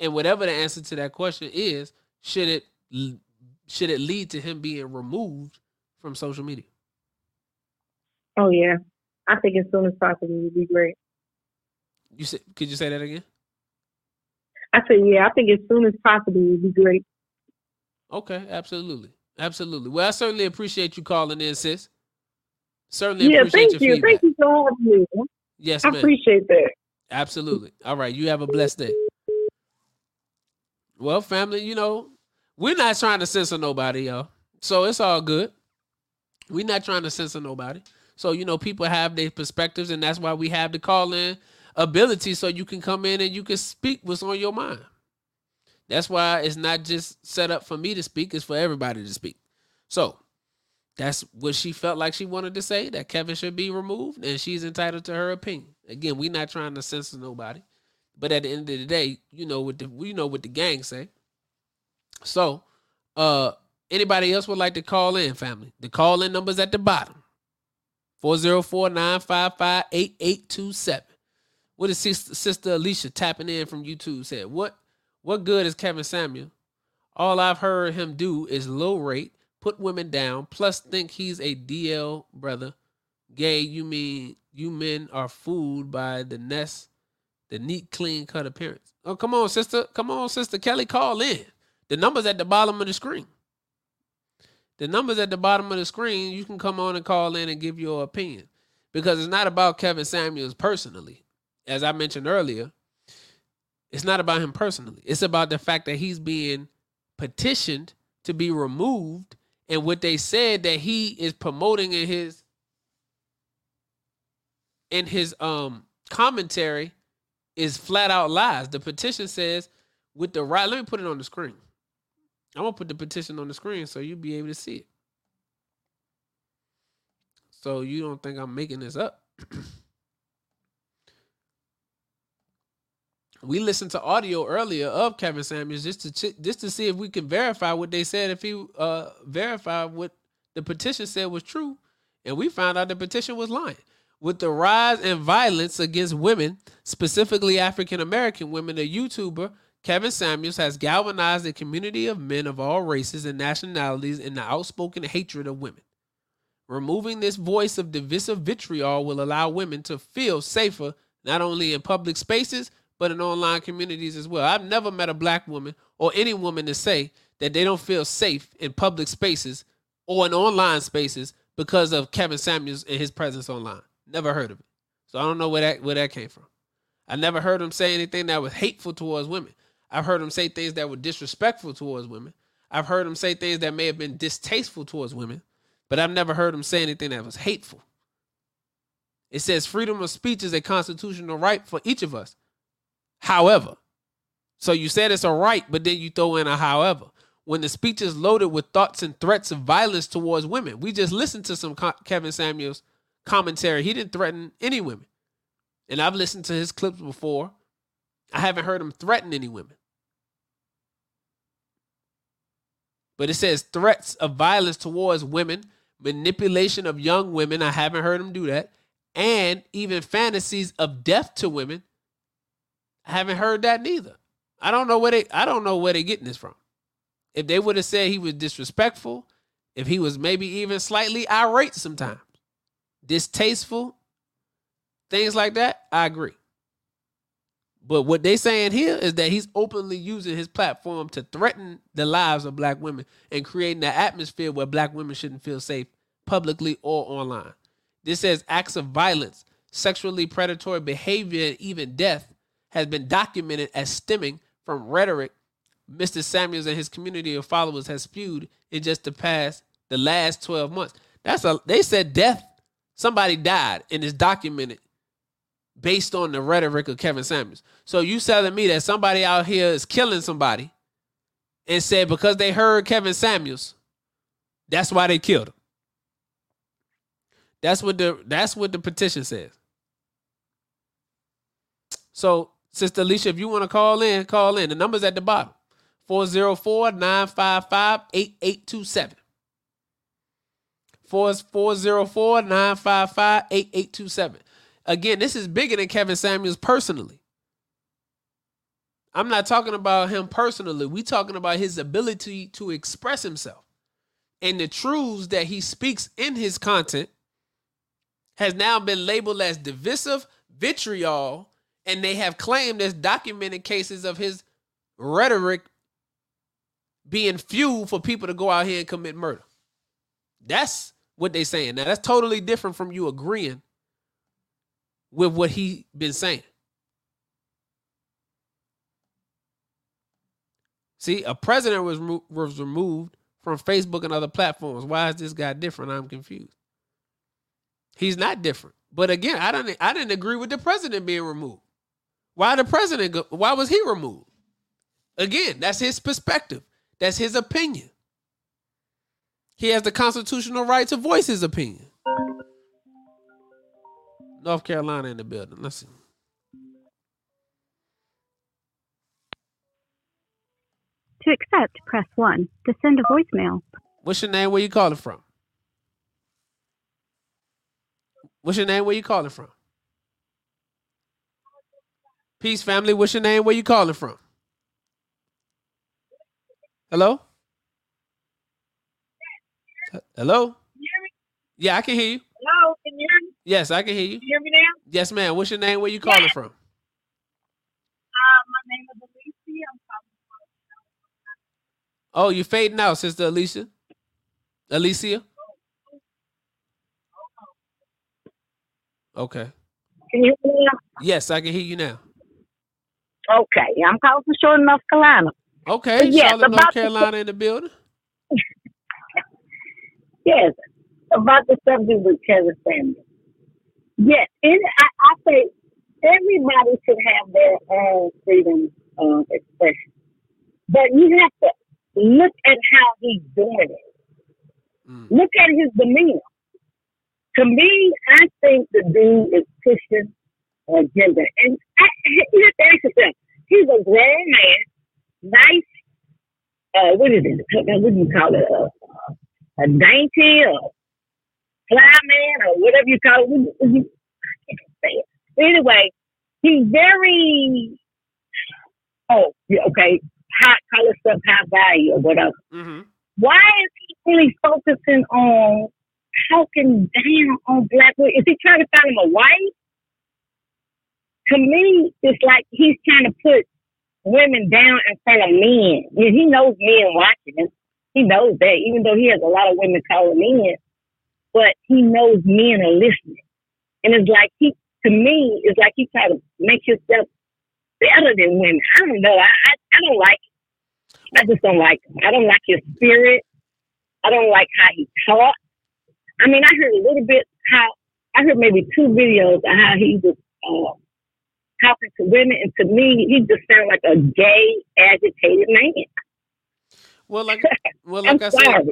and whatever the answer to that question is, should it should it lead to him being removed from social media? Oh yeah, I think as soon as possible would be great. You said could you say that again? I said yeah, I think as soon as possible would be great. Okay, absolutely. Absolutely. Well, I certainly appreciate you calling in, sis. Certainly Yeah, appreciate thank you, feedback. thank you so much. man. Yes, I ma'am. appreciate that. Absolutely. All right. You have a blessed day. Well, family, you know, we're not trying to censor nobody, y'all. So it's all good. We're not trying to censor nobody. So, you know, people have their perspectives, and that's why we have the call in ability so you can come in and you can speak what's on your mind. That's why it's not just set up for me to speak, it's for everybody to speak. So that's what she felt like she wanted to say that Kevin should be removed, and she's entitled to her opinion. Again, we're not trying to censor nobody, but at the end of the day, you know what the we know what the gang say. So, uh, anybody else would like to call in, family? The call in number's at the bottom 404 955 8827. What is sister, sister Alicia tapping in from YouTube said? What what good is Kevin Samuel? All I've heard him do is low rate, put women down, plus think he's a DL brother. Gay, you mean you men are fooled by the nest, the neat, clean cut appearance. Oh, come on, sister. Come on, sister Kelly, call in. The number's at the bottom of the screen. The number's at the bottom of the screen. You can come on and call in and give your opinion. Because it's not about Kevin Samuels personally. As I mentioned earlier, it's not about him personally. It's about the fact that he's being petitioned to be removed and what they said that he is promoting in his in his um commentary is flat out lies. The petition says with the right let me put it on the screen. I'm gonna put the petition on the screen so you'll be able to see it. So you don't think I'm making this up. we listened to audio earlier of Kevin Samuels just to ch- just to see if we could verify what they said if he uh verified what the petition said was true, and we found out the petition was lying. With the rise in violence against women, specifically African American women, the YouTuber Kevin Samuels has galvanized a community of men of all races and nationalities in the outspoken hatred of women. Removing this voice of divisive vitriol will allow women to feel safer not only in public spaces but in online communities as well. I've never met a black woman or any woman to say that they don't feel safe in public spaces or in online spaces because of Kevin Samuels and his presence online. Never heard of it. So I don't know where that where that came from. I never heard him say anything that was hateful towards women. I've heard him say things that were disrespectful towards women. I've heard him say things that may have been distasteful towards women, but I've never heard him say anything that was hateful. It says freedom of speech is a constitutional right for each of us. However, so you said it's a right, but then you throw in a however. When the speech is loaded with thoughts and threats of violence towards women, we just listened to some Kevin Samuels commentary. He didn't threaten any women. And I've listened to his clips before. I haven't heard him threaten any women. But it says threats of violence towards women, manipulation of young women. I haven't heard him do that. And even fantasies of death to women. I haven't heard that neither. I don't know where they I don't know where they're getting this from. If they would have said he was disrespectful, if he was maybe even slightly irate sometimes, distasteful, things like that, I agree. But what they're saying here is that he's openly using his platform to threaten the lives of black women and creating an atmosphere where black women shouldn't feel safe publicly or online. This says acts of violence, sexually predatory behavior, and even death has been documented as stemming from rhetoric Mr. Samuels and his community of followers has spewed in just the past the last 12 months. That's a they said death, somebody died and it's documented based on the rhetoric of Kevin Samuels. So you telling me that somebody out here is killing somebody and said because they heard Kevin Samuels, that's why they killed him. That's what the that's what the petition says. So, Sister Alicia, if you want to call in, call in. The number's at the bottom. 404-955-8827. 404-955-8827. Again, this is bigger than Kevin Samuels personally. I'm not talking about him personally. We talking about his ability to express himself. And the truths that he speaks in his content has now been labeled as divisive vitriol, and they have claimed there's documented cases of his rhetoric being fuel for people to go out here and commit murder. That's what they're saying. Now that's totally different from you agreeing with what he been saying. See, a president was was removed from Facebook and other platforms. Why is this guy different? I'm confused. He's not different. But again, I don't I didn't agree with the president being removed. Why the president go, why was he removed? Again, that's his perspective. That's his opinion. He has the constitutional right to voice his opinion. North Carolina in the building. Let's see. To accept, press 1. To send a voicemail. What's your name? Where you calling from? What's your name? Where you calling from? Peace family. What's your name? Where you calling from? Hello? Hello? Yeah, I can hear you. Hello, can you hear me? Yes, I can hear you. Can you hear me now? Yes, ma'am. What's your name? Where you calling from? Uh, my name is Alicia. I'm Oh, you fading out, Sister Alicia. Alicia. Okay. Can you hear me now? Yes, I can hear you now. Okay, I'm calling from Charlotte North Carolina. Okay, But yes, Charlotte, North about the- Carolina in the building. Yes, about the subject with Kevin Samuel. Yes, and I, I say everybody should have their own freedom of expression, but you have to look at how he's doing it. Mm. Look at his demeanor. To me, I think the dude is pushing agenda. And I, you have to ask yourself, he's a grown man, nice, uh, what is it? What do you call it? Uh, a dainty or fly man or whatever you call it. What- what you- I can't say it. Anyway, he's very, oh, yeah, okay, high, color stuff high value or whatever. Mm-hmm. Why is he really focusing on talking down on black women? Is he trying to find him a wife? To me, it's like he's trying to put women down in front of men. He knows men watching him. He knows that, even though he has a lot of women calling in, but he knows men are listening. And it's like he, to me, it's like he trying to make himself better than women. I don't know. I, I, I don't like I just don't like him. I don't like his spirit. I don't like how he talks. I mean, I heard a little bit how I heard maybe two videos of how he was uh, talking to women, and to me, he just sounded like a gay, agitated man. Well, like well, like I said,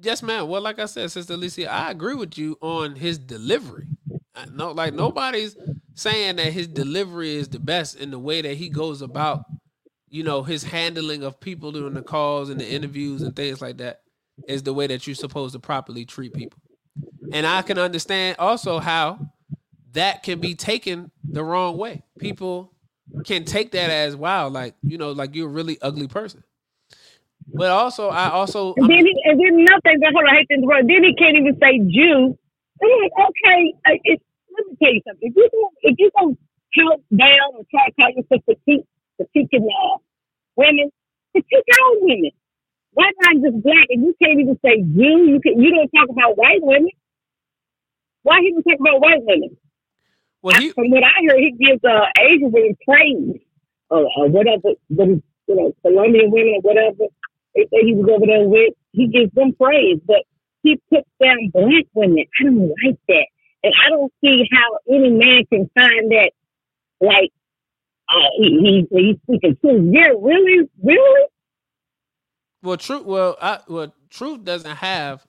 yes, ma'am. Well, like I said, Sister Alicia, I agree with you on his delivery. I- No, like nobody's saying that his delivery is the best in the way that he goes about, you know, his handling of people during the calls and the interviews and things like that is the way that you're supposed to properly treat people. And I can understand also how that can be taken the wrong way. People can take that as wow, like you know, like you're a really ugly person. But also, I also then, he, and then nothing. Hold on, I hate to interrupt. Then he can't even say Jew. Like, okay, uh, it, let me tell you something. If you gonna- if you gonna count down and try to call yourself petite, critiquing uh, women, critique all women. Why not just black? And you can't even say Jew. You can. You don't talk about white women. Why he don't talk about white women? Well, he, From what I heard, he gives uh, Asian women praise or, or whatever, but you know, Colombian women or whatever they say he was over there with. He gives them praise, but he puts down black women. I don't like that, and I don't see how any man can find that like uh, he, he he's speaking truth. Yeah, really, really. Well, truth. Well, I, well, truth doesn't have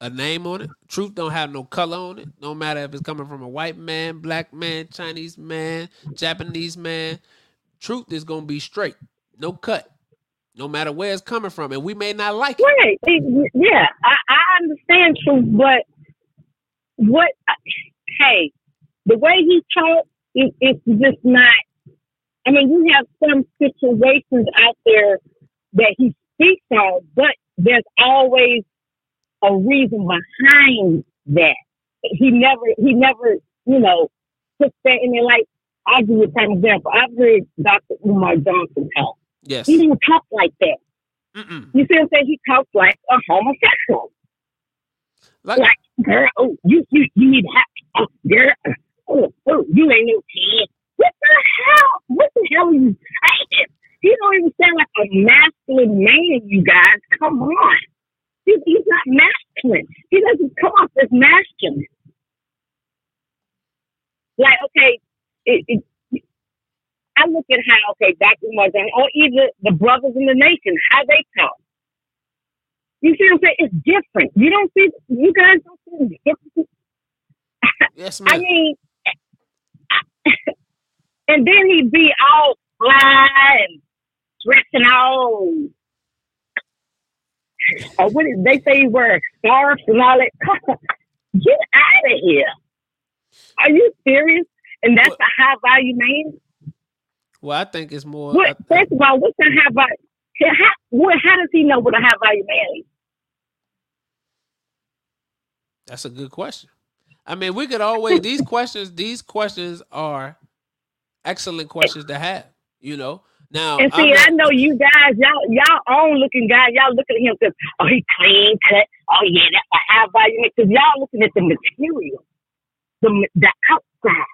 a name on it. Truth don't have no color on it. No matter if it's coming from a white man, black man, Chinese man, Japanese man. Truth is gonna be straight, no cut, no matter where it's coming from, and we may not like it. Right. It- yeah, I, I understand truth, but what? Hey, the way he talks, it, it's just not. I mean, you have some situations out there that he speaks on, but there's always a reason behind that. He never, he never, you know, puts that in there. Like I'll give you a prime example. I've heard Dr. Umar Johnson talk. Yes. He didn't talk like that. Mm-mm. You see what I'm saying? He talks like a homosexual. Like, Like, girl, oh, you you you need to have, oh, girl, oh, oh, oh, you ain't no kid. What the hell? What the hell are you saying? He don't even sound like a masculine man, you guys. Come on. He, he's not masculine. He doesn't come off as masculine. Like, okay, it, it, I look at how, okay, Dr. Martin, or even the brothers in the nation, how they talk. You see what I'm saying? It's different. You don't see, you guys don't see the difference. Yes, I ma'am. mean, and then he'd be all fly and dressing all. Or what did they say? He wear scarves and all that. Get out of here! Are you serious? And that's a high value man. Well, I think it's more. What? First of all, what's a high value? How, what, how does he know what a high value man is? That's a good question. I mean, we could always these questions. These questions are excellent questions to have. You know. Now, And see, not- I know you guys, y'all, y'all own looking guys, y'all looking at him because, oh, he clean cut. Oh, yeah, that's a high value. Because y'all looking at the material, the, the outside.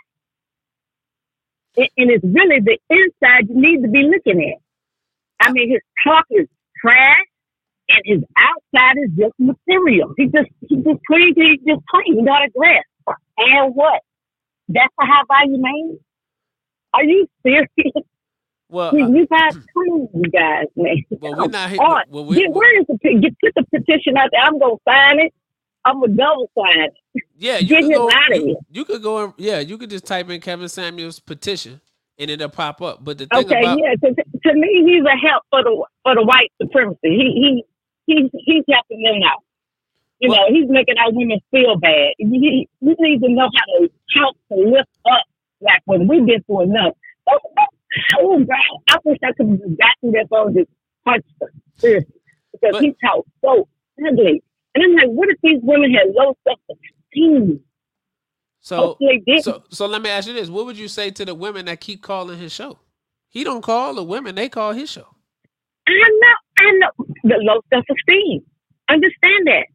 And, and it's really the inside you need to be looking at. I mean, his talk is trash and his outside is just material. He just, he just clean, he just clean, he got a dress. And what? That's a high value man? Are you serious? Well, you, uh, you guys, come you guys, man. Well, we're not here- well, we- get, where is the get put the petition out there? I'm gonna sign it. I'm gonna double sign it. Yeah, you Get could him go. outta you, here. you could go. in- Yeah, you could just type in Kevin Samuels petition, and it'll pop up. But the thing Okay, about yeah. To, to me, he's a help for the for the white supremacy. He he he's he's helping them out. You know, he's making our women feel bad. He, we need to know how to help to lift up black women. We've been through enough. Oh, oh, God, I wish I could have got through that phone just punched her. Seriously. Because he talks so ugly. And I'm like, what if these women had low self esteem? so Hopefully they didn't. so so let me ask you this: What would you say to the women that keep calling his show? He don't call the women; they call his show. I know, I know the low self esteem. Understand that.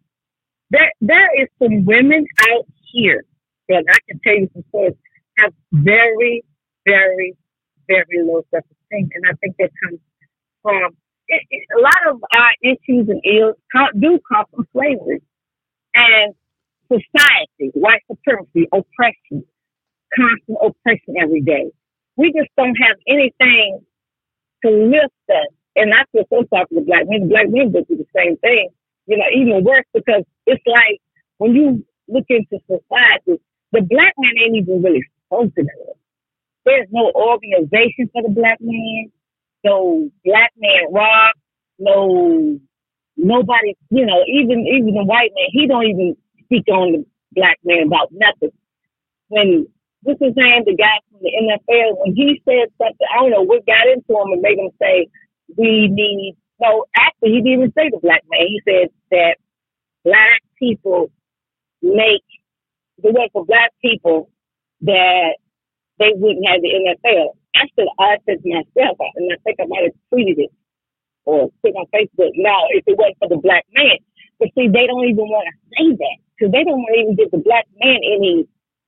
There there is some women out here that I can tell you some stories have very, very, very low self esteem. And I think that comes from it, it, a lot of our issues and ills do come from slavery and society, white supremacy, oppression, constant oppression every day. We just don't have anything to lift us. And I feel so sorry for the black men. Black men go through the same thing. You know, even worse because it's like when you look into society, the black man ain't even really spoken of. There's no organization for the black man, no black man rock, no nobody, you know, even even the white man, he don't even speak on the black man about nothing. When what's his name, the guy from the NFL, when he said something, I don't know what got into him and made him say, We need no actually he didn't even say the black man. He said that black people make the way for black people that they wouldn't have the NFL. I should I said to myself, and I think I might have tweeted it or put it on Facebook. Now, if it wasn't for the black man, but see, they don't even want to say that because they don't want to even give the black man any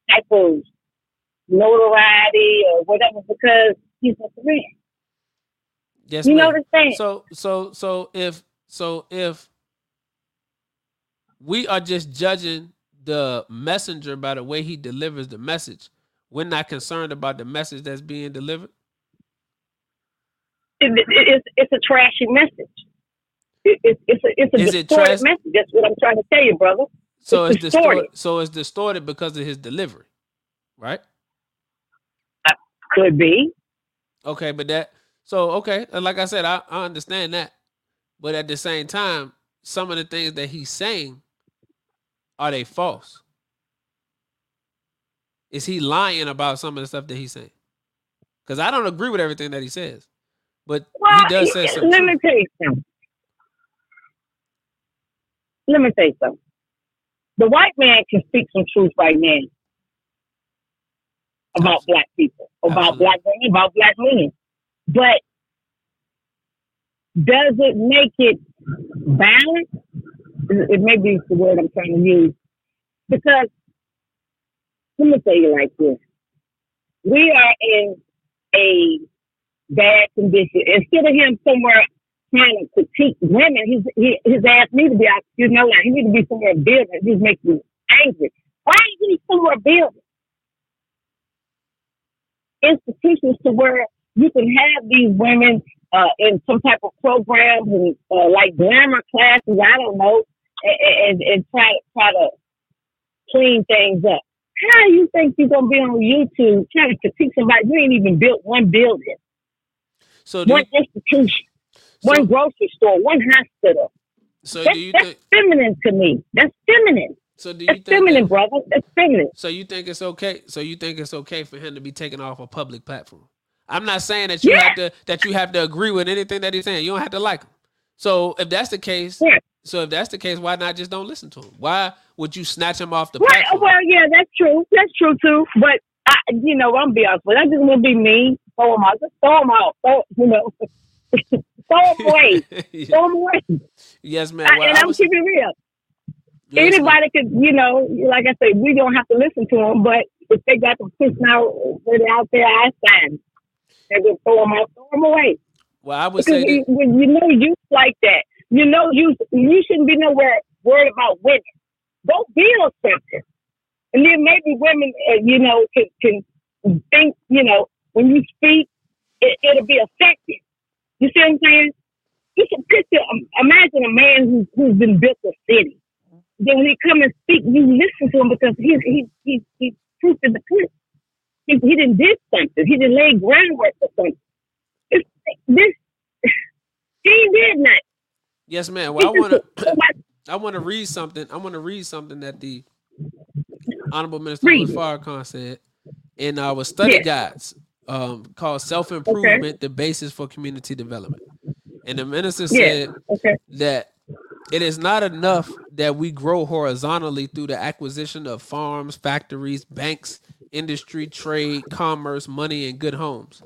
type of notoriety or whatever because he's a man. Yes, You know what I'm saying? So so so if so if we are just judging the messenger by the way he delivers the message, we're not concerned about the message that's being delivered. It, it, it's it's a trashy message. It, it's it's a it's a Is distorted trash- message. That's what I'm trying to tell you, brother. So it's, It's distorted. distorted. So it's distorted because of his delivery, right? Uh, could be. Okay, but that so okay, and like I said, I, I understand that. But at the same time, some of the things that he's saying are they false? Is he lying about some of the stuff that he's saying? Because I don't agree with everything that he says, but Well, he does say something. let me tell you something. Let me tell you something. The white man can speak some truth right now about black people, about black women, about black men. But does it make it balanced? It may be the word I'm trying to use. Because let me tell you like this. We are in a bad condition. Instead of him somewhere trying to critique women, he's, he, his ass need to be out, you know, like he need to be somewhere building. He's making me angry. Why is he somewhere building? Institutions to where you can have these women uh, in some type of programs and uh, like glamour classes, I don't know, and, and, and try, try to clean things up. How do you think you're going to be on YouTube trying to critique somebody? You ain't even built one building So one you, institution, one grocery store, one hospital. so That's, do you that's think? feminine to me. That's feminine. So do you That's think? feminine, that- brother. That's feminine. So you think it's okay? So you think it's okay for him to be taken off a public platform? I'm not saying that you Yeah. have to that you have to agree with anything that he's saying. You don't have to like him. So if that's the case, so if that's the case, why not just don't listen to him? Why would you snatch him off the Right. platform? Well, yeah, that's true. That's true too. But I, you know, I'm be honest you. I just want to be mean. Throw them out. Just throw them out. Throw, you know, throw them away. Throw them away. Yes, man. I- and I I'm keeping real. Yes, Anybody could, you know, like I say, we don't have to listen to them. But if they got them pushing out, out there, I stand. They just throw them out, throw them away. well, I would Because say you, when you know youth like that, you know you you shouldn't be nowhere worried about women. Go build something, and then maybe women, uh, you know, can can think, you know, when you speak it, it'll be effective. You see what I'm saying? You can picture, um, imagine a man who's, who's been built a city. Then when he come and speak, you listen to him because he's he's he's he's proof in the pudding. He, he didn't did something. He didn't lay groundwork for something. It's, this he did nothing. Yes, ma'am. Well, I want to. I want to read something. I want to read something that the Honorable Minister. Farrakhan said in our study Yes. guides um, called "Self Improvement: The Basis for Community Development." And the minister Yes. said Okay. that it is not enough that we grow horizontally through the acquisition of farms, factories, banks, industry, trade, commerce, money, and good homes.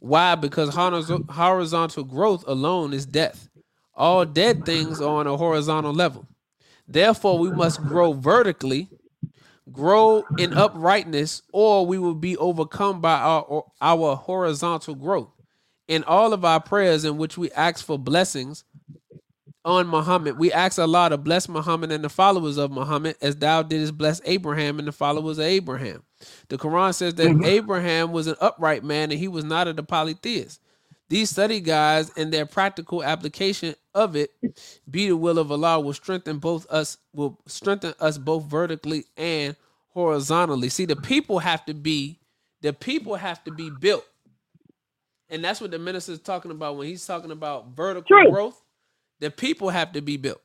Why? Because horizontal growth alone is death. All dead things are on a horizontal level. Therefore, we must grow vertically, grow in uprightness, or we will be overcome by our, our horizontal growth. In all of our prayers, in which we ask for blessings on Muhammad, we ask Allah to bless Muhammad and the followers of Muhammad as thou didst bless Abraham and the followers of Abraham. The Quran says that mm-hmm. Abraham was an upright man and he was not a polytheist. These study guides and their practical application of it, be the will of Allah, will strengthen both us, will strengthen us both vertically and horizontally. See, the people have to be, the people have to be built. And that's what the minister is talking about when he's talking about vertical True. growth. The people have to be built.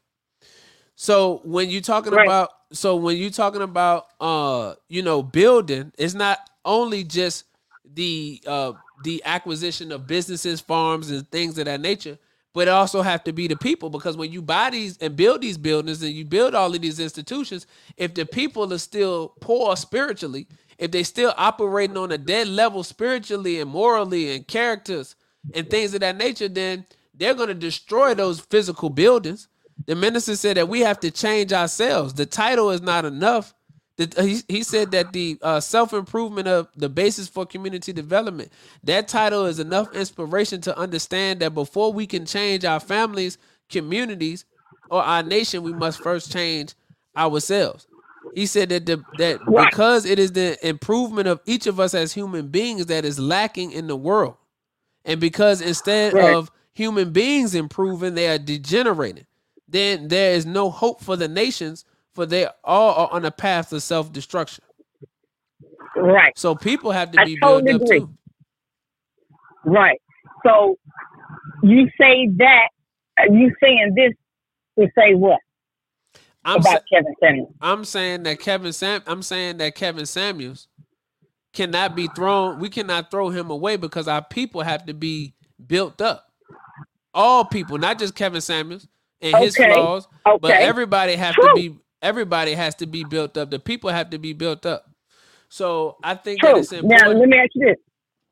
So when you're talking Right. about so when you're talking about uh you know building, it's not only just the uh the acquisition of businesses, farms, and things of that nature, but it also have to be the people because when you buy these and build these buildings and you build all of these institutions, if the people are still poor spiritually, if they still operating on a dead level spiritually and morally and characters and things of that nature, then they're going to destroy those physical buildings. The minister said that we have to change ourselves. The title is not enough. The, he, he said that the uh, self improvement of the basis for community development. That title is enough inspiration to understand that before we can change our families, communities, or our nation, we must first change ourselves. He said that the, that Right. because it is the improvement of each of us as human beings that is lacking in the world, and because instead Right. of human beings improving, they are degenerating. Then there is no hope for the nations, for they all are on a path to self destruction. Right. So people have to I be totally built up agree. too. Right. So you say that uh, you saying this to say what I'm about sa- Kevin Samuels? I'm saying that Kevin Sam I'm saying that Kevin Samuels cannot be thrown. We cannot throw him away because our people have to be built up. All people, not just Kevin Samuels and his Okay, flaws, but everybody have True. to be everybody has to be built up. The people have to be built up. So I think that True. it's Now let me ask you this: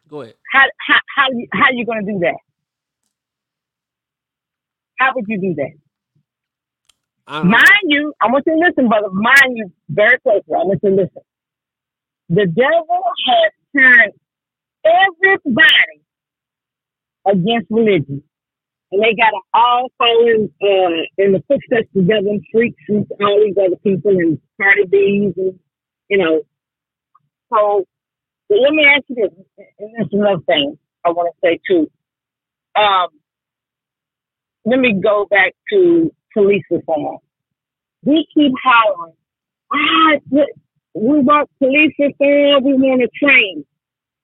Go ahead. How how how you, how you going to do that? How would you do that? I don't know. Mind you, I want you to listen, brother. Mind you very closely. I want you to listen. The devil has turned everybody against religion. And they got all following uh, in the footsteps of Devin Freaks and all these other people and Cardi B's and, you know. So let me ask you this, and this is another thing I want to say too. Um, let me go back to police reform. We keep hollering, ah, we want police reform, we want to train.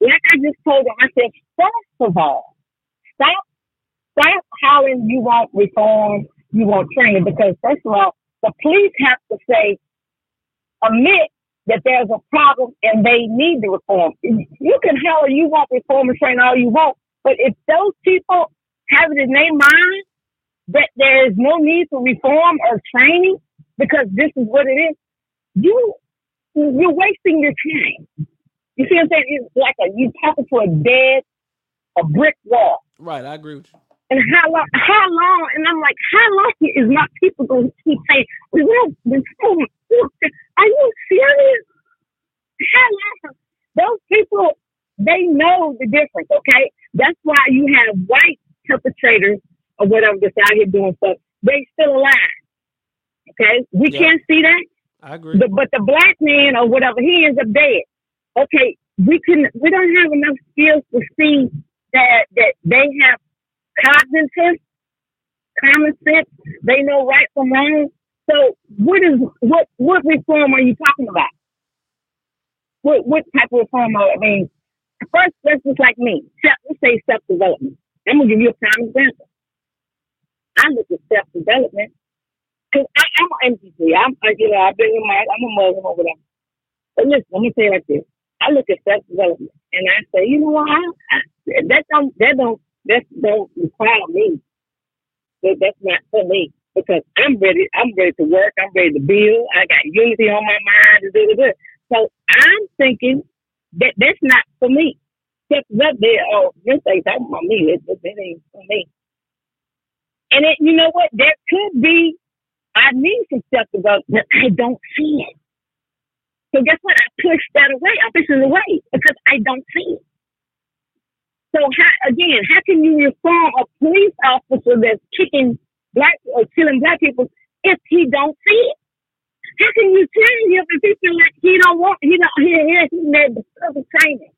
Like I just told them, I said, first of all, stop, stop hollering you want reform, you want training, because first of all, the police have to say, admit that there's a problem and they need the reform. You can holler you want reform and train all you want, but if those people have it in their mind that there is no need for reform or training because this is what it is, you you're wasting your time. You see what I'm saying? It's like a, you talking to a dead, a brick wall. Right, I agree with you. And how long? How long? And I'm like, how long is my people going to keep saying, "We want reform"? Are you serious? How long? Those people, they know the difference. Okay, that's why you have white perpetrators or whatever that's out here doing stuff. They still alive. Okay, we Yeah. can't see that. I agree. The, but the black man or whatever, he ends up dead. Okay, we can we don't have enough skills to see that that they have cognitive, common sense. They know right from wrong. So what is what what reform are you talking about? What what type of reform? Are, I mean, first, let's just like me. Let's say self development. I'm gonna give you a prime example. I look at self development because I'm an MPC. I'm I, you know I've been in my I'm a Muslim over there. But listen, let me say it like this. I look at self development and I say, you know what? I, I, that don't that don't that don't require me. That, that's not for me because I'm ready. I'm ready to work. I'm ready to build. I got unity on my mind. Da, da, da. So I'm thinking that that's not for me. Step up there. Oh, this ain't talking about me. It, it, ain't for me. And it, you know what? That could be. I need some step development. I don't see it. So guess what? I push that away. I push it away because I don't see it. So how, again, how can you reform a police officer that's kicking black or killing black people if he don't see it? How can you tell him if he feel like he don't want he don't he he, he training?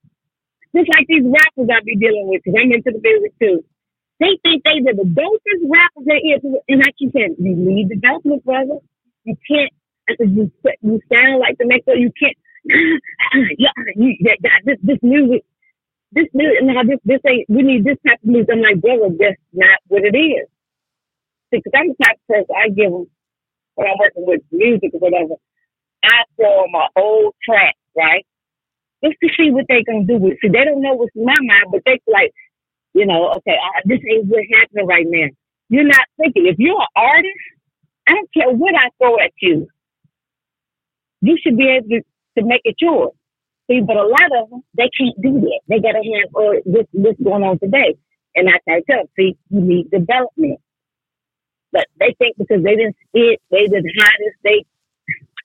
Just like these rappers I be dealing with, because I'm into the business too. They think they are the dopest rappers there is, and like you said, you need development, brother. You can't. I you you sound like the next. You can't. yeah, you, that, that, this this music this music now this this ain't we need this type of music. I'm like, brother, that's not what it is. Because I'm the type of person I give them when I'm working with music or whatever. I throw them whole track, right? Just to see what they gonna do with. it. See, they don't know what's in my mind, but they like, you know, okay, I, this ain't what's happening right now. You're not thinking. If you're an artist, I don't care what I throw at you. You should be able to, to make it yours. See, but a lot of them, they can't do that. They got to have or this this going on today. And I can tell, see, you need development. But they think because they didn't see it, they the hottest, they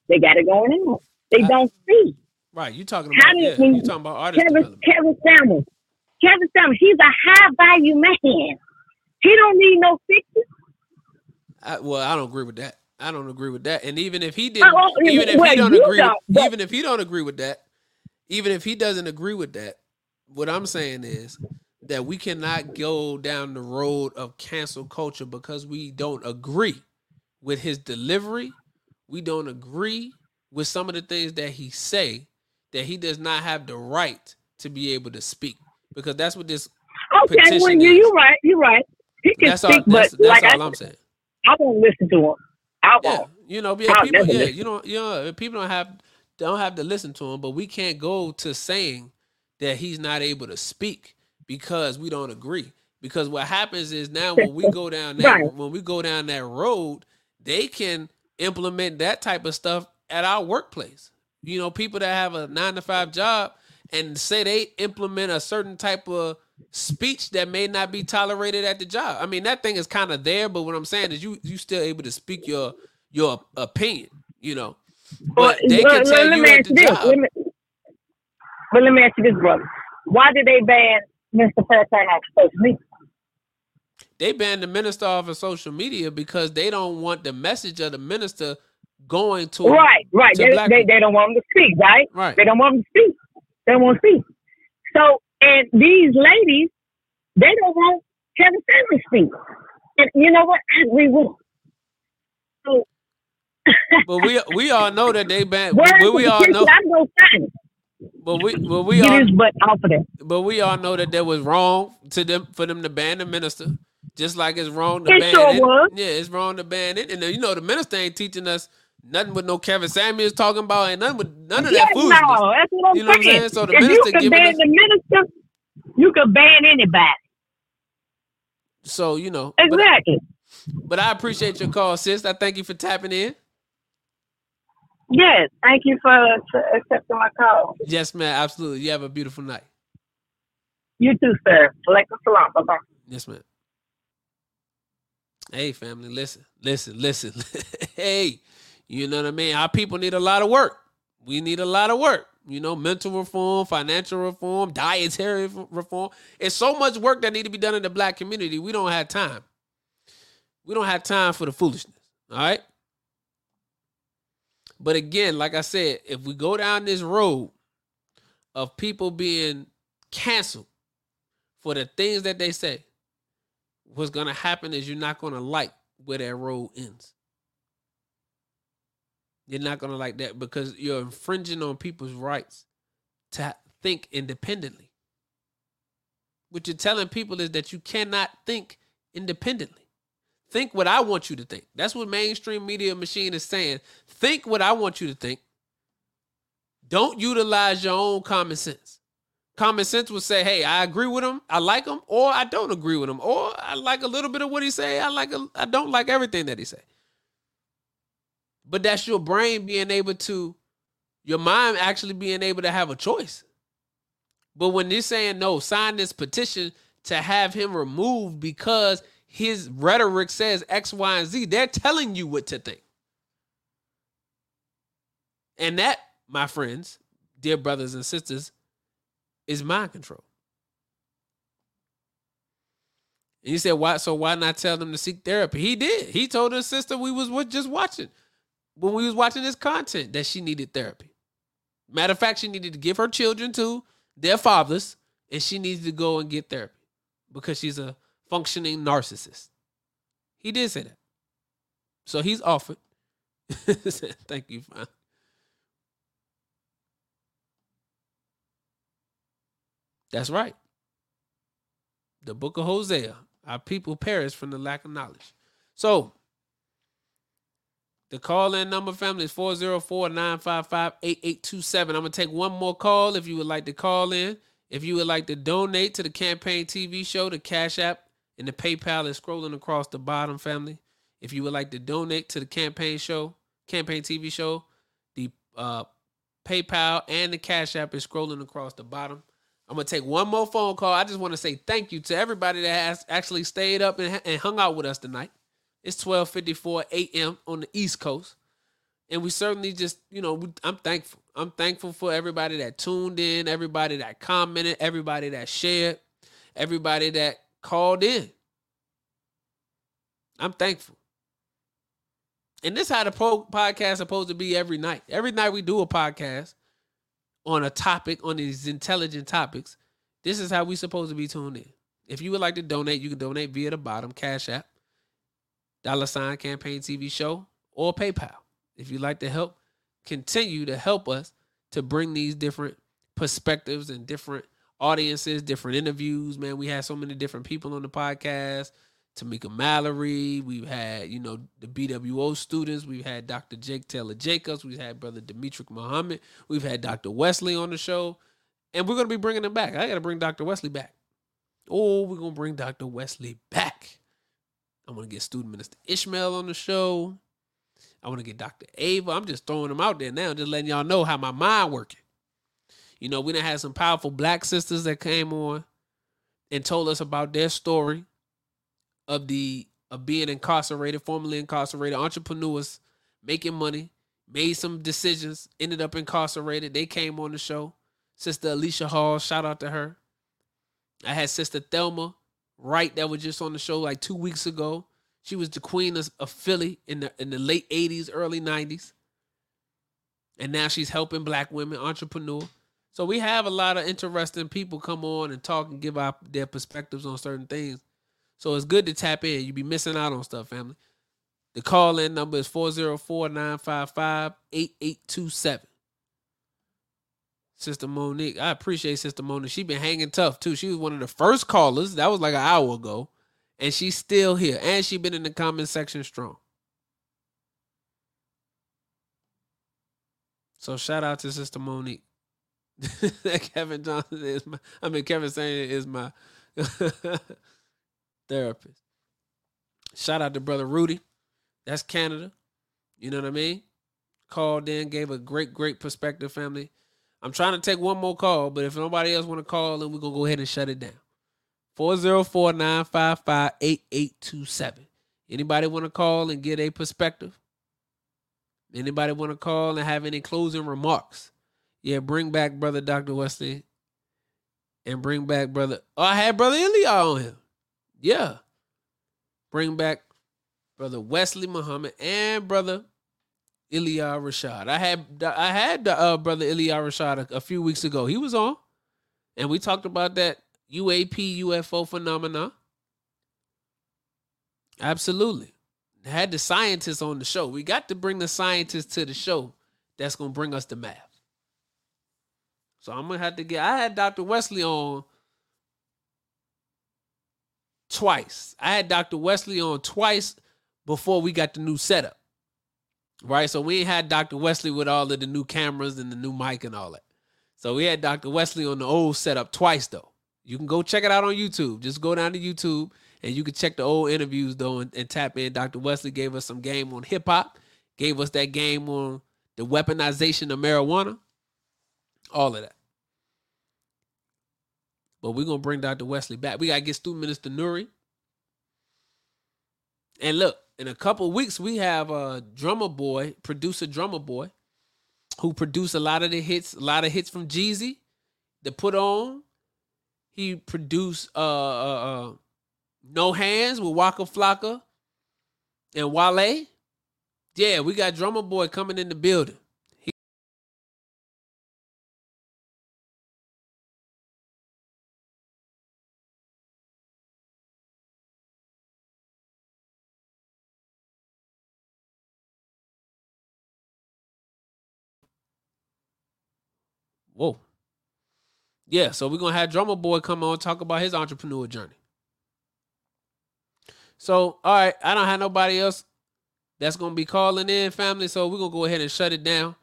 they got it going on. They don't see. Right, you talking about yeah, you talking about artist Kevin. Kevin Samuels. Kevin Samuels, he's a high value man. He don't need no fixes. I, well, I don't agree with that. I don't agree with that. And even if he oh, didn't, Oh, oh, even if well, he don't agree, don't, even if he don't agree with that, even if he doesn't agree with that, what I'm saying is that we cannot go down the road of cancel culture because we don't agree with his delivery. We don't agree with some of the things that he say that he does not have the right to be able to speak because that's what this Okay, well, petition you're you right, you're right. He can That's all. speak, That's, but that's like all I, I'm saying. I won't listen to him. I Yeah, won't. you know, yeah, I'll people, yeah, you know, you know, people don't have don't have to listen to him, but we can't go to saying that he's not able to speak because we don't agree. Because what happens is now when we go down that Right. when we go down that road, they can implement that type of stuff at our workplace. You know, people that have a nine to five job and say they implement a certain type of speech that may not be tolerated at the job. I mean, that thing is kind of there, but what I'm saying is you you still able to speak your your opinion, you know. But they Well, can tell let you me at ask the you this. job. Let me, but let me ask you this, brother. Why did they ban Mr. Farrakhan off social media? They banned the minister off of social media because they don't want the message of the minister going to Right, right. to They, they, they don't want him to speak, right? Right. They don't want him to speak. They don't want to speak. So, and these ladies, they don't want Kevin Samuels to speak. And you know what? I agree with them. But we we all know that they banned. But we all know. I'm going to. But we but we Get all his butt off of there. but we all know that that was wrong to them for them to ban the minister. Just like it's wrong to It ban sure it. was. Yeah, it's wrong to ban it. And then, you know the minister ain't teaching us nothing with no Kevin Samuels talking about and nothing with none of Yeah, that foolishness. no, that's what I'm You know what I'm saying. saying? So the if you minister can giving ban us the minister, you can ban anybody. so you know but- Exactly. But I appreciate your call, sis. I thank you for tapping in. Yes. Thank you for accepting my call. Yes, man, absolutely. You have a beautiful night. You too, sir. Alaikum salam. Bye bye. Yes, man. Hey, family, listen, listen, listen. hey, you know what I mean? Our people need a lot of work. We need a lot of work. You know, mental reform, financial reform, dietary reform. It's so much work that need to be done in the black community. We don't have time. We don't have time for the foolishness. All right. But again, like I said, if we go down this road of people being canceled for the things that they say, what's gonna happen is you're not gonna like where that road ends. You're not gonna like that because you're infringing on people's rights to think independently. What you're telling people is that you cannot think independently. Think what I want you to think. That's what mainstream media machine is saying. Think what I want you to think. Don't utilize your own common sense. Common sense would say, "Hey, I agree with him. I like him, or I don't agree with him, or I like a little bit of what he say. I like I don't like everything that he say." But that's your brain being able to, your mind actually being able to have a choice. But when they're saying no, sign this petition to have him removed because his rhetoric says X, Y, and Z, they're telling you what to think. And that, my friends, dear brothers and sisters, is mind control. And you said, why? So why not tell them to seek therapy? He did. He told his sister we was just watching when we was watching this content that she needed therapy. Matter of fact, she needed to give her children to their fathers, and she needs to go and get therapy because she's a functioning narcissist. He did say that. So he's offered. Thank you. That's right. The book of Hosea. Our people perish from the lack of knowledge. So the call in number, family, is 404 955 8827. I'm going to take one more call if you would like to call in. If you would like to donate to the campaign TV show, the Cash App and the PayPal is scrolling across the bottom, family. If you would like to donate to the campaign show, campaign TV show, the uh, PayPal and the Cash App is scrolling across the bottom. I'm gonna take one more phone call. I just want to say thank you to everybody that has actually stayed up and, and hung out with us tonight. It's 12:54 a.m. on the East Coast, and we certainly just, you know, I'm thankful. I'm thankful for everybody that tuned in, everybody that commented, everybody that shared, everybody that called in. I'm thankful. And this how the pro podcast supposed to be every night. Every night we do a podcast on a topic, on these intelligent topics. This is how we supposed to be tuned in. If you would like to donate, you can donate via the bottom Cash App dollar sign campaign TV show, or PayPal. If you'd like to help, continue to help us to bring these different perspectives and different audiences, different interviews. Man, we had so many different people on the podcast. Tamika Mallory, we've had, you know, the BWO students, we've had Dr. Jake Taylor Jacobs, we've had Brother Demetric Muhammad, we've had Dr. Wesley on the show, and we're gonna be bringing him back. I gotta bring Dr. Wesley back. Oh, we're gonna bring Dr. Wesley back. I want to get student minister Ishmael on the show. I want to get Dr. Ava. I'm just throwing them out there now, just letting y'all know how my mind working. You know, we done had some powerful black sisters that came on and told us about their story of the of being incarcerated, formerly incarcerated entrepreneurs, making money, made some decisions, ended up incarcerated. They came on the show. Sister Alicia Hall, shout out to her. I had Sister Thelma Wright that was just on the show like two weeks ago. She was the queen of, of Philly in the in the late 80s, early 90s. And now she's helping black women, entrepreneur. So we have a lot of interesting people come on and talk and give out their perspectives on certain things. So it's good to tap in. You be missing out on stuff, family. The call in number is 404 955 8827. Sister Monique. I appreciate Sister Monique. She been hanging tough too. She was one of the first callers. That was like an hour ago. And she's still here. And she been in the comment section strong. So shout out to Sister Monique. Kevin Johnson is my I mean Kevin saying is my therapist. Shout out to brother Rudy. That's Canada. You know what I mean? Called in, gave a great, great perspective, family. I'm trying to take one more call, but if nobody else want to call, then we're gonna go ahead and shut it down. 404-955-8827. Anybody want to call and get a perspective? Anybody want to call and have any closing remarks? Yeah, bring back brother Dr. Wesley and bring back brother. Oh, I had brother Ilia on here. Yeah. Bring back brother Wesley Muhammad and brother Ilia Rashad. I had I had uh, brother Ilia Rashad a, a, few weeks ago. He was on, and we talked about that UAP UFO phenomena. Absolutely. Had the scientists on the show. We got to bring the scientists to the show. That's gonna bring us the math. So I'm gonna have to get. I had Dr. Wesley on twice. I had Dr. Wesley on twice before we got the new setup. Right? So we had Dr. Wesley with all of the new cameras and the new mic and all that. So we had Dr. Wesley on the old setup twice though. You can go check it out on YouTube. Just go down to YouTube and you can check the old interviews though and, and tap in. Dr. Wesley gave us some game on hip hop, gave us that game on the weaponization of marijuana, all of that. But we're gonna bring Dr. Wesley back. We gotta get Stu Minister Nuri. And look, in a couple weeks, we have a Drumma Boy, producer Drumma Boy, who produced a lot of the hits, a lot of hits from Jeezy to put on. He produced uh, uh, uh No Hands with Waka Flocka and Wale. Yeah, we got Drumma Boy coming in the building. Whoa. Yeah, so we're gonna have Drumma Boy come on talk about his entrepreneur journey. So, all right, I don't have nobody else that's gonna be calling in, family. So we're gonna go ahead and shut it down.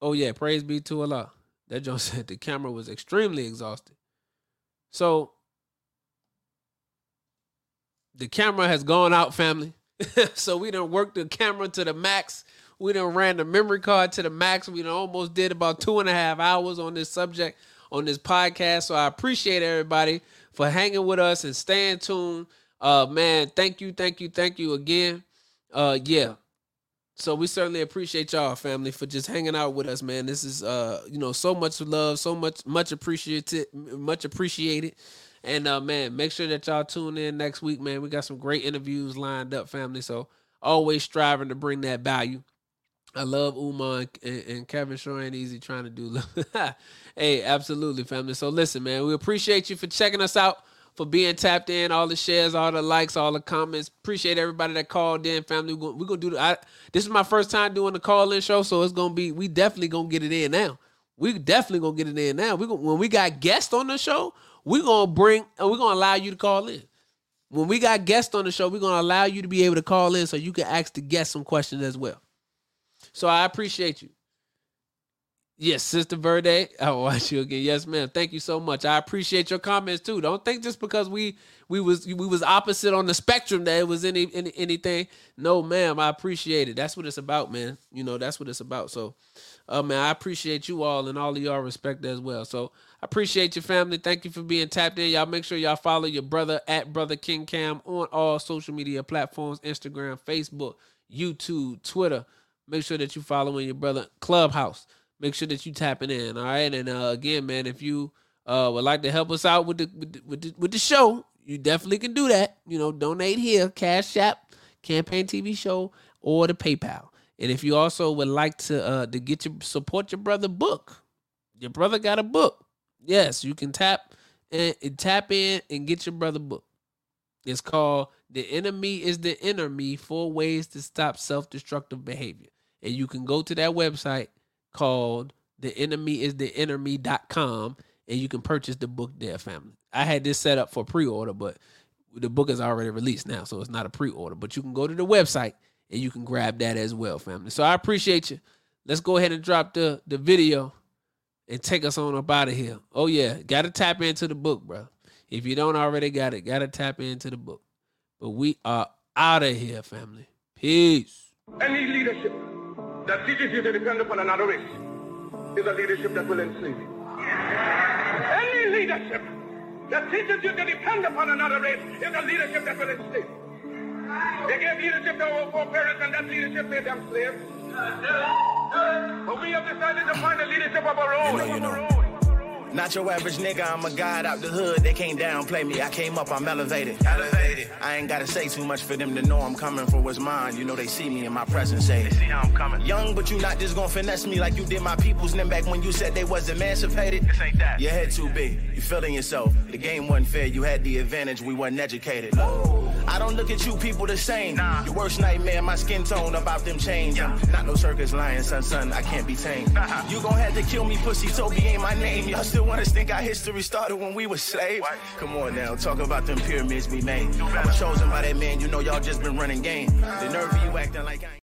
Oh yeah, praise be to Allah. That John said the camera was extremely exhausted. So the camera has gone out, family. so we done worked the camera to the max. We done ran the memory card to the max. We done almost did about two and a half hours on this subject on this podcast. So I appreciate everybody for hanging with us and staying tuned. Uh man, thank you, thank you, thank you again. Uh yeah. So we certainly appreciate y'all family for just hanging out with us, man. This is uh, you know, so much love, so much much appreciated, much appreciated. And uh man, make sure that y'all tune in next week, man. We got some great interviews lined up, family. So always striving to bring that value. I love Umar and, and Kevin sure ain't easy trying to do. hey, absolutely, family. So listen, man, we appreciate you for checking us out, for being tapped in, all the shares, all the likes, all the comments. Appreciate everybody that called in, family. We're gonna, do the. I, this is my first time doing the call in show, so it's gonna be. We definitely gonna get it in now. We definitely gonna get it in now. We gonna, when we got guests on the show, we gonna bring we gonna allow you to call in. When we got guests on the show, we're gonna allow you to be able to call in so you can ask the guests some questions as well. So I appreciate you. Yes, Sister Verde. I'll watch you again. Yes, ma'am. Thank you so much. I appreciate your comments too. Don't think just because we we was we was opposite on the spectrum that it was any, any anything. No, ma'am. I appreciate it. That's what it's about, man. You know, that's what it's about. So, uh, man, I appreciate you all and all of y'all respect as well. So I appreciate your family. Thank you for being tapped in. Y'all make sure y'all follow your brother at Brother King Cam on all social media platforms: Instagram, Facebook, YouTube, Twitter. Make sure that you following your brother Clubhouse. Make sure that you tapping in. All right. And uh, again, man, if you uh, would like to help us out with the, with the with the with the show, you definitely can do that. You know, donate here, Cash App, Campaign TV Show, or the PayPal. And if you also would like to uh to get your support your brother book, your brother got a book. Yes, you can tap and, and tap in and get your brother book. It's called The Enemy is the Enemy Four Ways to Stop Self Destructive Behavior. And you can go to that website called The Enemy is the Enemy.com and you can purchase the book there, family. I had this set up for pre order, but the book is already released now, so it's not a pre order. But you can go to the website and you can grab that as well, family. So I appreciate you. Let's go ahead and drop the, the video and take us on up out of here. Oh, yeah. Got to tap into the book, bro. If you don't already got it, got to tap into the book. But we are out of here, family. Peace. Any leadership that teaches you to depend upon another race is a leadership that will enslave you. Any leadership that teaches you to depend upon another race is a leadership that will enslave you. They gave leadership to our foreparents, and that leadership made them slaves. But we have decided to find a leadership of our own. You know, you know. Not your average nigga, I'm a god out the hood. They can't downplay me. I came up, I'm elevated. Elevated. I ain't gotta say too much for them to know I'm coming for what's mine. You know they see me in my presence, say. They see how I'm coming. Young, but you not just gonna finesse me like you did my peoples. Then back when you said they was emancipated. This ain't that. Your head too big. You feeling yourself. The game wasn't fair. You had the advantage. We wasn't educated. I don't look at you people the same. Nah. Your worst nightmare, my skin tone about them chains. Yeah. Not no circus lion, son, son. I can't be tamed. You gon' have to kill me, pussy. Toby ain't my name. Y'all still want us think our history started when we were slaves? Come on now, talk about them pyramids we made. I was chosen by that man. You know y'all just been running game. The nerve of you acting like I.